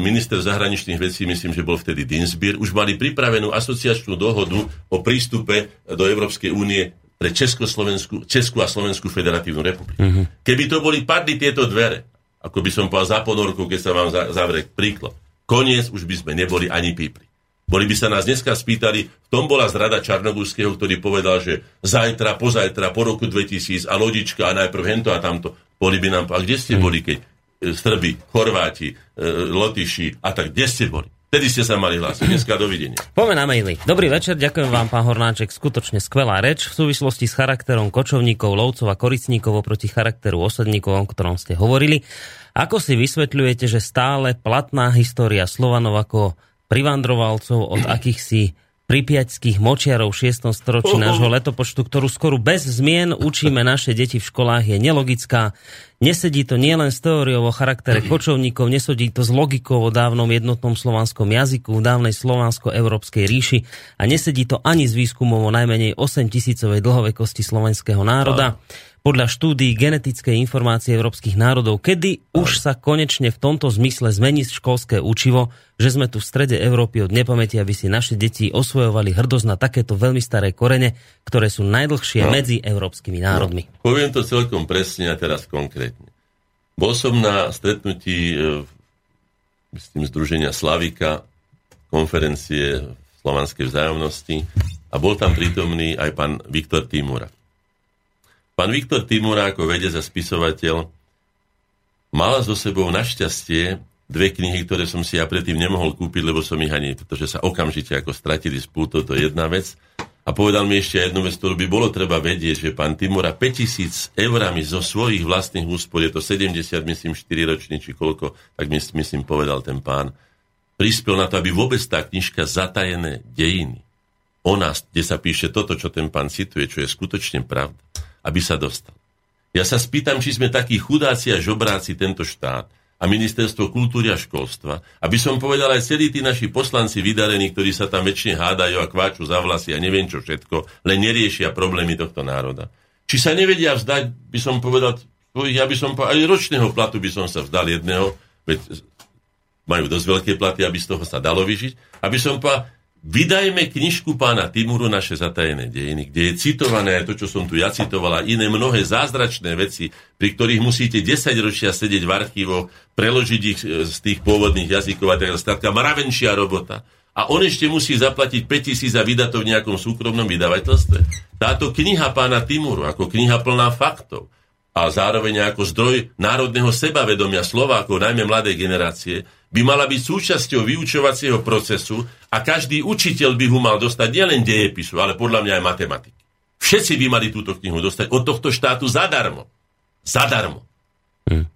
minister zahraničných vecí, myslím, že bol vtedy Dinsbier, už mali pripravenú asociačnú dohodu o prístupe do Európskej únie pre Československu, Českú a Slovenskú federatívnu republiku. Mm-hmm. Keby to boli padli tieto dvere, ako by som povedal za ponorku, keď sa vám zavrie príklad. Koniec už by sme neboli ani pípli. Boli by sa nás dneska spýtali, v tom bola zrada Čarnogurského, ktorý povedal, že zajtra, pozajtra, po roku 2000 a lodička a najprv hento a tamto. Boli by nám, a kde ste hm. boli, keď e, Srbi, Chorváti, e, Lotyši a tak, kde ste boli? Vtedy ste sa mali hlásiť. Dneska dovidenia. Poďme na maily. Dobrý večer, ďakujem vám, pán Hornáček. Skutočne skvelá reč v súvislosti s charakterom kočovníkov, lovcov a koricníkov oproti charakteru osadníkov, o ktorom ste hovorili. Ako si vysvetľujete, že stále platná história Slovanov ako privandrovalcov od akýchsi pripiaťských močiarov v 6. storočí nášho letopočtu, ktorú skoro bez zmien učíme naše deti v školách, je nelogická. Nesedí to nielen s teóriou o charaktere kočovníkov, nesedí to s logikou o dávnom jednotnom slovanskom jazyku, v dávnej slovansko-európskej ríši a nesedí to ani s výskumom o najmenej 8 tisícovej dlhovekosti slovenského národa podľa štúdií genetickej informácie európskych národov, kedy už sa konečne v tomto zmysle zmení školské učivo, že sme tu v strede Európy od nepamäti, aby si naše deti osvojovali hrdosť na takéto veľmi staré korene, ktoré sú najdlhšie no. medzi európskymi národmi. No. Poviem to celkom presne a teraz konkrétne. Bol som na stretnutí e, myslím, Združenia Slavika, konferencie slovanskej vzájomnosti a bol tam prítomný aj pán Viktor Timura. Pán Viktor Timura ako vedec a spisovateľ mala so sebou našťastie dve knihy, ktoré som si ja predtým nemohol kúpiť, lebo som ich ani, pretože sa okamžite ako stratili z púto, to je jedna vec. A povedal mi ešte jednu vec, ktorú by bolo treba vedieť, že pán Timura 5000 eurami zo svojich vlastných úspor, je to 70, myslím, 4 ročný, či koľko, tak myslím, povedal ten pán, prispel na to, aby vôbec tá knižka Zatajené dejiny o nás, kde sa píše toto, čo ten pán cituje, čo je skutočne pravda, aby sa dostal. Ja sa spýtam, či sme takí chudáci a žobráci tento štát a ministerstvo kultúry a školstva, aby som povedal aj celí tí naši poslanci vydarení, ktorí sa tam väčšine hádajú a kváču za vlasy a neviem čo všetko, len neriešia problémy tohto národa. Či sa nevedia vzdať, by som povedal, ja by som povedal, aj ročného platu by som sa vzdal jedného, veď majú dosť veľké platy, aby z toho sa dalo vyžiť, aby som povedal, Vydajme knižku pána Timuru Naše zatajené dejiny, kde je citované to, čo som tu ja citovala, iné mnohé zázračné veci, pri ktorých musíte 10 ročia sedieť v archívoch, preložiť ich e, z tých pôvodných jazykov a tak ďalej. mravenčia robota. A on ešte musí zaplatiť 5000 za vydať to v nejakom súkromnom vydavateľstve. Táto kniha pána Timuru, ako kniha plná faktov, a zároveň ako zdroj národného sebavedomia Slovákov, najmä mladej generácie, by mala byť súčasťou vyučovacieho procesu a každý učiteľ by ho mal dostať nielen dejepisu, ale podľa mňa aj matematiky. Všetci by mali túto knihu dostať od tohto štátu zadarmo. Zadarmo. Hm.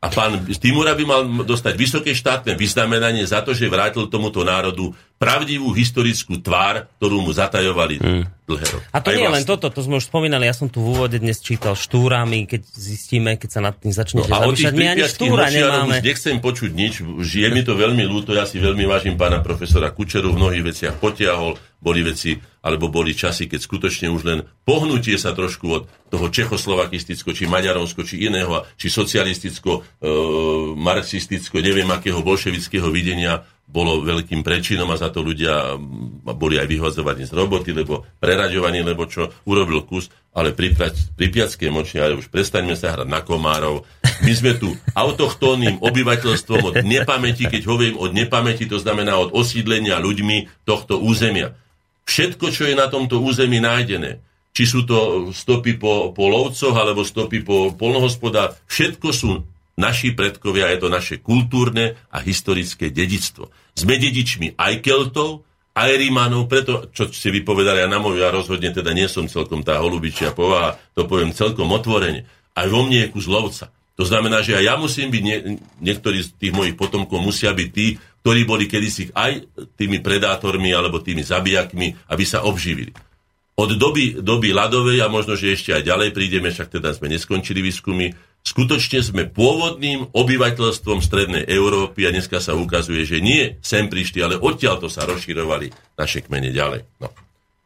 A pán Timura by mal dostať vysoké štátne vyznamenanie za to, že vrátil tomuto národu pravdivú historickú tvár, ktorú mu zatajovali mm. dlhé roky. A to Aj nie je len toto, to sme už spomínali, ja som tu v úvode dnes čítal štúrami, keď zistíme, keď sa nad tým začnete no, zamýšľať. My ani štúra nemáme. Už nechcem počuť nič, je mi to veľmi ľúto, ja si veľmi vážim pána profesora Kučeru, v mnohých veciach potiahol, boli veci, alebo boli časy, keď skutočne už len pohnutie sa trošku od toho čechoslovakisticko, či maďarovsko, či iného, či socialisticko, e, marxisticko, neviem akého bolševického videnia bolo veľkým prečinom a za to ľudia boli aj vyhozovaní z roboty, lebo preraďovaní, lebo čo urobil kus, ale pri, pri piackej moči, ale už prestaňme sa hrať na komárov. My sme tu autochtónnym obyvateľstvom od nepamäti, keď hovorím od nepamäti, to znamená od osídlenia ľuďmi tohto územia. Všetko, čo je na tomto území nájdené, či sú to stopy po, po lovcoch alebo stopy po polnohospodách, všetko sú naši predkovia, je to naše kultúrne a historické dedictvo. Sme dedičmi aj Keltov, Aerimanov, preto, čo ste vypovedali, ja na moju, ja rozhodne teda nie som celkom tá holubičia povaha, to poviem celkom otvorene. Aj vo mne je kus lovca. To znamená, že aj ja musím byť, nie, niektorí z tých mojich potomkov musia byť tí, ktorí boli kedysi aj tými predátormi alebo tými zabijakmi, aby sa obživili. Od doby, doby ľadovej a možno, že ešte aj ďalej prídeme, však teda sme neskončili výskumy, skutočne sme pôvodným obyvateľstvom Strednej Európy a dneska sa ukazuje, že nie sem prišli, ale odtiaľ to sa rozširovali naše kmene ďalej. No.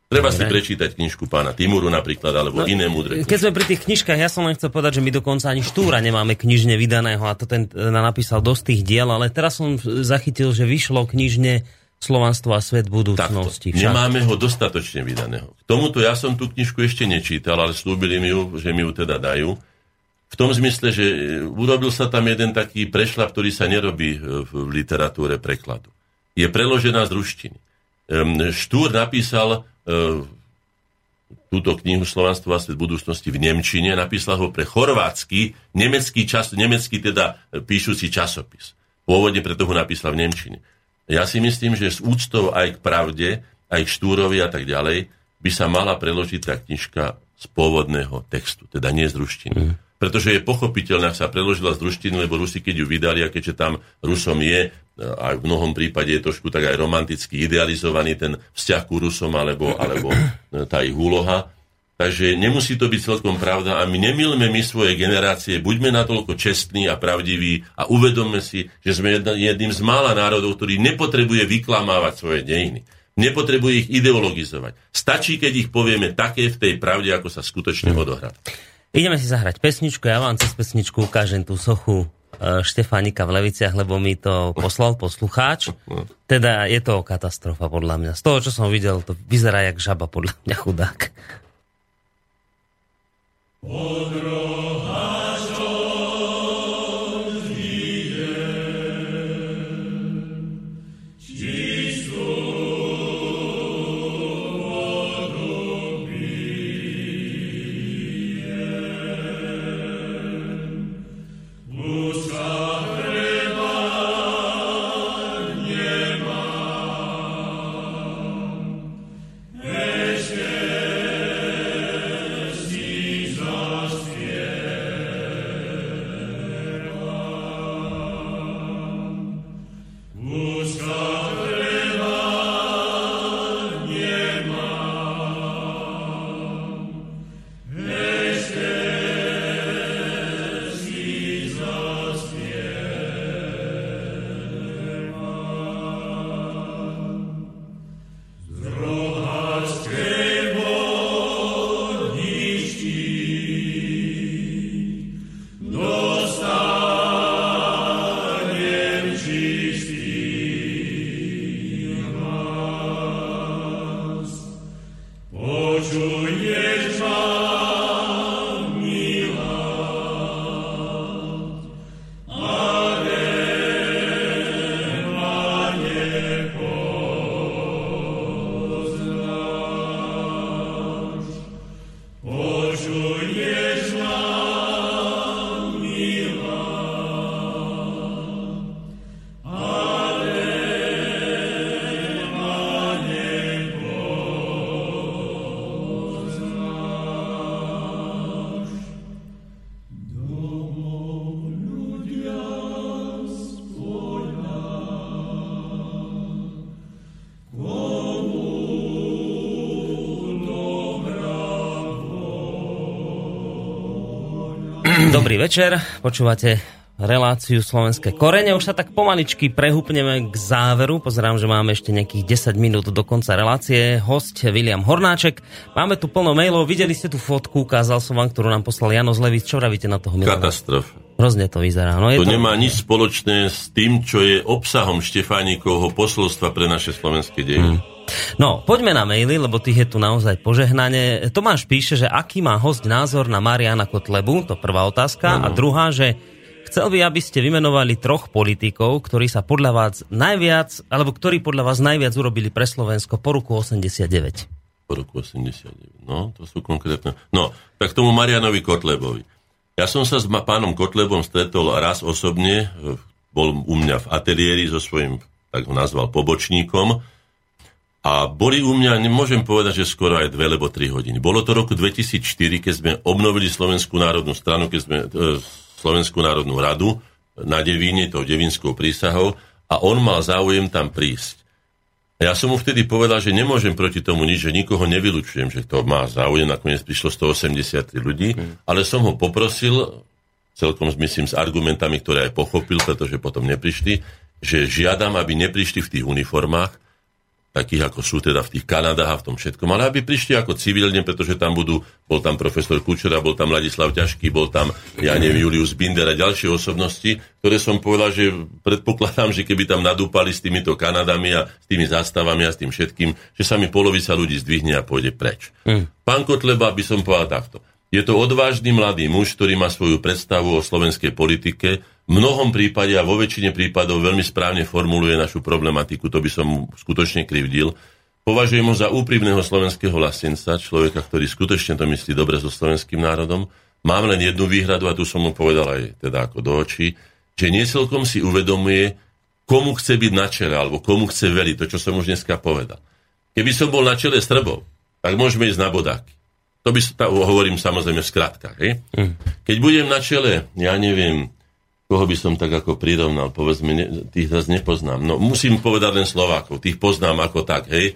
Treba si prečítať knižku pána Timuru napríklad, alebo no, iné múdre. Keď sme pri tých knižkách, ja som len chcel povedať, že my dokonca ani štúra nemáme knižne vydaného a to ten e, napísal dosť tých diel, ale teraz som zachytil, že vyšlo knižne Slovanstvo a svet budúcnosti. Takto. Nemáme ho dostatočne vydaného. K tomuto ja som tú knižku ešte nečítal, ale slúbili mi ju, že mi ju teda dajú. V tom zmysle, že urobil sa tam jeden taký prešľap, ktorý sa nerobí v literatúre prekladu. Je preložená z ruštiny. Štúr napísal E, túto knihu Slovanstvo a svet budúcnosti v Nemčine, napísal ho pre chorvátsky, nemecký, čas, nemecký teda píšuci časopis. Pôvodne preto ho napísal v Nemčine. Ja si myslím, že s úctou aj k pravde, aj k štúrovi a tak ďalej, by sa mala preložiť tá knižka z pôvodného textu, teda nie z ruštiny. Mm pretože je pochopiteľné, ak sa preložila z ruštiny, lebo Rusi, keď ju vydali, a keďže tam Rusom je, aj v mnohom prípade je trošku tak aj romanticky idealizovaný ten vzťah ku Rusom, alebo, alebo tá ich úloha, Takže nemusí to byť celkom pravda a my nemilme my svoje generácie, buďme natoľko čestní a pravdiví a uvedomme si, že sme jedným z mála národov, ktorý nepotrebuje vyklamávať svoje dejiny. Nepotrebuje ich ideologizovať. Stačí, keď ich povieme také v tej pravde, ako sa skutočne odohrá. Ideme si zahrať pesničku, ja vám cez pesničku ukážem tú sochu e, Štefánika v Leviciach, lebo mi to poslal poslucháč. Teda je to katastrofa podľa mňa. Z toho, čo som videl, to vyzerá jak žaba podľa mňa chudák. Odroháčo. Dobrý večer, počúvate reláciu Slovenské korene. Už sa tak pomaličky prehúpneme k záveru. Pozerám, že máme ešte nejakých 10 minút do konca relácie. Host William Hornáček. Máme tu plno mailov. Videli ste tú fotku, ukázal som vám, ktorú nám poslal Jano Zlevic. Čo vravíte na toho Milana? Katastrofa. Hrozne to vyzerá. No, je to, to nemá nič spoločné s tým, čo je obsahom Štefánikovho posolstva pre naše slovenské dejiny. Hmm. No, poďme na maily, lebo tých je tu naozaj požehnanie. Tomáš píše, že aký má host názor na Mariana Kotlebu, to prvá otázka. Ano. A druhá, že chcel by, aby ste vymenovali troch politikov, ktorí sa podľa vás najviac, alebo ktorí podľa vás najviac urobili pre Slovensko po roku 89. Po roku 89, no, to sú konkrétne. No, tak tomu Marianovi Kotlebovi. Ja som sa s pánom Kotlebom stretol raz osobne, bol u mňa v ateliéri so svojím, tak ho nazval, pobočníkom A boli u mňa, nemôžem povedať, že skoro aj dve, alebo tri hodiny. Bolo to roku 2004, keď sme obnovili Slovenskú národnú stranu, keď sme e, Slovenskú národnú radu na Devíne, tou devinskou prísahou, a on mal záujem tam prísť. Ja som mu vtedy povedal, že nemôžem proti tomu nič, že nikoho nevylučujem, že to má záujem, nakoniec prišlo 183 ľudí, mm. ale som ho poprosil, celkom myslím s argumentami, ktoré aj pochopil, pretože potom neprišli, že žiadam, aby neprišli v tých uniformách, takých ako sú teda v tých Kanadách a v tom všetkom, ale aby prišli ako civilne, pretože tam budú, bol tam profesor Kučera, bol tam Ladislav Ťažký, bol tam, ja neviem, Julius Binder a ďalšie osobnosti, ktoré som povedal, že predpokladám, že keby tam nadúpali s týmito Kanadami a s tými zástavami a s tým všetkým, že sa mi polovica ľudí zdvihne a pôjde preč. Mm. Pán Kotleba by som povedal takto. Je to odvážny mladý muž, ktorý má svoju predstavu o slovenskej politike, mnohom prípade a vo väčšine prípadov veľmi správne formuluje našu problematiku, to by som mu skutočne krivdil. Považujem ho za úprimného slovenského vlastenca, človeka, ktorý skutočne to myslí dobre so slovenským národom. Mám len jednu výhradu, a tu som mu povedal aj teda ako do očí, že niecelkom si uvedomuje, komu chce byť na čele, alebo komu chce veriť, to, čo som už dneska povedal. Keby som bol na čele Srbov, tak môžeme ísť na bodáky. To by sa, hovorím samozrejme v skratkách. Mm. Keď budem na čele, ja neviem, koho by som tak ako prirovnal, povedzme, ne, tých zase nepoznám. No musím povedať len Slovákov, tých poznám ako tak, hej.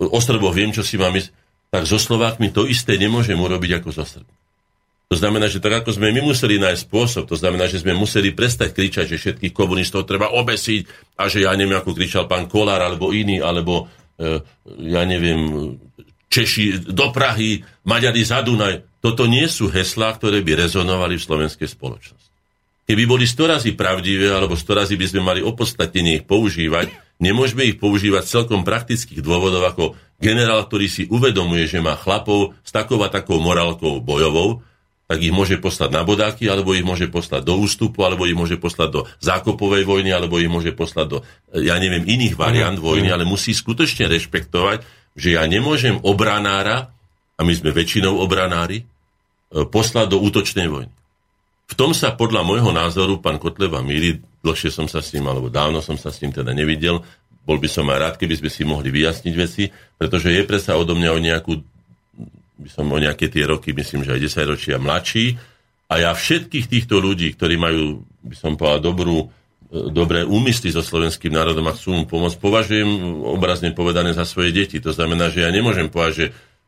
O Srboch viem, čo si mám ísť, tak so Slovákmi to isté nemôžem urobiť ako so Srbmi. To znamená, že tak ako sme my museli nájsť spôsob, to znamená, že sme museli prestať kričať, že všetkých komunistov treba obesiť a že ja neviem, ako kričal pán Kolár alebo iný, alebo e, ja neviem, Češi do Prahy, Maďari za Dunaj. Toto nie sú heslá, ktoré by rezonovali v slovenskej spoločnosti. Keby boli storazy pravdivé, alebo storazy by sme mali opodstatnenie ich používať, nemôžeme ich používať celkom praktických dôvodov ako generál, ktorý si uvedomuje, že má chlapov s takou a takou morálkou bojovou, tak ich môže poslať na bodáky, alebo ich môže poslať do ústupu, alebo ich môže poslať do zákopovej vojny, alebo ich môže poslať do, ja neviem, iných variant mm. vojny, ale musí skutočne rešpektovať, že ja nemôžem obranára, a my sme väčšinou obranári, e, poslať do útočnej vojny. V tom sa podľa môjho názoru pán Kotleba míli, dlhšie som sa s ním, alebo dávno som sa s ním teda nevidel, bol by som aj rád, keby sme si mohli vyjasniť veci, pretože je presa odo mňa o nejakú, by som o nejaké tie roky, myslím, že aj 10 ročia mladší, a ja všetkých týchto ľudí, ktorí majú, by som povedal, dobrú, e, dobré úmysly so slovenským národom a chcú mu pomôcť, považujem obrazne povedané za svoje deti. To znamená, že ja nemôžem povedať, že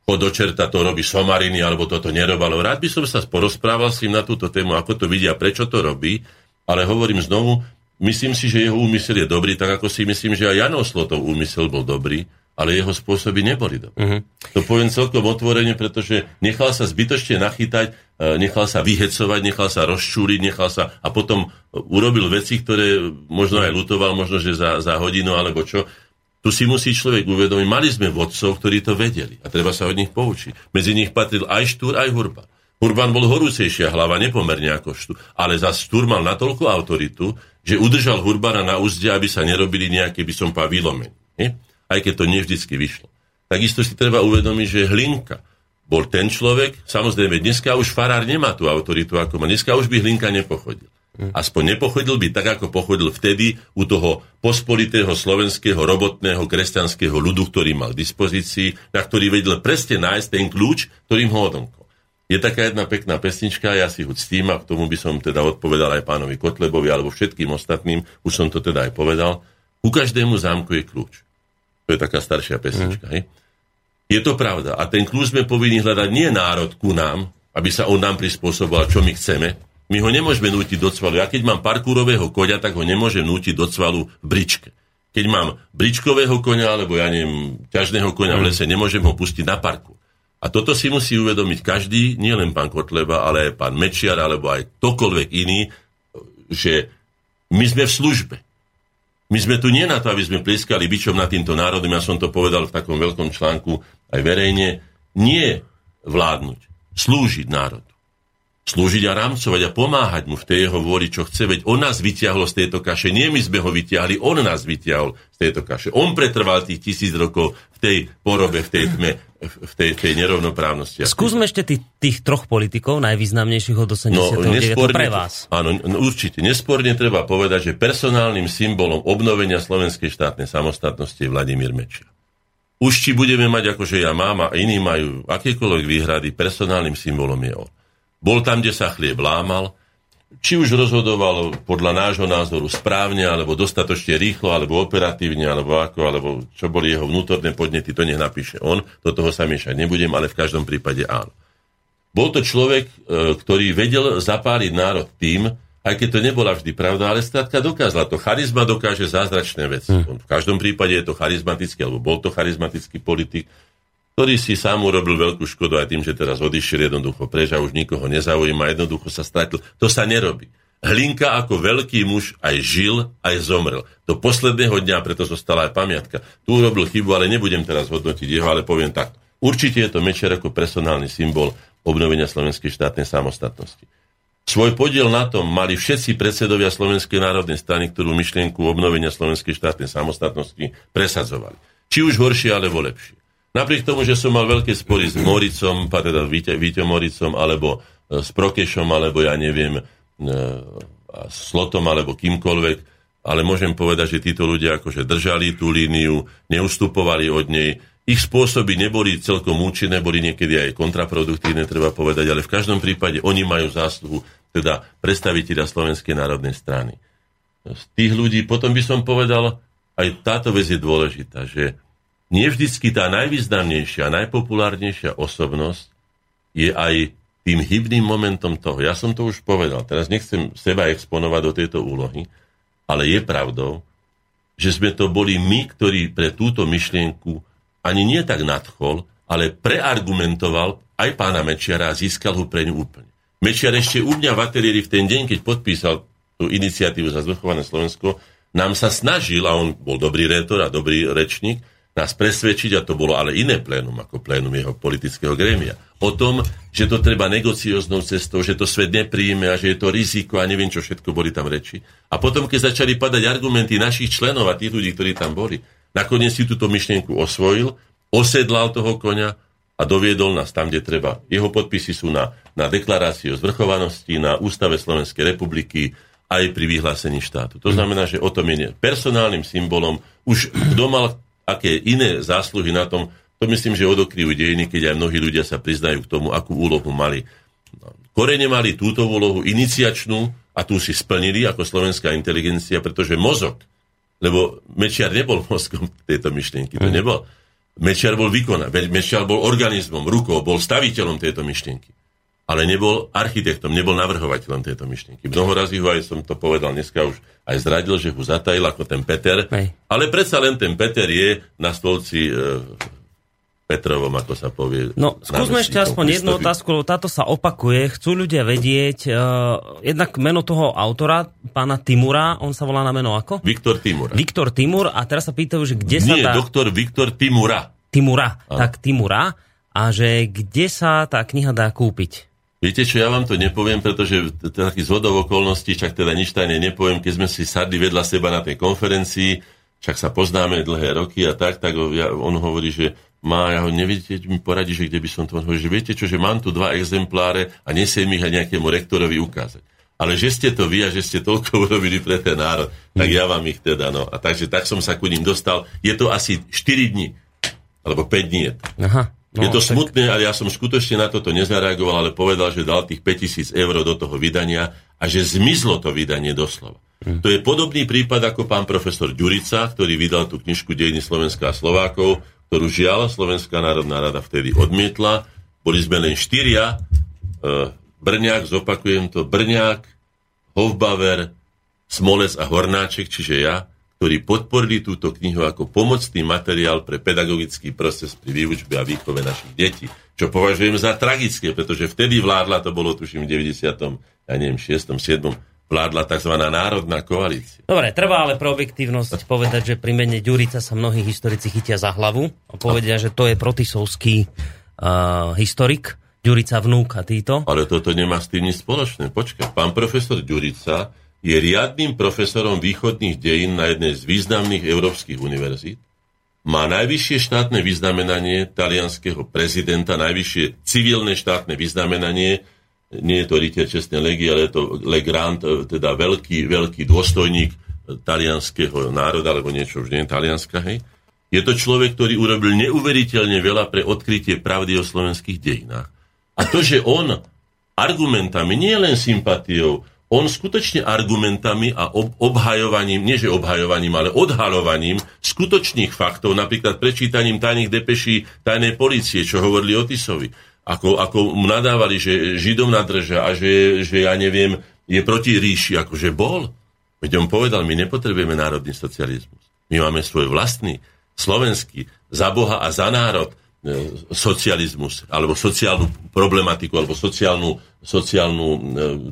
do čerta to robí somariny, alebo toto nerobalo. Rád by som sa porozprával s ním na túto tému, ako to vidia, prečo to robí, ale hovorím znovu, myslím si, že jeho úmysel je dobrý, tak ako si myslím, že aj Janov Slotov úmysel bol dobrý, ale jeho spôsoby neboli dobré. Uh-huh. To poviem celkom otvorene, pretože nechal sa zbytočne nachytať, e, nechal sa vyhecovať, nechal sa rozčúriť, nechal sa a potom urobil veci, ktoré možno aj lutoval, možno, že za, za hodinu alebo čo. Tu si musí človek uvedomiť, mali sme vodcov, ktorí to vedeli a treba sa od nich poučiť. Medzi nich patril aj Štúr, aj Hurban. Hurban bol horúcejšia hlava, nepomerne ako Štúr, ale za Štúr mal natoľko autoritu, že udržal Hurbana na úzde, aby sa nerobili nejaké, by som povedal, výlomeň. Aj keď to nevždycky vyšlo. Takisto si treba uvedomiť, že Hlinka bol ten človek, samozrejme, dneska už farár nemá tú autoritu, ako má. Dneska už by Hlinka nepochodil. Aspoň nepochodil by tak, ako pochodil vtedy u toho pospolitého slovenského robotného kresťanského ľudu, ktorý mal k dispozícii, na ktorý vedel presne nájsť ten kľúč, ktorým ho odomkol. Je taká jedna pekná pesnička, ja si ho ctím a k tomu by som teda odpovedal aj pánovi Kotlebovi alebo všetkým ostatným, už som to teda aj povedal. U každému zámku je kľúč. To je taká staršia pesnička. Mm. Hej? Je to pravda. A ten kľúč sme povinni hľadať nie národ ku nám, aby sa on nám prispôsoboval, čo my chceme, my ho nemôžeme nútiť do cvalu. Ja keď mám parkúrového koňa, tak ho nemôžem nútiť do cvalu v bričke. Keď mám bričkového koňa, alebo ja neviem, ťažného koňa v lese, nemôžem ho pustiť na parku. A toto si musí uvedomiť každý, nielen pán Kotleba, ale aj pán Mečiar, alebo aj ktokoľvek iný, že my sme v službe. My sme tu nie na to, aby sme plieskali bičom na týmto národom, ja som to povedal v takom veľkom článku aj verejne, nie vládnuť, slúžiť národu slúžiť a rámcovať a pomáhať mu v tej jeho vôli, čo chce. Veď on nás vyťahol z tejto kaše, nie my sme ho vyťahli, on nás vyťahol z tejto kaše. On pretrval tých tisíc rokov v tej porobe, v tej tme, v tej, tej nerovnoprávnosti. Skúsme ešte tých, tých troch politikov, najvýznamnejších od 89. No, pre vás. Áno, no, určite. Nesporne treba povedať, že personálnym symbolom obnovenia slovenskej štátnej samostatnosti je Vladimír Mečia. Už či budeme mať, akože ja mám a iní majú akékoľvek výhrady, personálnym symbolom je on. Bol tam, kde sa chlieb lámal, či už rozhodoval podľa nášho názoru správne, alebo dostatočne rýchlo, alebo operatívne, alebo ako, alebo čo boli jeho vnútorné podnety, to nech napíše on. Do toho sa miešať nebudem, ale v každom prípade áno. Bol to človek, e, ktorý vedel zapáliť národ tým, aj keď to nebola vždy pravda, ale skrátka dokázala to. Charizma dokáže zázračné veci. Hmm. V každom prípade je to charizmatický, alebo bol to charizmatický politik, ktorý si sám urobil veľkú škodu aj tým, že teraz odišiel jednoducho preč a už nikoho nezaujíma, jednoducho sa stratil. To sa nerobí. Hlinka ako veľký muž aj žil, aj zomrel. Do posledného dňa preto zostala aj pamiatka. Tu urobil chybu, ale nebudem teraz hodnotiť jeho, ale poviem takto. Určite je to Mečiar ako personálny symbol obnovenia slovenskej štátnej samostatnosti. Svoj podiel na tom mali všetci predsedovia Slovenskej národnej strany, ktorú myšlienku obnovenia slovenskej štátnej samostatnosti presadzovali. Či už horšie, alebo lepšie. Napriek tomu, že som mal veľké spory s Moricom, teda Víťom Moricom, alebo e, s Prokešom, alebo ja neviem, e, s Slotom, alebo kýmkoľvek, ale môžem povedať, že títo ľudia akože držali tú líniu, neustupovali od nej, ich spôsoby neboli celkom účinné, boli niekedy aj kontraproduktívne, treba povedať, ale v každom prípade oni majú zásluhu teda predstaviteľa Slovenskej národnej strany. Z tých ľudí potom by som povedal, aj táto vec je dôležitá, že nie vždycky tá najvýznamnejšia, najpopulárnejšia osobnosť je aj tým hybným momentom toho. Ja som to už povedal, teraz nechcem seba exponovať do tejto úlohy, ale je pravdou, že sme to boli my, ktorí pre túto myšlienku ani nie tak nadchol, ale preargumentoval aj pána Mečiara a získal ho pre ňu úplne. Mečiar ešte u mňa v ateliéri v ten deň, keď podpísal tú iniciatívu za zvrchované Slovensko, nám sa snažil, a on bol dobrý rétor a dobrý rečník, nás presvedčiť, a to bolo ale iné plénum ako plénum jeho politického grémia, o tom, že to treba negocioznou cestou, že to svet nepríjme a že je to riziko a neviem, čo všetko boli tam reči. A potom, keď začali padať argumenty našich členov a tých ľudí, ktorí tam boli, nakoniec si túto myšlienku osvojil, osedlal toho koňa a doviedol nás tam, kde treba. Jeho podpisy sú na, na deklarácii o zvrchovanosti, na Ústave Slovenskej republiky, aj pri vyhlásení štátu. To znamená, že o tom je personálnym symbolom. Už kto mal aké iné zásluhy na tom, to myslím, že odokryjú dejiny, keď aj mnohí ľudia sa priznajú k tomu, akú úlohu mali. Korene mali túto úlohu iniciačnú a tu si splnili ako slovenská inteligencia, pretože mozog, lebo Mečiar nebol mozgom tejto myšlienky, to mm. nebol Mečiar bol výkona, Mečiar bol organizmom, rukou, bol staviteľom tejto myšlienky. Ale nebol architektom, nebol navrhovateľom tejto myšlienky. Mnoho razy ho aj som to povedal dneska už aj zradil, že ho zatajil ako ten Peter. Hej. Ale predsa len ten Peter je na stolci e, Petrovom, ako sa povie. No, skúsme ešte aspoň jednu otázku, lebo táto sa opakuje. Chcú ľudia vedieť, uh, jednak meno toho autora, pána Timura, on sa volá na meno ako? Viktor Timur. Viktor Timur a teraz sa pýtajú, že kde Nie, sa tá... doktor Viktor Timura. Timura, a. tak Timura. A že kde sa tá kniha dá kúpiť? Viete čo, ja vám to nepoviem, pretože taký zhodov okolností, čak teda nič tajne nepoviem, keď sme si sadli vedľa seba na tej konferencii, však sa poznáme dlhé roky a tak, tak on hovorí, že má, ja ho nevidíte, mi poradí, že kde by som to hovoril, že viete čo, že mám tu dva exempláre a nesiem ich aj nejakému rektorovi ukázať. Ale že ste to vy a že ste toľko urobili pre ten národ, tak ja vám ich teda, no. A takže tak som sa ku ním dostal. Je to asi 4 dní, alebo 5 dní je to. Aha. No, je to tak... smutné, ale ja som skutočne na toto nezareagoval, ale povedal, že dal tých 5000 eur do toho vydania a že zmizlo to vydanie doslova. Hm. To je podobný prípad ako pán profesor Ďurica, ktorý vydal tú knižku Dejiny Slovenska a Slovákov, ktorú žiaľ Slovenská národná rada vtedy odmietla. Boli sme len štyria. E, Brňák, zopakujem to, Brňák, Hofbauer, Smolec a Hornáček, čiže ja, ktorí podporili túto knihu ako pomocný materiál pre pedagogický proces pri výučbe a výchove našich detí. Čo považujem za tragické, pretože vtedy vládla, to bolo tuším v 90. ja neviem, 6. 7 vládla tzv. národná koalícia. Dobre, treba ale pre objektívnosť povedať, že pri mene Ďurica sa mnohí historici chytia za hlavu a povedia, že to je protisovský uh, historik, Ďurica vnúk a títo. Ale toto nemá s tým nič spoločné. Počkaj, pán profesor Ďurica je riadným profesorom východných dejín na jednej z významných európskych univerzít. Má najvyššie štátne vyznamenanie talianského prezidenta, najvyššie civilné štátne vyznamenanie nie je to rytier čestnej legie, ale je to Legrand, e, teda veľký, veľký dôstojník talianského národa, alebo niečo už nie talianska, hej. Je to človek, ktorý urobil neuveriteľne veľa pre odkrytie pravdy o slovenských dejinách. A to, že on argumentami, nie len sympatiou, on skutočne argumentami a ob- obhajovaním, nie že obhajovaním, ale odhalovaním skutočných faktov, napríklad prečítaním tajných depeší tajnej policie, čo hovorili Otisovi, ako, ako mu nadávali, že Židom nadrža a že, že ja neviem, je proti ríši, akože bol. Veď on povedal, my nepotrebujeme národný socializmus. My máme svoj vlastný, slovenský, za Boha a za národ socializmus, alebo sociálnu problematiku, alebo sociálnu, sociálnu e,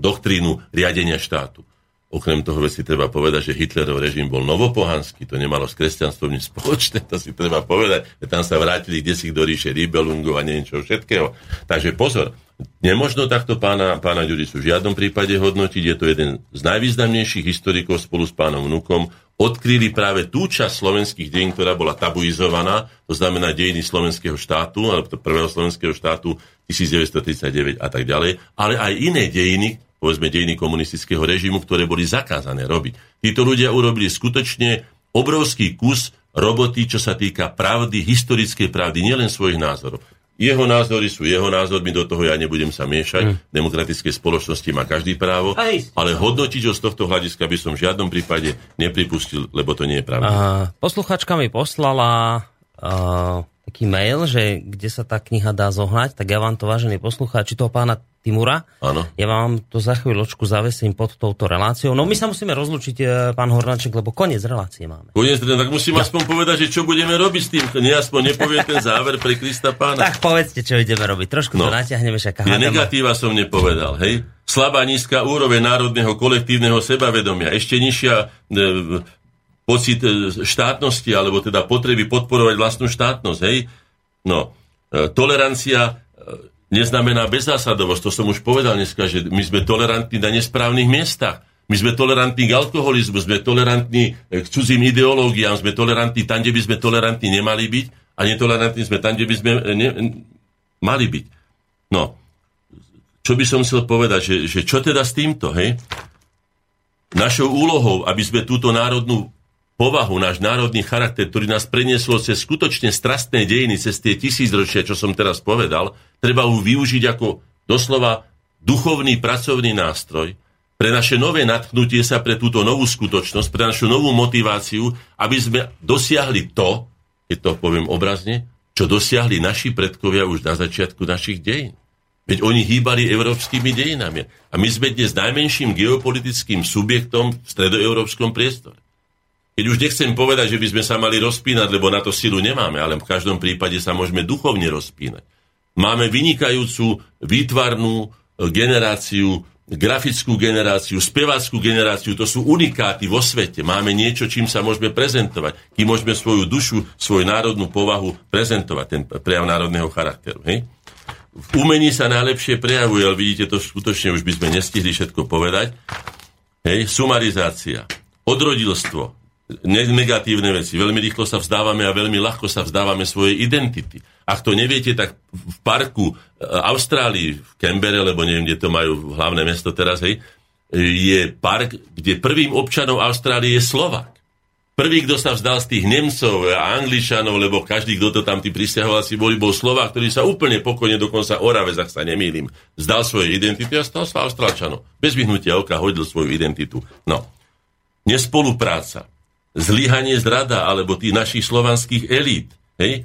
doktrínu riadenia štátu. Okrem toho veci treba povedať, že Hitlerov režim bol novopohanský, to nemalo s kresťanstvom nič spoločné, to si treba povedať, že tam sa vrátili kde si do ríše Ribelungov a neviem čo všetkého. Takže pozor, nemožno takto pána, pána Ďuricu v žiadnom prípade hodnotiť, je to jeden z najvýznamnejších historikov spolu s pánom Vnukom, odkryli práve tú časť slovenských dejín, ktorá bola tabuizovaná, to znamená dejiny slovenského štátu, alebo prvého slovenského štátu 1939 a tak ďalej, ale aj iné dejiny, povedzme dejiny komunistického režimu, ktoré boli zakázané robiť. Títo ľudia urobili skutočne obrovský kus roboty, čo sa týka pravdy, historickej pravdy, nielen svojich názorov. Jeho názory sú jeho názormi, do toho ja nebudem sa miešať. Mm. V demokratickej spoločnosti má každý právo, ale hodnotiť ho z tohto hľadiska by som v žiadnom prípade nepripustil, lebo to nie je pravda. posluchačka mi poslala uh, taký mail, že kde sa tá kniha dá zohnať, tak ja vám to, vážený poslucháči, toho pána Timura, Áno. ja vám to za chvíľočku zavesím pod touto reláciou. No my sa musíme rozlučiť, e, pán Hornáček, lebo koniec relácie máme. Koniec, tak musím ja. aspoň povedať, že čo budeme robiť s tým. Nie aspoň nepoviem ten záver pre Krista pána. Tak povedzte, čo ideme robiť. Trošku no. to natiahneme, však Ja negatíva som nepovedal, hej? Slabá nízka úroveň národného kolektívneho sebavedomia, ešte nižšia e, pocit e, štátnosti, alebo teda potreby podporovať vlastnú štátnosť, hej? No, e, tolerancia e, neznamená bezzásadovosť, to som už povedal dneska, že my sme tolerantní na nesprávnych miestach. My sme tolerantní k alkoholizmu, sme tolerantní k cudzím ideológiám, sme tolerantní tam, kde by sme tolerantní nemali byť a netolerantní sme tam, kde by sme ne, mali byť. No, čo by som chcel povedať, že, že čo teda s týmto, hej? Našou úlohou, aby sme túto národnú povahu, náš národný charakter, ktorý nás preniesol cez skutočne strastné dejiny, cez tie tisícročia, čo som teraz povedal, treba ho využiť ako doslova duchovný pracovný nástroj pre naše nové natchnutie sa pre túto novú skutočnosť, pre našu novú motiváciu, aby sme dosiahli to, keď to poviem obrazne, čo dosiahli naši predkovia už na začiatku našich dejín. Veď oni hýbali európskymi dejinami. A my sme dnes najmenším geopolitickým subjektom v stredoeurópskom priestore. Keď už nechcem povedať, že by sme sa mali rozpínať, lebo na to silu nemáme, ale v každom prípade sa môžeme duchovne rozpínať. Máme vynikajúcu výtvarnú e, generáciu, grafickú generáciu, speváckú generáciu, to sú unikáty vo svete. Máme niečo, čím sa môžeme prezentovať, kým môžeme svoju dušu, svoju národnú povahu prezentovať, ten prejav národného charakteru. Hej? V umení sa najlepšie prejavuje, ale vidíte, to skutočne už by sme nestihli všetko povedať. Hej, sumarizácia, odrodilstvo, negatívne veci. Veľmi rýchlo sa vzdávame a veľmi ľahko sa vzdávame svojej identity. Ak to neviete, tak v parku e, Austrálii, v Canberra, lebo neviem, kde to majú hlavné mesto teraz, hej, je park, kde prvým občanom Austrálie je Slovak. Prvý, kto sa vzdal z tých Nemcov a Angličanov, lebo každý, kto to tam tí si boli, bol Slovák, ktorý sa úplne pokojne, dokonca Orave, ak sa nemýlim, vzdal svojej identity a stal sa Austrálčanom. Bez vyhnutia oka hodil svoju identitu. No. Nespolupráca zlyhanie zrada, alebo tých našich slovanských elít. Hej?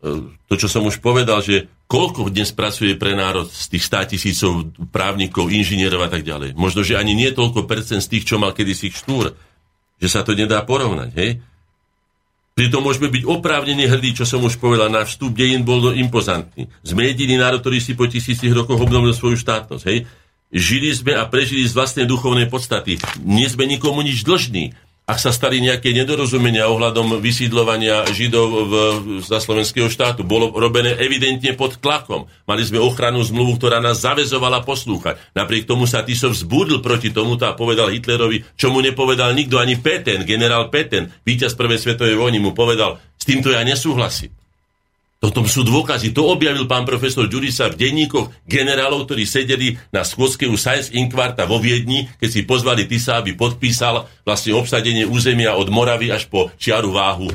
E, to, čo som už povedal, že koľko dnes pracuje pre národ z tých 100 tisícov právnikov, inžinierov a tak ďalej. Možno, že ani nie toľko percent z tých, čo mal kedysi štúr. Že sa to nedá porovnať. Hej? Pritom môžeme byť oprávnene hrdí, čo som už povedal, náš vstup dejín bol impozantný. Sme jediný národ, ktorý si po tisícich rokoch obnovil svoju štátnosť. Hej? Žili sme a prežili z vlastnej duchovnej podstaty. Nie sme nikomu nič dlžní ak sa stali nejaké nedorozumenia ohľadom vysídlovania Židov v, za slovenského štátu. Bolo robené evidentne pod tlakom. Mali sme ochranu zmluvu, ktorá nás zavezovala poslúchať. Napriek tomu sa Tisov vzbudil proti tomuto a povedal Hitlerovi, čo mu nepovedal nikto, ani Peten, generál Peten, víťaz prvej svetovej vojny, mu povedal, s týmto ja nesúhlasím. Toto sú dôkazy. To objavil pán profesor Ďurisa v denníkoch generálov, ktorí sedeli na schôdzke u Science Inquarta vo Viedni, keď si pozvali Tisa, aby podpísal vlastne obsadenie územia od Moravy až po čiaru váhu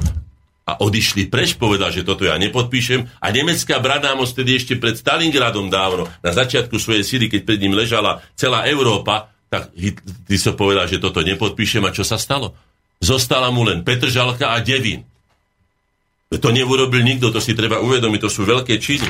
a odišli preč, povedal, že toto ja nepodpíšem a nemecká bradámoc vtedy ešte pred Stalingradom dávno, na začiatku svojej síly, keď pred ním ležala celá Európa, tak ty povedal, že toto nepodpíšem a čo sa stalo? Zostala mu len Petržalka a Devín. To neurobil nikto, to si treba uvedomiť, to sú veľké činy.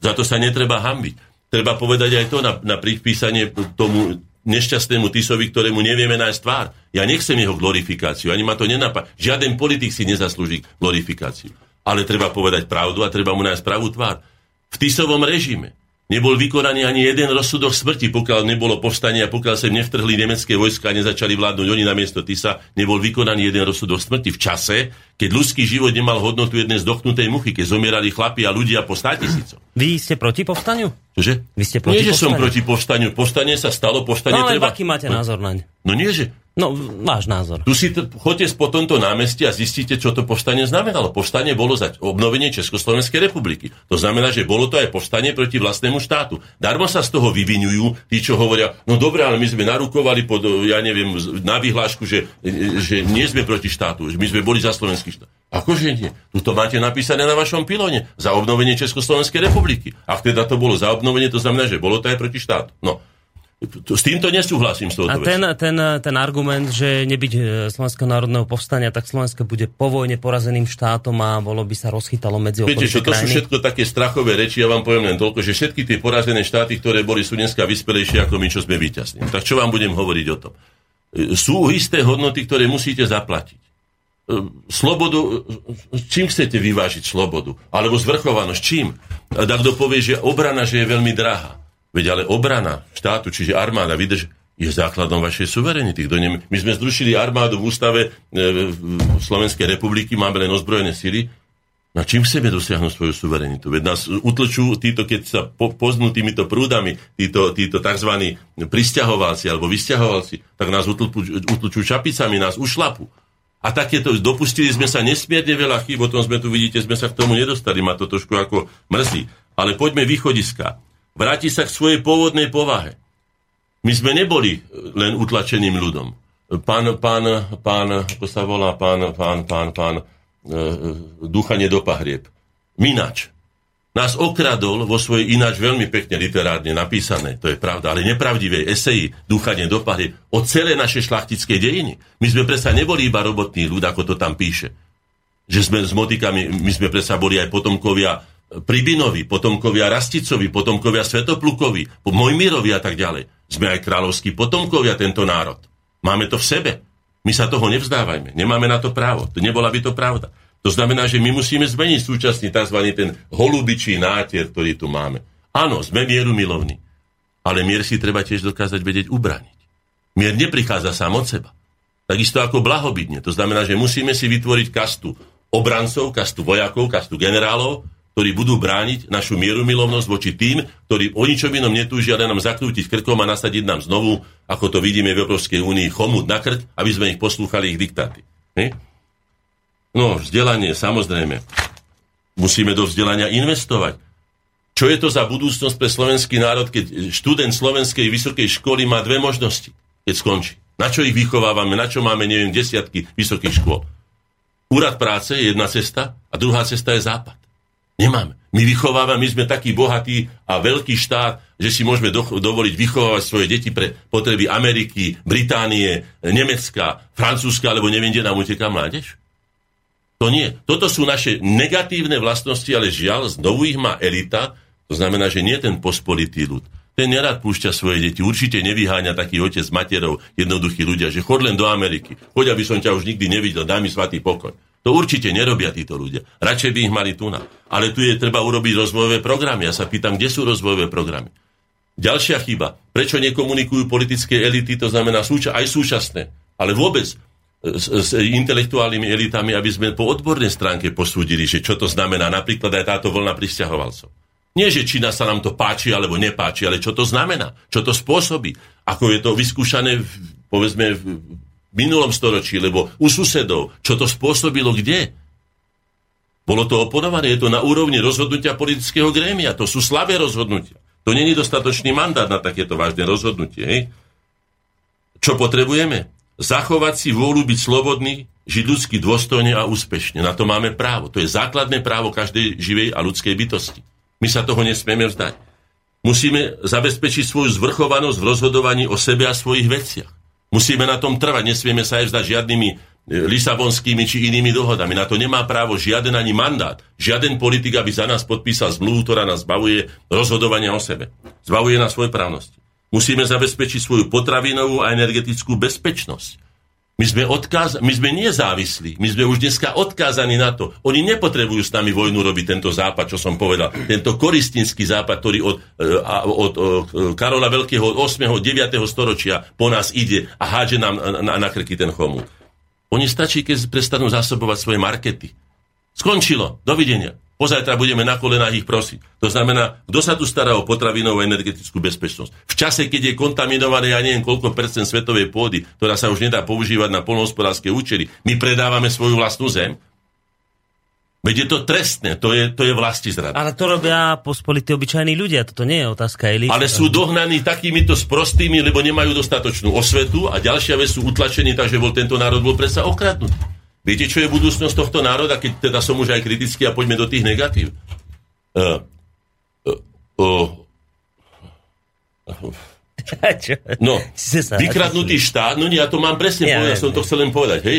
Za to sa netreba hambiť. Treba povedať aj to na, na pripísanie tomu nešťastnému Tisovi, ktorému nevieme nájsť tvár. Ja nechcem jeho glorifikáciu, ani ma to nenapá. Žiaden politik si nezaslúži glorifikáciu. Ale treba povedať pravdu a treba mu nájsť pravú tvár. V Tisovom režime Nebol vykonaný ani jeden rozsudok smrti, pokiaľ nebolo povstanie a pokiaľ sa nevtrhli nemecké vojska a nezačali vládnuť oni na miesto Tisa, nebol vykonaný jeden rozsudok smrti v čase, keď ľudský život nemal hodnotu jednej zdochnutej muchy, keď zomierali chlapi a ľudia po státisícoch. Vy ste proti povstaniu? Čože? Vy ste proti nie, že povstaniu? som proti povstaniu. Povstanie sa stalo, povstanie no, ale treba... aký máte názor naň? No nie, že No, váš názor. Tu si t- chodte po tomto námestí a zistíte, čo to povstanie znamenalo. Povstanie bolo za obnovenie Československej republiky. To znamená, že bolo to aj povstanie proti vlastnému štátu. Darmo sa z toho vyvinujú tí, čo hovoria, no dobre, ale my sme narukovali pod, ja neviem, na vyhlášku, že, že nie sme proti štátu, že my sme boli za slovenský štát. Akože nie? Tu to máte napísané na vašom pilone. Za obnovenie Československej republiky. Ak teda to bolo za obnovenie, to znamená, že bolo to aj proti štátu. No. S týmto nesúhlasím s touto A ten, ten, ten argument, že nebyť e, Slovenského národného povstania, tak Slovensko bude po vojne porazeným štátom a bolo by sa rozchytalo medzi Viete čo, to krajiny. sú všetko také strachové reči, ja vám poviem len toľko, že všetky tie porazené štáty, ktoré boli, sú dneska vyspelejšie ako my, čo sme víťazní. Tak čo vám budem hovoriť o tom? E, sú isté hodnoty, ktoré musíte zaplatiť. E, slobodu, čím chcete vyvážiť slobodu? Alebo zvrchovanosť, čím? A kto povie, že obrana, že je veľmi drahá. Veď ale obrana štátu, čiže armáda, vydrž, je základom vašej suverenity. My sme zrušili armádu v ústave e, Slovenskej republiky, máme len ozbrojené síly. Na čím chceme dosiahnuť svoju suverenitu? Veď nás utlčú títo, keď sa po, poznú týmito prúdami, títo, títo tzv. pristahovalci alebo vysťahovalci, tak nás utlčú, utlčú čapicami, nás ušlapu. A takéto, dopustili sme sa nesmierne veľa chýb, o tom sme tu vidíte, sme sa k tomu nedostali, ma to trošku ako mrzí. Ale poďme východiska vráti sa k svojej pôvodnej povahe. My sme neboli len utlačeným ľudom. Pán, pán, pán, ako sa volá, pán, pán, pán, pán, e, dúchanie do pahrieb. Minač. Nás okradol vo svojej ináč veľmi pekne literárne napísané, to je pravda, ale nepravdivej eseji Dúchanie do o celé naše šlachtické dejiny. My sme predsa neboli iba robotný ľud, ako to tam píše. Že sme s motikami, my sme predsa boli aj potomkovia Pribinovi, potomkovia Rasticovi, potomkovia Svetoplukovi, Mojmirovi a tak ďalej. Sme aj kráľovskí potomkovia tento národ. Máme to v sebe. My sa toho nevzdávajme. Nemáme na to právo. To nebola by to pravda. To znamená, že my musíme zmeniť súčasný tzv. ten holubičí nátier, ktorý tu máme. Áno, sme mieru milovní. Ale mier si treba tiež dokázať vedieť ubraniť. Mier neprichádza sám od seba. Takisto ako blahobytne. To znamená, že musíme si vytvoriť kastu obrancov, kastu vojakov, kastu generálov, ktorí budú brániť našu mierumilovnosť voči tým, ktorí o ničom inom netúžia, ale nám zakrútiť krkom a nasadiť nám znovu, ako to vidíme v Európskej únii, chomut na krk, aby sme ich poslúchali ich diktáty. Ne? No, vzdelanie, samozrejme. Musíme do vzdelania investovať. Čo je to za budúcnosť pre slovenský národ, keď študent slovenskej vysokej školy má dve možnosti, keď skončí? Na čo ich vychovávame, na čo máme, neviem, desiatky vysokých škôl? Úrad práce je jedna cesta a druhá cesta je západ. Nemáme. My vychovávame, my sme taký bohatý a veľký štát, že si môžeme do, dovoliť vychovávať svoje deti pre potreby Ameriky, Británie, Nemecka, Francúzska, alebo neviem, kde nám uteká mládež. To nie. Toto sú naše negatívne vlastnosti, ale žiaľ, znovu ich má elita, to znamená, že nie ten pospolitý ľud. Ten nerad púšťa svoje deti. Určite nevyháňa taký otec materov, jednoduchí ľudia, že chod len do Ameriky. Choď, aby som ťa už nikdy nevidel, daj mi svatý pokoj. To určite nerobia títo ľudia. Radšej by ich mali tu na. Ale tu je treba urobiť rozvojové programy. Ja sa pýtam, kde sú rozvojové programy. Ďalšia chyba. Prečo nekomunikujú politické elity, to znamená súča- aj súčasné, ale vôbec s, s intelektuálnymi elitami, aby sme po odbornej stránke posúdili, že čo to znamená napríklad aj táto vlna pristahovalcov. Nie, že Čína sa nám to páči alebo nepáči, ale čo to znamená, čo to spôsobí, ako je to vyskúšané, v, povedzme, v minulom storočí, lebo u susedov, čo to spôsobilo kde? Bolo to oponované, je to na úrovni rozhodnutia politického grémia, to sú slabé rozhodnutia. To není dostatočný mandát na takéto vážne rozhodnutie. Hej? Čo potrebujeme? zachovať si vôľu byť slobodný, žiť ľudsky dôstojne a úspešne. Na to máme právo. To je základné právo každej živej a ľudskej bytosti. My sa toho nesmieme vzdať. Musíme zabezpečiť svoju zvrchovanosť v rozhodovaní o sebe a svojich veciach. Musíme na tom trvať, nesmieme sa aj vzdať žiadnymi lisabonskými či inými dohodami. Na to nemá právo žiaden ani mandát. Žiaden politik, aby za nás podpísal zmluvu, ktorá nás zbavuje rozhodovania o sebe. Zbavuje nás svoj právnosti. Musíme zabezpečiť svoju potravinovú a energetickú bezpečnosť. My sme, odkáz- my sme nezávislí. My sme už dneska odkázaní na to. Oni nepotrebujú s nami vojnu robiť tento západ, čo som povedal. Tento koristinský západ, ktorý od, e, od, od Karola Veľkého od 8. 9. storočia po nás ide a hádže nám na, na krky ten chomút. Oni stačí, keď prestanú zásobovať svoje markety. Skončilo. Dovidenia. Pozajtra budeme na kolenách ich prosiť. To znamená, kto sa tu stará o potravinovú energetickú bezpečnosť? V čase, keď je kontaminované, ja neviem koľko percent svetovej pôdy, ktorá sa už nedá používať na polnohospodárske účely, my predávame svoju vlastnú zem, Veď je to trestné, to je, to je vlasti zrada. Ale to robia pospolití obyčajní ľudia, toto nie je otázka elity. Ale sú dohnaní takýmito sprostými, lebo nemajú dostatočnú osvetu a ďalšia vec sú utlačení, takže bol tento národ bol predsa okradnutý. Viete, čo je budúcnosť tohto národa, keď teda som už aj kritický a poďme do tých negatív? Uh, uh, uh, No, vykradnutý štát, no nie, ja to mám presne ja, povedať, som to chcel len povedať, hej?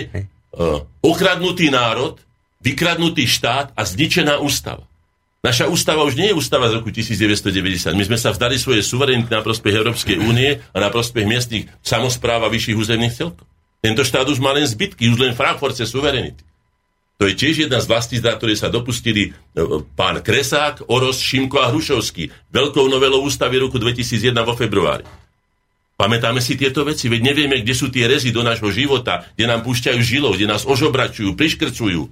Uh, okradnutý národ, vykradnutý štát a zničená ústava. Naša ústava už nie je ústava z roku 1990. My sme sa vzdali svoje suverenity na prospech Európskej únie a na prospech miestnych samozpráv a vyšších územných celkov. Tento štát už má len zbytky, už len Frankfurtce suverenity. To je tiež jedna z vlastní zdá, ktoré sa dopustili e, pán Kresák, Oros, Šimko a Hrušovský veľkou novelou ústavy roku 2001 vo februári. Pamätáme si tieto veci, veď nevieme, kde sú tie rezy do nášho života, kde nám púšťajú žilov, kde nás ožobračujú, priškrcujú,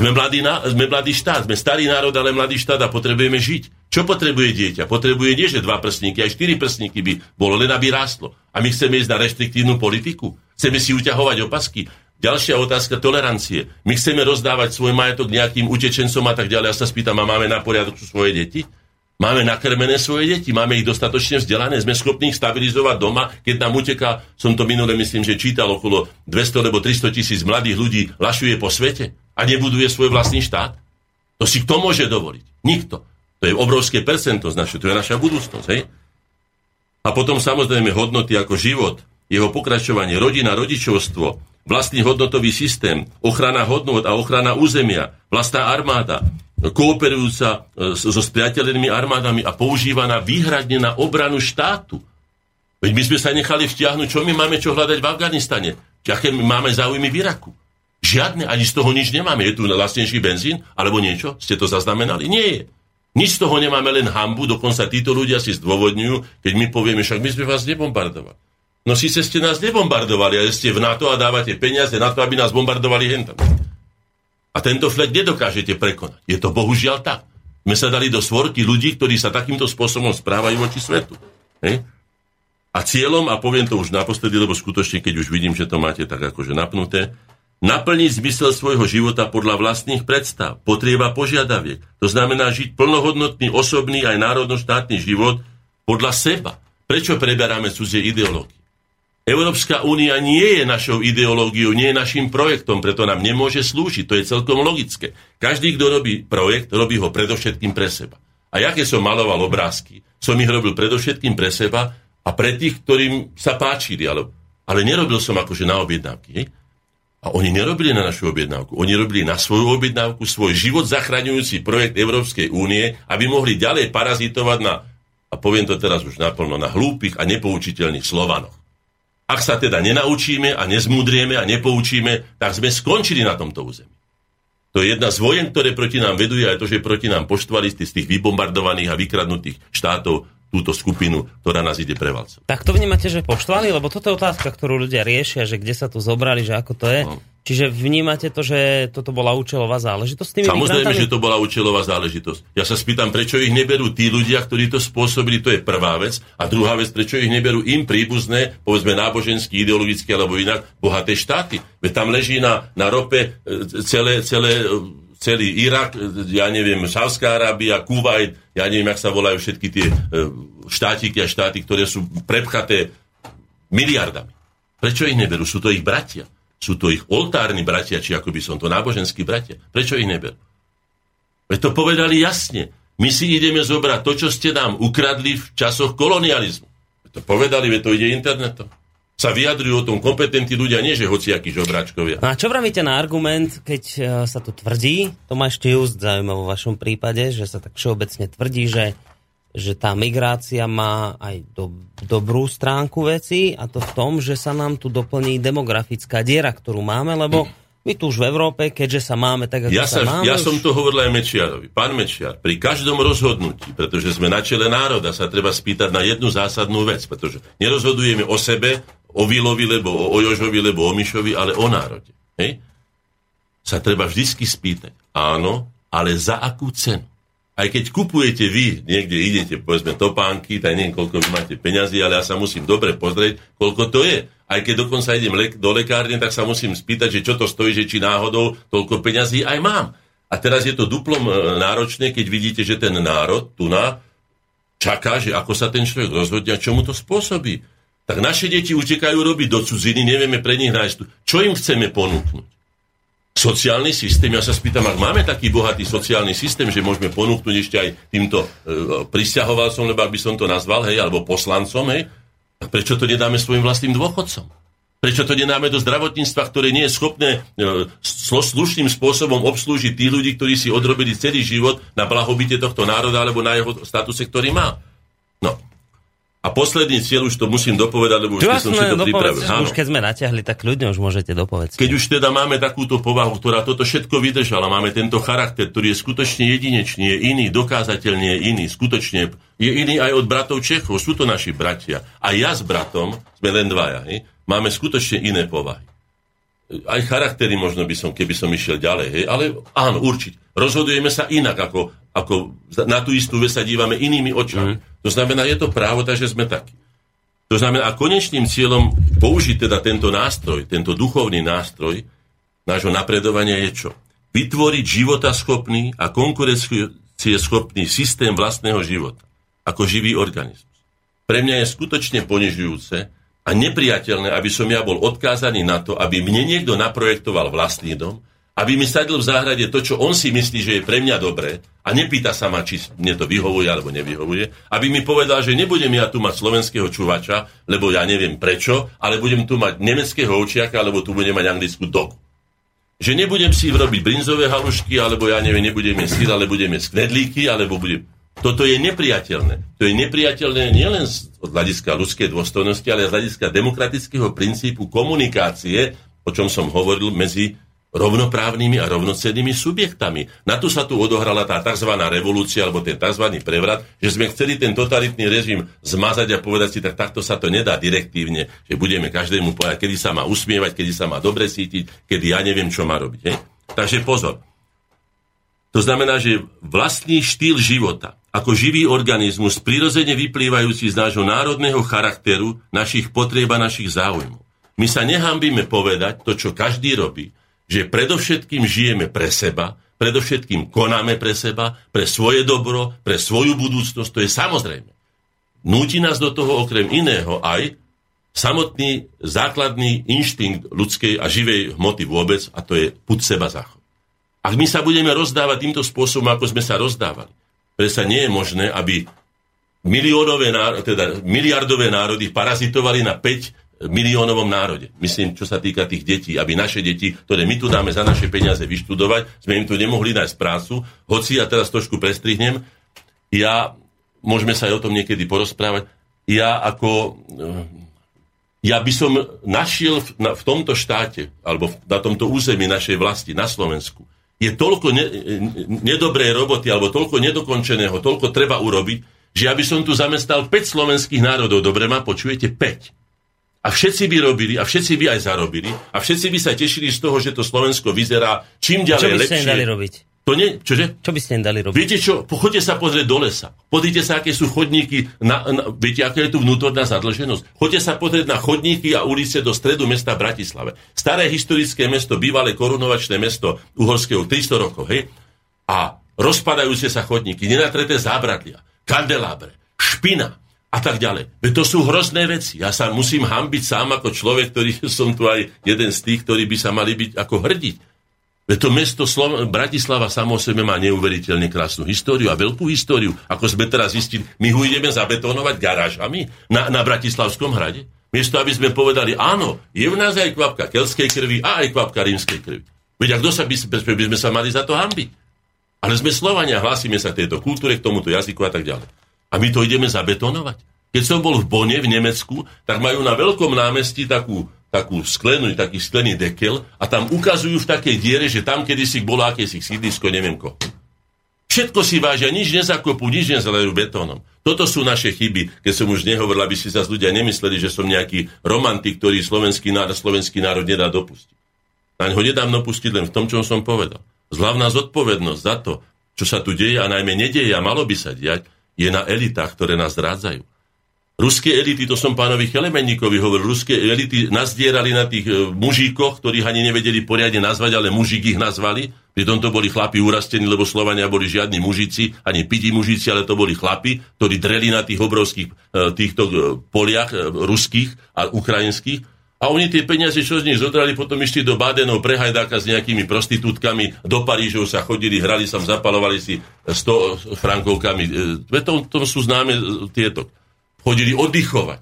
sme mladý, sme mladý štát, sme starý národ, ale mladý štát a potrebujeme žiť. Čo potrebuje dieťa? Potrebuje nie, že dva prstníky, aj štyri prstníky by bolo, len aby rástlo. A my chceme ísť na reštriktívnu politiku? Chceme si uťahovať opasky? Ďalšia otázka tolerancie. My chceme rozdávať svoj majetok nejakým utečencom a tak ďalej. Ja sa spýtam, a máme na poriadok svoje deti? Máme nakrmené svoje deti, máme ich dostatočne vzdelané, sme schopní ich stabilizovať doma, keď nám uteká, som to minule myslím, že čítal okolo 200 alebo 300 tisíc mladých ľudí, lašuje po svete a nebuduje svoj vlastný štát? To si kto môže dovoliť? Nikto. To je obrovské percento z naše, to je naša budúcnosť. Hej? A potom samozrejme hodnoty ako život, jeho pokračovanie, rodina, rodičovstvo, vlastný hodnotový systém, ochrana hodnot a ochrana územia, vlastná armáda, kooperujúca e, so spriateľenými armádami a používaná výhradne na obranu štátu. Veď my sme sa nechali vtiahnuť, čo my máme čo hľadať v Afganistane. Aké máme záujmy v Iraku. Žiadne, ani z toho nič nemáme. Je tu lacnejší benzín alebo niečo? Ste to zaznamenali? Nie je. Nič z toho nemáme, len hambu, dokonca títo ľudia si zdôvodňujú, keď my povieme, však my sme vás nebombardovali. No síce ste nás nebombardovali, ale ste v NATO a dávate peniaze na to, aby nás bombardovali hentam. A tento flek nedokážete prekonať. Je to bohužiaľ tak. My sa dali do svorky ľudí, ktorí sa takýmto spôsobom správajú voči svetu. Hej? A cieľom, a poviem to už naposledy, lebo skutočne, keď už vidím, že to máte tak akože napnuté, naplniť zmysel svojho života podľa vlastných predstav, potrieba požiadaviek. To znamená žiť plnohodnotný, osobný aj národno-štátny život podľa seba. Prečo preberáme cudzie ideológie? Európska únia nie je našou ideológiou, nie je našim projektom, preto nám nemôže slúžiť. To je celkom logické. Každý, kto robí projekt, robí ho predovšetkým pre seba. A ja keď som maloval obrázky, som ich robil predovšetkým pre seba a pre tých, ktorým sa páčili. Ale, ale nerobil som akože na objednávky. A oni nerobili na našu objednávku. Oni robili na svoju objednávku svoj život zachraňujúci projekt Európskej únie, aby mohli ďalej parazitovať na, a poviem to teraz už naplno, na hlúpych a nepoučiteľných Slovanoch. Ak sa teda nenaučíme a nezmúdrieme a nepoučíme, tak sme skončili na tomto území. To je jedna z vojen, ktoré proti nám vedú, aj to, že proti nám poštvali z tých vybombardovaných a vykradnutých štátov túto skupinu, ktorá nás ide prevalcovať. Tak to vnímate, že poštvali? Lebo toto je otázka, ktorú ľudia riešia, že kde sa tu zobrali, že ako to je. No. Čiže vnímate to, že toto bola účelová záležitosť tými Samozrejme, migrantami? že to bola účelová záležitosť. Ja sa spýtam, prečo ich neberú tí ľudia, ktorí to spôsobili, to je prvá vec. A druhá vec, prečo ich neberú im príbuzné, povedzme náboženský, ideologicky alebo inak, bohaté štáty. Veď tam leží na, na rope e, celé, celé e, celý Irak, ja neviem, Sávská Arábia, Kuwait, ja neviem, jak sa volajú všetky tie e, štátiky a štáty, ktoré sú prepchaté miliardami. Prečo ich neberú? Sú to ich bratia. Sú to ich oltárni bratia, či ako by som to, náboženskí bratia. Prečo ich neberú? Veď to povedali jasne. My si ideme zobrať to, čo ste nám ukradli v časoch kolonializmu. To povedali, veď to ide internetom sa vyjadrujú o tom kompetentní ľudia, nie že hociakí žobráčkovia. No a čo vravíte na argument, keď e, sa tu tvrdí, to ma ešte just zaujímavé vo vašom prípade, že sa tak všeobecne tvrdí, že, že tá migrácia má aj do, dobrú stránku veci a to v tom, že sa nám tu doplní demografická diera, ktorú máme, lebo my tu už v Európe, keďže sa máme tak, ako ja sa, sa máme... Ja už... som to hovoril aj Mečiarovi. Pán Mečiar, pri každom rozhodnutí, pretože sme na čele národa, sa treba spýtať na jednu zásadnú vec, pretože nerozhodujeme o sebe, o Vilovi, lebo o Jožovi, lebo o Mišovi, ale o národe. Hej? Sa treba vždycky spýtať. Áno, ale za akú cenu? Aj keď kupujete vy, niekde idete, povedzme, topánky, tak neviem, koľko vy máte peňazí, ale ja sa musím dobre pozrieť, koľko to je aj keď dokonca idem lek- do lekárne, tak sa musím spýtať, že čo to stojí, že či náhodou toľko peňazí aj mám. A teraz je to duplom e, náročné, keď vidíte, že ten národ tu na čaká, že ako sa ten človek rozhodne a čo mu to spôsobí. Tak naše deti utekajú robiť do cudziny, nevieme pre nich nájsť. Čo im chceme ponúknuť? Sociálny systém, ja sa spýtam, ak máme taký bohatý sociálny systém, že môžeme ponúknuť ešte aj týmto e, pristahovalcom, lebo ak by som to nazval, hej, alebo poslancom, hej, a prečo to nedáme svojim vlastným dôchodcom? Prečo to nedáme do zdravotníctva, ktoré nie je schopné e, slušným spôsobom obslúžiť tých ľudí, ktorí si odrobili celý život na blahobite tohto národa alebo na jeho statuse, ktorý má? No, a posledný cieľ, už to musím dopovedať, lebo už keď som si to pripravil. Už keď sme natiahli, tak ľuďne už môžete dopovedať. Keď už teda máme takúto povahu, ktorá toto všetko vydržala, máme tento charakter, ktorý je skutočne jedinečný, je iný, dokázateľne je iný, skutočne je iný aj od bratov Čechov, sú to naši bratia. A ja s bratom, sme len dvaja, hej, máme skutočne iné povahy. Aj charaktery možno by som, keby som išiel ďalej, hej, ale áno, určite. Rozhodujeme sa inak, ako, ako na tú istú vec sa dívame inými očami. Mm. To znamená, je to právo, takže sme takí. To znamená, a konečným cieľom použiť teda tento nástroj, tento duchovný nástroj nášho napredovania je čo? Vytvoriť životaschopný a konkurencieschopný systém vlastného života, ako živý organizmus. Pre mňa je skutočne ponižujúce a nepriateľné, aby som ja bol odkázaný na to, aby mne niekto naprojektoval vlastný dom, aby mi sadil v záhrade to, čo on si myslí, že je pre mňa dobré a nepýta sa ma, či mne to vyhovuje alebo nevyhovuje, aby mi povedal, že nebudem ja tu mať slovenského čuvača, lebo ja neviem prečo, ale budem tu mať nemeckého očiaka, alebo tu budem mať anglickú doku. Že nebudem si robiť brinzové halušky, alebo ja neviem, nebudem jesť sír, ale budem jesť knedlíky, alebo budem... Toto je nepriateľné. To je nepriateľné nielen z hľadiska ľudskej dôstojnosti, ale z hľadiska demokratického princípu komunikácie, o čom som hovoril medzi rovnoprávnymi a rovnocennými subjektami. Na to sa tu odohrala tá tzv. revolúcia alebo ten tzv. prevrat, že sme chceli ten totalitný režim zmazať a povedať si, tak takto sa to nedá direktívne, že budeme každému povedať, kedy sa má usmievať, kedy sa má dobre cítiť, kedy ja neviem, čo má robiť. Hej? Takže pozor. To znamená, že vlastný štýl života, ako živý organizmus, prirodzene vyplývajúci z nášho národného charakteru, našich potrieb a našich záujmov. My sa nehambíme povedať to, čo každý robí, že predovšetkým žijeme pre seba, predovšetkým konáme pre seba, pre svoje dobro, pre svoju budúcnosť, to je samozrejme. Núti nás do toho okrem iného aj samotný základný inštinkt ľudskej a živej hmoty vôbec, a to je put seba záchod. Ak my sa budeme rozdávať týmto spôsobom, ako sme sa rozdávali, sa nie je možné, aby miliónové, teda miliardové národy parazitovali na 5 miliónovom národe. Myslím, čo sa týka tých detí, aby naše deti, ktoré my tu dáme za naše peniaze vyštudovať, sme im tu nemohli nájsť prácu. Hoci ja teraz trošku prestrihnem, ja, môžeme sa aj o tom niekedy porozprávať, ja ako, eh, ja by som našiel v, na, v tomto štáte, alebo na tomto území našej vlasti, na Slovensku, je toľko ne, nedobrej roboty, alebo toľko nedokončeného, toľko treba urobiť, že ja by som tu zamestnal 5 slovenských národov. Dobre ma počujete? 5 a všetci by robili, a všetci by aj zarobili, a všetci by sa tešili z toho, že to Slovensko vyzerá čím ďalej čo by lepšie. Čo dali robiť? To nie, čože? Čo by ste im dali robiť? Viete čo, pochoďte sa pozrieť do lesa. Podrite sa, aké sú chodníky, na, na, viete, aká je tu vnútorná zadlženosť. Choďte sa pozrieť na chodníky a ulice do stredu mesta Bratislave. Staré historické mesto, bývalé korunovačné mesto Uhorského, 300 rokov, hej? A rozpadajúce sa chodníky, nenatreté zábradlia, kandelábre, špina, a tak ďalej. Veď to sú hrozné veci. Ja sa musím hambiť sám ako človek, ktorý som tu aj jeden z tých, ktorí by sa mali byť ako hrdiť. Veď to mesto Slo- Bratislava samo o sebe má neuveriteľne krásnu históriu a veľkú históriu. Ako sme teraz zistili, my ho ideme zabetonovať garážami na, na Bratislavskom hrade. Miesto, aby sme povedali, áno, je v nás aj kvapka kelskej krvi a aj kvapka rímskej krvi. Veď ak sa by, by sme sa mali za to hambiť. Ale sme Slovania, hlásime sa k tejto kultúre, k tomuto jazyku a tak ďalej. A my to ideme zabetonovať. Keď som bol v Bone v Nemecku, tak majú na veľkom námestí takú, takú sklenú, taký sklený dekel a tam ukazujú v takej diere, že tam kedysi bolo akési sídlisko, neviem ko. Všetko si vážia, nič nezakopú, nič nezalejú betónom. Toto sú naše chyby, keď som už nehovoril, aby si sa ľudia nemysleli, že som nejaký romantik, ktorý slovenský národ, slovenský národ nedá dopustiť. Na ho nedám dopustiť len v tom, čo som povedal. Zľavná zodpovednosť za to, čo sa tu deje a najmä nedieje a malo by sa diať, je na elitách, ktoré nás zrádzajú. Ruské elity, to som pánovi Chelemenníkovi hovoril, ruské elity nazdierali na tých e, mužíkoch, ktorých ani nevedeli poriadne nazvať, ale mužík ich nazvali. Pritom to boli chlapi urastení, lebo Slovania boli žiadni mužici, ani pidi mužici, ale to boli chlapi, ktorí dreli na tých obrovských e, týchto e, poliach ruských a ukrajinských. A oni tie peniaze, čo z nich zodrali, potom išli do Badenov prehajdáka s nejakými prostitútkami, do Parížov sa chodili, hrali sa, zapalovali si 100 frankovkami. To, to sú známe tieto chodili oddychovať.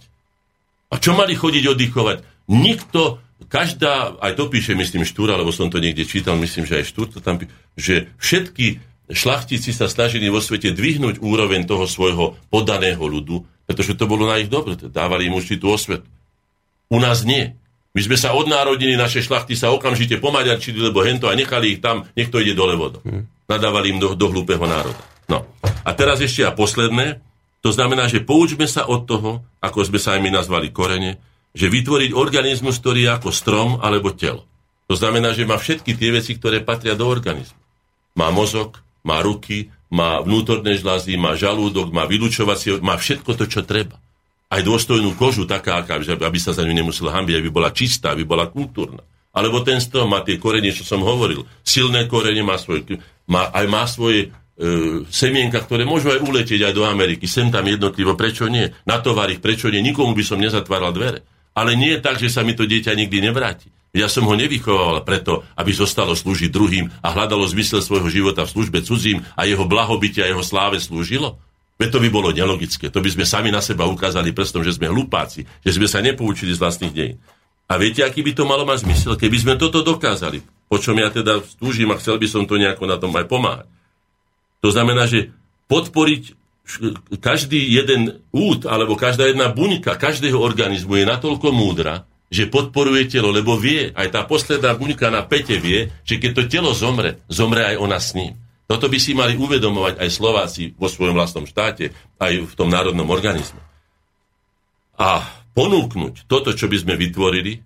A čo mali chodiť oddychovať? Nikto, každá, aj to píše, myslím, Štúra, lebo som to niekde čítal, myslím, že aj Štúr to tam píše, že všetky šlachtici sa snažili vo svete dvihnúť úroveň toho svojho podaného ľudu, pretože to bolo na ich dobre, dávali im určitú osvetu. U nás nie. My sme sa odnárodnili, naše šlachty sa okamžite pomaďarčili, lebo hento a nechali ich tam, nech to ide dole vodom. Hmm. Nadávali im do, do hlúpeho národa. No. A teraz ešte a posledné, to znamená, že poučme sa od toho, ako sme sa aj my nazvali korene, že vytvoriť organizmus, ktorý je ako strom alebo telo. To znamená, že má všetky tie veci, ktoré patria do organizmu. Má mozog, má ruky, má vnútorné žlazy, má žalúdok, má vylúčovacie, má všetko to, čo treba. Aj dôstojnú kožu, taká, aby sa za ňu nemusel hambiť, aby bola čistá, aby bola kultúrna. Alebo ten strom má tie korene, čo som hovoril. Silné korene má svoje, má, aj má svoje e, semienka, ktoré môžu aj uletieť aj do Ameriky, sem tam jednotlivo, prečo nie? Na tovarich, prečo nie? Nikomu by som nezatváral dvere. Ale nie je tak, že sa mi to dieťa nikdy nevráti. Ja som ho nevychoval preto, aby zostalo slúžiť druhým a hľadalo zmysel svojho života v službe cudzím a jeho blahobytia a jeho sláve slúžilo. Veď to by bolo nelogické. To by sme sami na seba ukázali prstom, že sme hlupáci, že sme sa nepoučili z vlastných dejín. A viete, aký by to malo mať zmysel, keby sme toto dokázali, po čom ja teda stúžim a chcel by som to nejako na tom aj pomáhať. To znamená, že podporiť každý jeden út alebo každá jedna buňka každého organizmu je natoľko múdra, že podporuje telo, lebo vie, aj tá posledná buňka na pete vie, že keď to telo zomre, zomre aj ona s ním. Toto by si mali uvedomovať aj Slováci vo svojom vlastnom štáte, aj v tom národnom organizme. A ponúknuť toto, čo by sme vytvorili,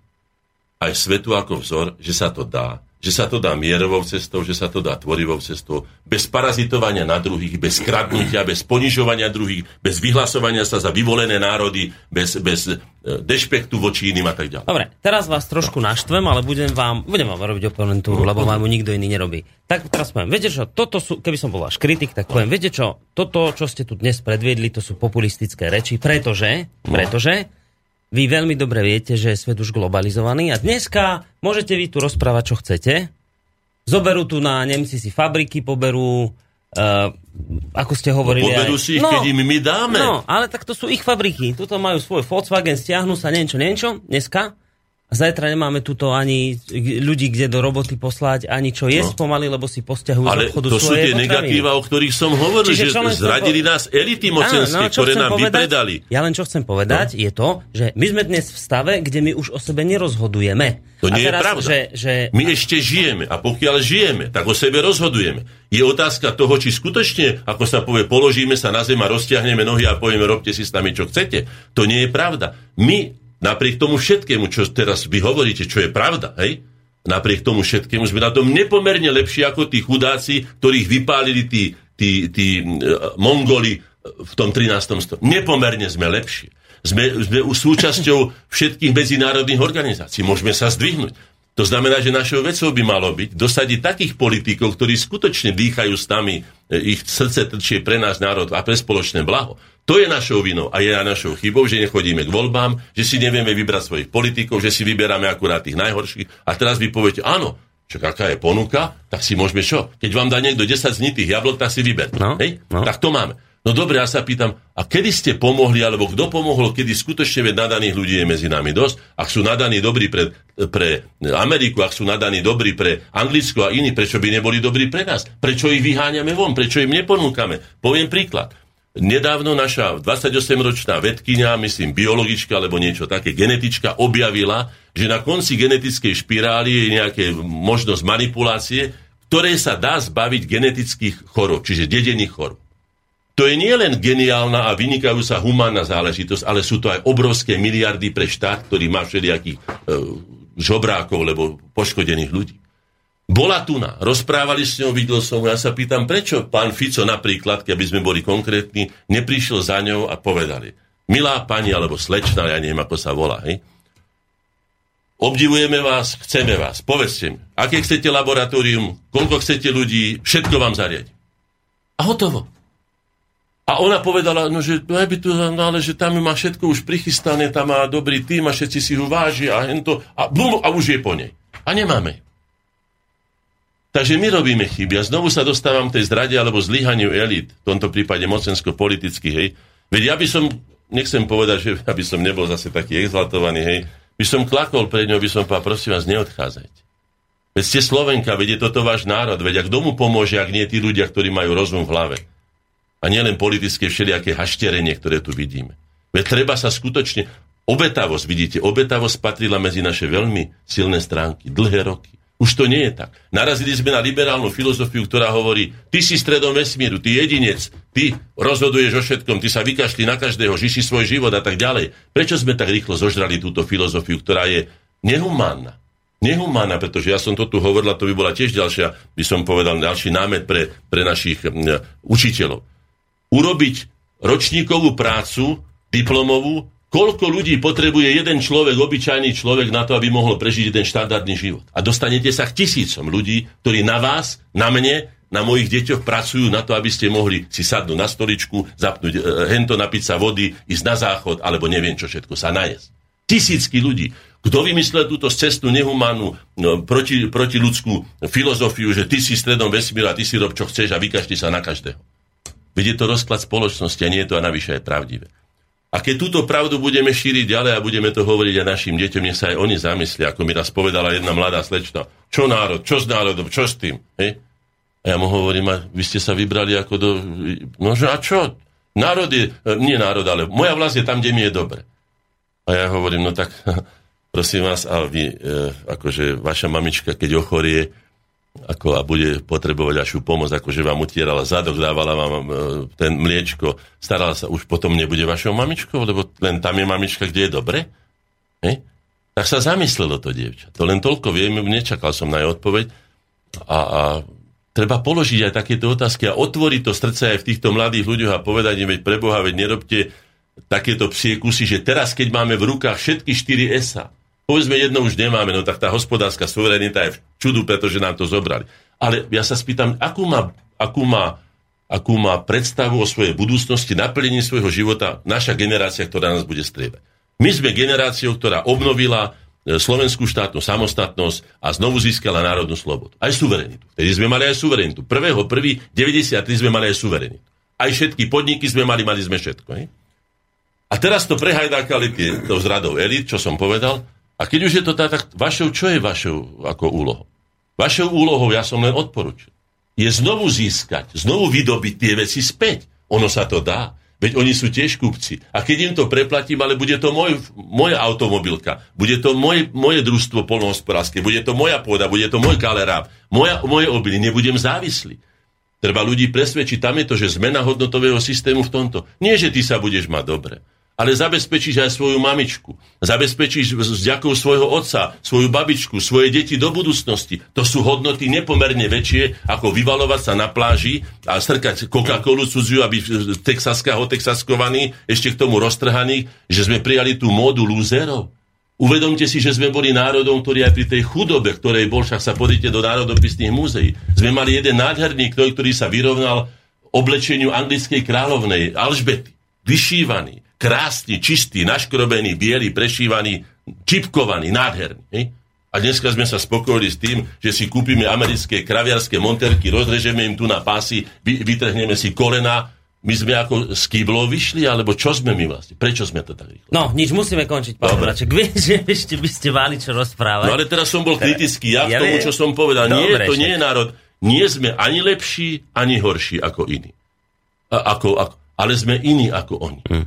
aj svetu ako vzor, že sa to dá, že sa to dá mierovou cestou, že sa to dá tvorivou cestou, bez parazitovania na druhých, bez kradnutia, bez ponižovania druhých, bez vyhlasovania sa za vyvolené národy, bez, bez e, dešpektu voči iným a tak ďalej. Dobre, teraz vás trošku naštvem, ale budem vám, budem vám robiť oponentúru, lebo vám ju nikto iný nerobí. Tak teraz poviem, viete čo, toto sú, keby som bol váš kritik, tak poviem, viete čo, toto, čo ste tu dnes predviedli, to sú populistické reči, pretože, pretože, vy veľmi dobre viete, že je svet už globalizovaný a dneska môžete vy tu rozprávať, čo chcete. Zoberú tu na Nemci si fabriky, poberú, uh, ako ste hovorili. No, poberú aj... si ich, no, keď im my dáme. No, ale tak to sú ich fabriky. Tuto majú svoj Volkswagen, stiahnu sa niečo, niečo, dneska Zajtra nemáme tuto ani ľudí, kde do roboty poslať, ani čo jesť no. pomaly, lebo si posťahujú Ale z obchodu to sú tie negatíva, o ktorých som hovoril, Čiže že zradili po... nás elity mocenské, no, ktoré nám povedať, vypredali. Ja len čo chcem povedať, no. je to, že my sme dnes v stave, kde my už o sebe nerozhodujeme. To nie teraz, je pravda. Že, že... My ešte žijeme a pokiaľ žijeme, tak o sebe rozhodujeme. Je otázka toho, či skutočne, ako sa povie, položíme sa na zem a roztiahneme nohy a povieme, robte si s nami, čo chcete. To nie je pravda. My Napriek tomu všetkému, čo teraz vy hovoríte, čo je pravda, hej? Napriek tomu všetkému sme na tom nepomerne lepšie ako tí chudáci, ktorých vypálili tí, tí, tí uh, Mongoli v tom 13. storočí. Nepomerne sme lepšie. Sme, sme súčasťou všetkých medzinárodných organizácií. Môžeme sa zdvihnúť. To znamená, že našou vecou by malo byť dosadiť takých politikov, ktorí skutočne dýchajú s nami, e, ich srdce trčie pre náš národ a pre spoločné blaho. To je našou vinou a je našou chybou, že nechodíme k voľbám, že si nevieme vybrať svojich politikov, že si vyberáme akurát tých najhorších. A teraz vy poviete, áno, čo aká je ponuka, tak si môžeme čo? Keď vám dá niekto 10 znitých jablok, tak si vyber. No, Hej? no. Tak to máme. No dobre, ja sa pýtam, a kedy ste pomohli, alebo kto pomohol, kedy skutočne veď nadaných ľudí je medzi nami dosť? Ak sú nadaní dobrí pre, pre Ameriku, ak sú nadaní dobrí pre Anglicko a iní, prečo by neboli dobrí pre nás? Prečo ich vyháňame von? Prečo im neponúkame? Poviem príklad. Nedávno naša 28-ročná vedkynia, myslím biologička alebo niečo také, genetička, objavila, že na konci genetickej špirály je nejaká možnosť manipulácie, ktoré sa dá zbaviť genetických chorób, čiže dedených chorób. To je nielen geniálna a vynikajúca humánna záležitosť, ale sú to aj obrovské miliardy pre štát, ktorý má všelijakých e, žobrákov, alebo poškodených ľudí. Bola tu na, rozprávali s ňou, videl som, ja sa pýtam, prečo pán Fico napríklad, keby sme boli konkrétni, neprišiel za ňou a povedali, milá pani alebo slečna, ja neviem, ako sa volá, hej, obdivujeme vás, chceme vás, povedzte mi, aké chcete laboratórium, koľko chcete ľudí, všetko vám zariadi. A hotovo. A ona povedala, no, že, no, by tu, ale že tam má všetko už prichystané, tam má dobrý tým a všetci si ho vážia a hento, a, bum, a už je po nej. A nemáme ju. Takže my robíme chyby a znovu sa dostávam k tej zrade alebo zlyhaniu elít, v tomto prípade mocensko-politických, hej. Veď ja by som, nechcem povedať, že aby som nebol zase taký exaltovaný, hej, by som klakol pred ňou, by som povedal, prosím vás, neodchádzajte. Veď ste Slovenka, veď je toto váš národ, veď ak domu pomôže, ak nie tí ľudia, ktorí majú rozum v hlave. A nielen politické všelijaké hašterenie, ktoré tu vidíme. Veď treba sa skutočne... Obetavosť, vidíte, obetavosť patrila medzi naše veľmi silné stránky, dlhé roky. Už to nie je tak. Narazili sme na liberálnu filozofiu, ktorá hovorí, ty si stredom vesmíru, ty jedinec, ty rozhoduješ o všetkom, ty sa vykašli na každého, žiši svoj život a tak ďalej. Prečo sme tak rýchlo zožrali túto filozofiu, ktorá je nehumánna? Nehumánna, pretože ja som to tu hovorila, to by bola tiež ďalšia, by som povedal, ďalší námet pre, pre našich m, učiteľov. Urobiť ročníkovú prácu, diplomovú, koľko ľudí potrebuje jeden človek, obyčajný človek na to, aby mohol prežiť jeden štandardný život. A dostanete sa k tisícom ľudí, ktorí na vás, na mne, na mojich deťoch pracujú na to, aby ste mohli si sadnúť na stoličku, zapnúť e, hento, napiť sa vody, ísť na záchod, alebo neviem čo všetko, sa najesť. Tisícky ľudí. Kto vymyslel túto cestu nehumánnu, no, proti, protiludskú filozofiu, že ty si stredom vesmíru a ty si rob, čo chceš a vykašti sa na každého. Veď je to rozklad spoločnosti a nie je to a navyše aj pravdivé. A keď túto pravdu budeme šíriť ďalej a budeme to hovoriť aj našim deťom, nech sa aj oni zamyslia, ako mi raz povedala jedna mladá slečna, čo národ, čo s národom, čo s tým? Hej? A ja mu hovorím, a vy ste sa vybrali ako do... No a čo? Národ je, nie národ, ale moja vlast je tam, kde mi je dobre. A ja hovorím, no tak prosím vás, a vy, e, akože vaša mamička, keď ochorie, ako a bude potrebovať vašu pomoc, akože vám utierala zadok, dávala vám e, ten mliečko, starala sa, už potom nebude vašou mamičkou, lebo len tam je mamička, kde je dobre? Hej? Tak sa zamyslelo to dievča. To len toľko viem, nečakal som na jej odpoveď. A, a treba položiť aj takéto otázky a otvoriť to srdce aj v týchto mladých ľuďoch a povedať im, veď preboha, veď nerobte takéto psie kusy, že teraz, keď máme v rukách všetky štyri esa, Povedzme, jedno už nemáme, no tak tá hospodárska suverenita je v čudu, pretože nám to zobrali. Ale ja sa spýtam, akú má, akú má, akú má predstavu o svojej budúcnosti, naplnení svojho života naša generácia, ktorá nás bude striebať. My sme generáciou, ktorá obnovila e, slovenskú štátnu samostatnosť a znovu získala národnú slobodu. Aj suverenitu. Vtedy sme mali aj suverenitu. 1.1.93 sme mali aj suverenitu. Aj všetky podniky sme mali, mali sme všetko. Ne? A teraz to prehajdákali to zradou elit, čo som povedal, a keď už je to tak, tak vašou, čo je vašou ako úlohou? Vašou úlohou, ja som len odporučil, je znovu získať, znovu vydobiť tie veci späť. Ono sa to dá. Veď oni sú tiež kupci. A keď im to preplatím, ale bude to môj, moja automobilka, bude to moje, moje družstvo polnohospodárske, bude to moja pôda, bude to môj kaleráb, moja, moje obilí, nebudem závislý. Treba ľudí presvedčiť, tam je to, že zmena hodnotového systému v tomto. Nie, že ty sa budeš mať dobre ale zabezpečíš aj svoju mamičku. Zabezpečíš s ďakou svojho otca, svoju babičku, svoje deti do budúcnosti. To sú hodnoty nepomerne väčšie, ako vyvalovať sa na pláži a strkať Coca-Colu cudziu, aby texaská otexaskovaný, ešte k tomu roztrhaný, že sme prijali tú módu lúzerov. Uvedomte si, že sme boli národom, ktorý aj pri tej chudobe, ktorej bol, však sa podíte do národopisných múzeí, sme mali jeden nádherný knoj, ktorý sa vyrovnal oblečeniu anglickej kráľovnej Alžbety. vyšívaný, krásny, čistý, naškrobený, biely, prešívaný, čipkovaný, nádherný. Hej? A dneska sme sa spokojili s tým, že si kúpime americké kraviarské monterky, rozrežeme im tu na pásy, vy, vytrhneme si kolena, my sme ako z kýblov vyšli, alebo čo sme my vlastne? Prečo sme to tak rýchlo? No, nič, musíme končiť, pán Braček. Vy, že ešte by ste mali čo rozprávať. No ale teraz som bol kritický, ja, ja v tomu, čo som povedal. Dobre, nie, to nie je národ. Nie sme ani lepší, ani horší ako iní. A, ako, ako, ale sme iní ako oni. Hm.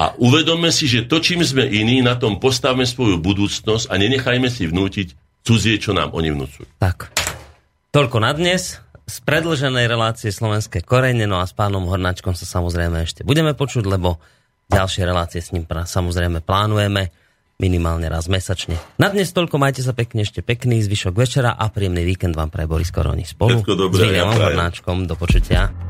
A uvedomme si, že to, čím sme iní, na tom postavme svoju budúcnosť a nenechajme si vnútiť cudzie, čo nám oni vnúcujú. Tak, toľko na dnes z predlženej relácie Slovenské korene, no a s pánom Hornáčkom sa samozrejme ešte budeme počuť, lebo ďalšie relácie s ním samozrejme plánujeme minimálne raz mesačne. Na dnes toľko, majte sa pekne, ešte pekný zvyšok večera a príjemný víkend vám pre Boris Koroni spolu dobré, s Williamom ja Hornáčkom. Do počutia.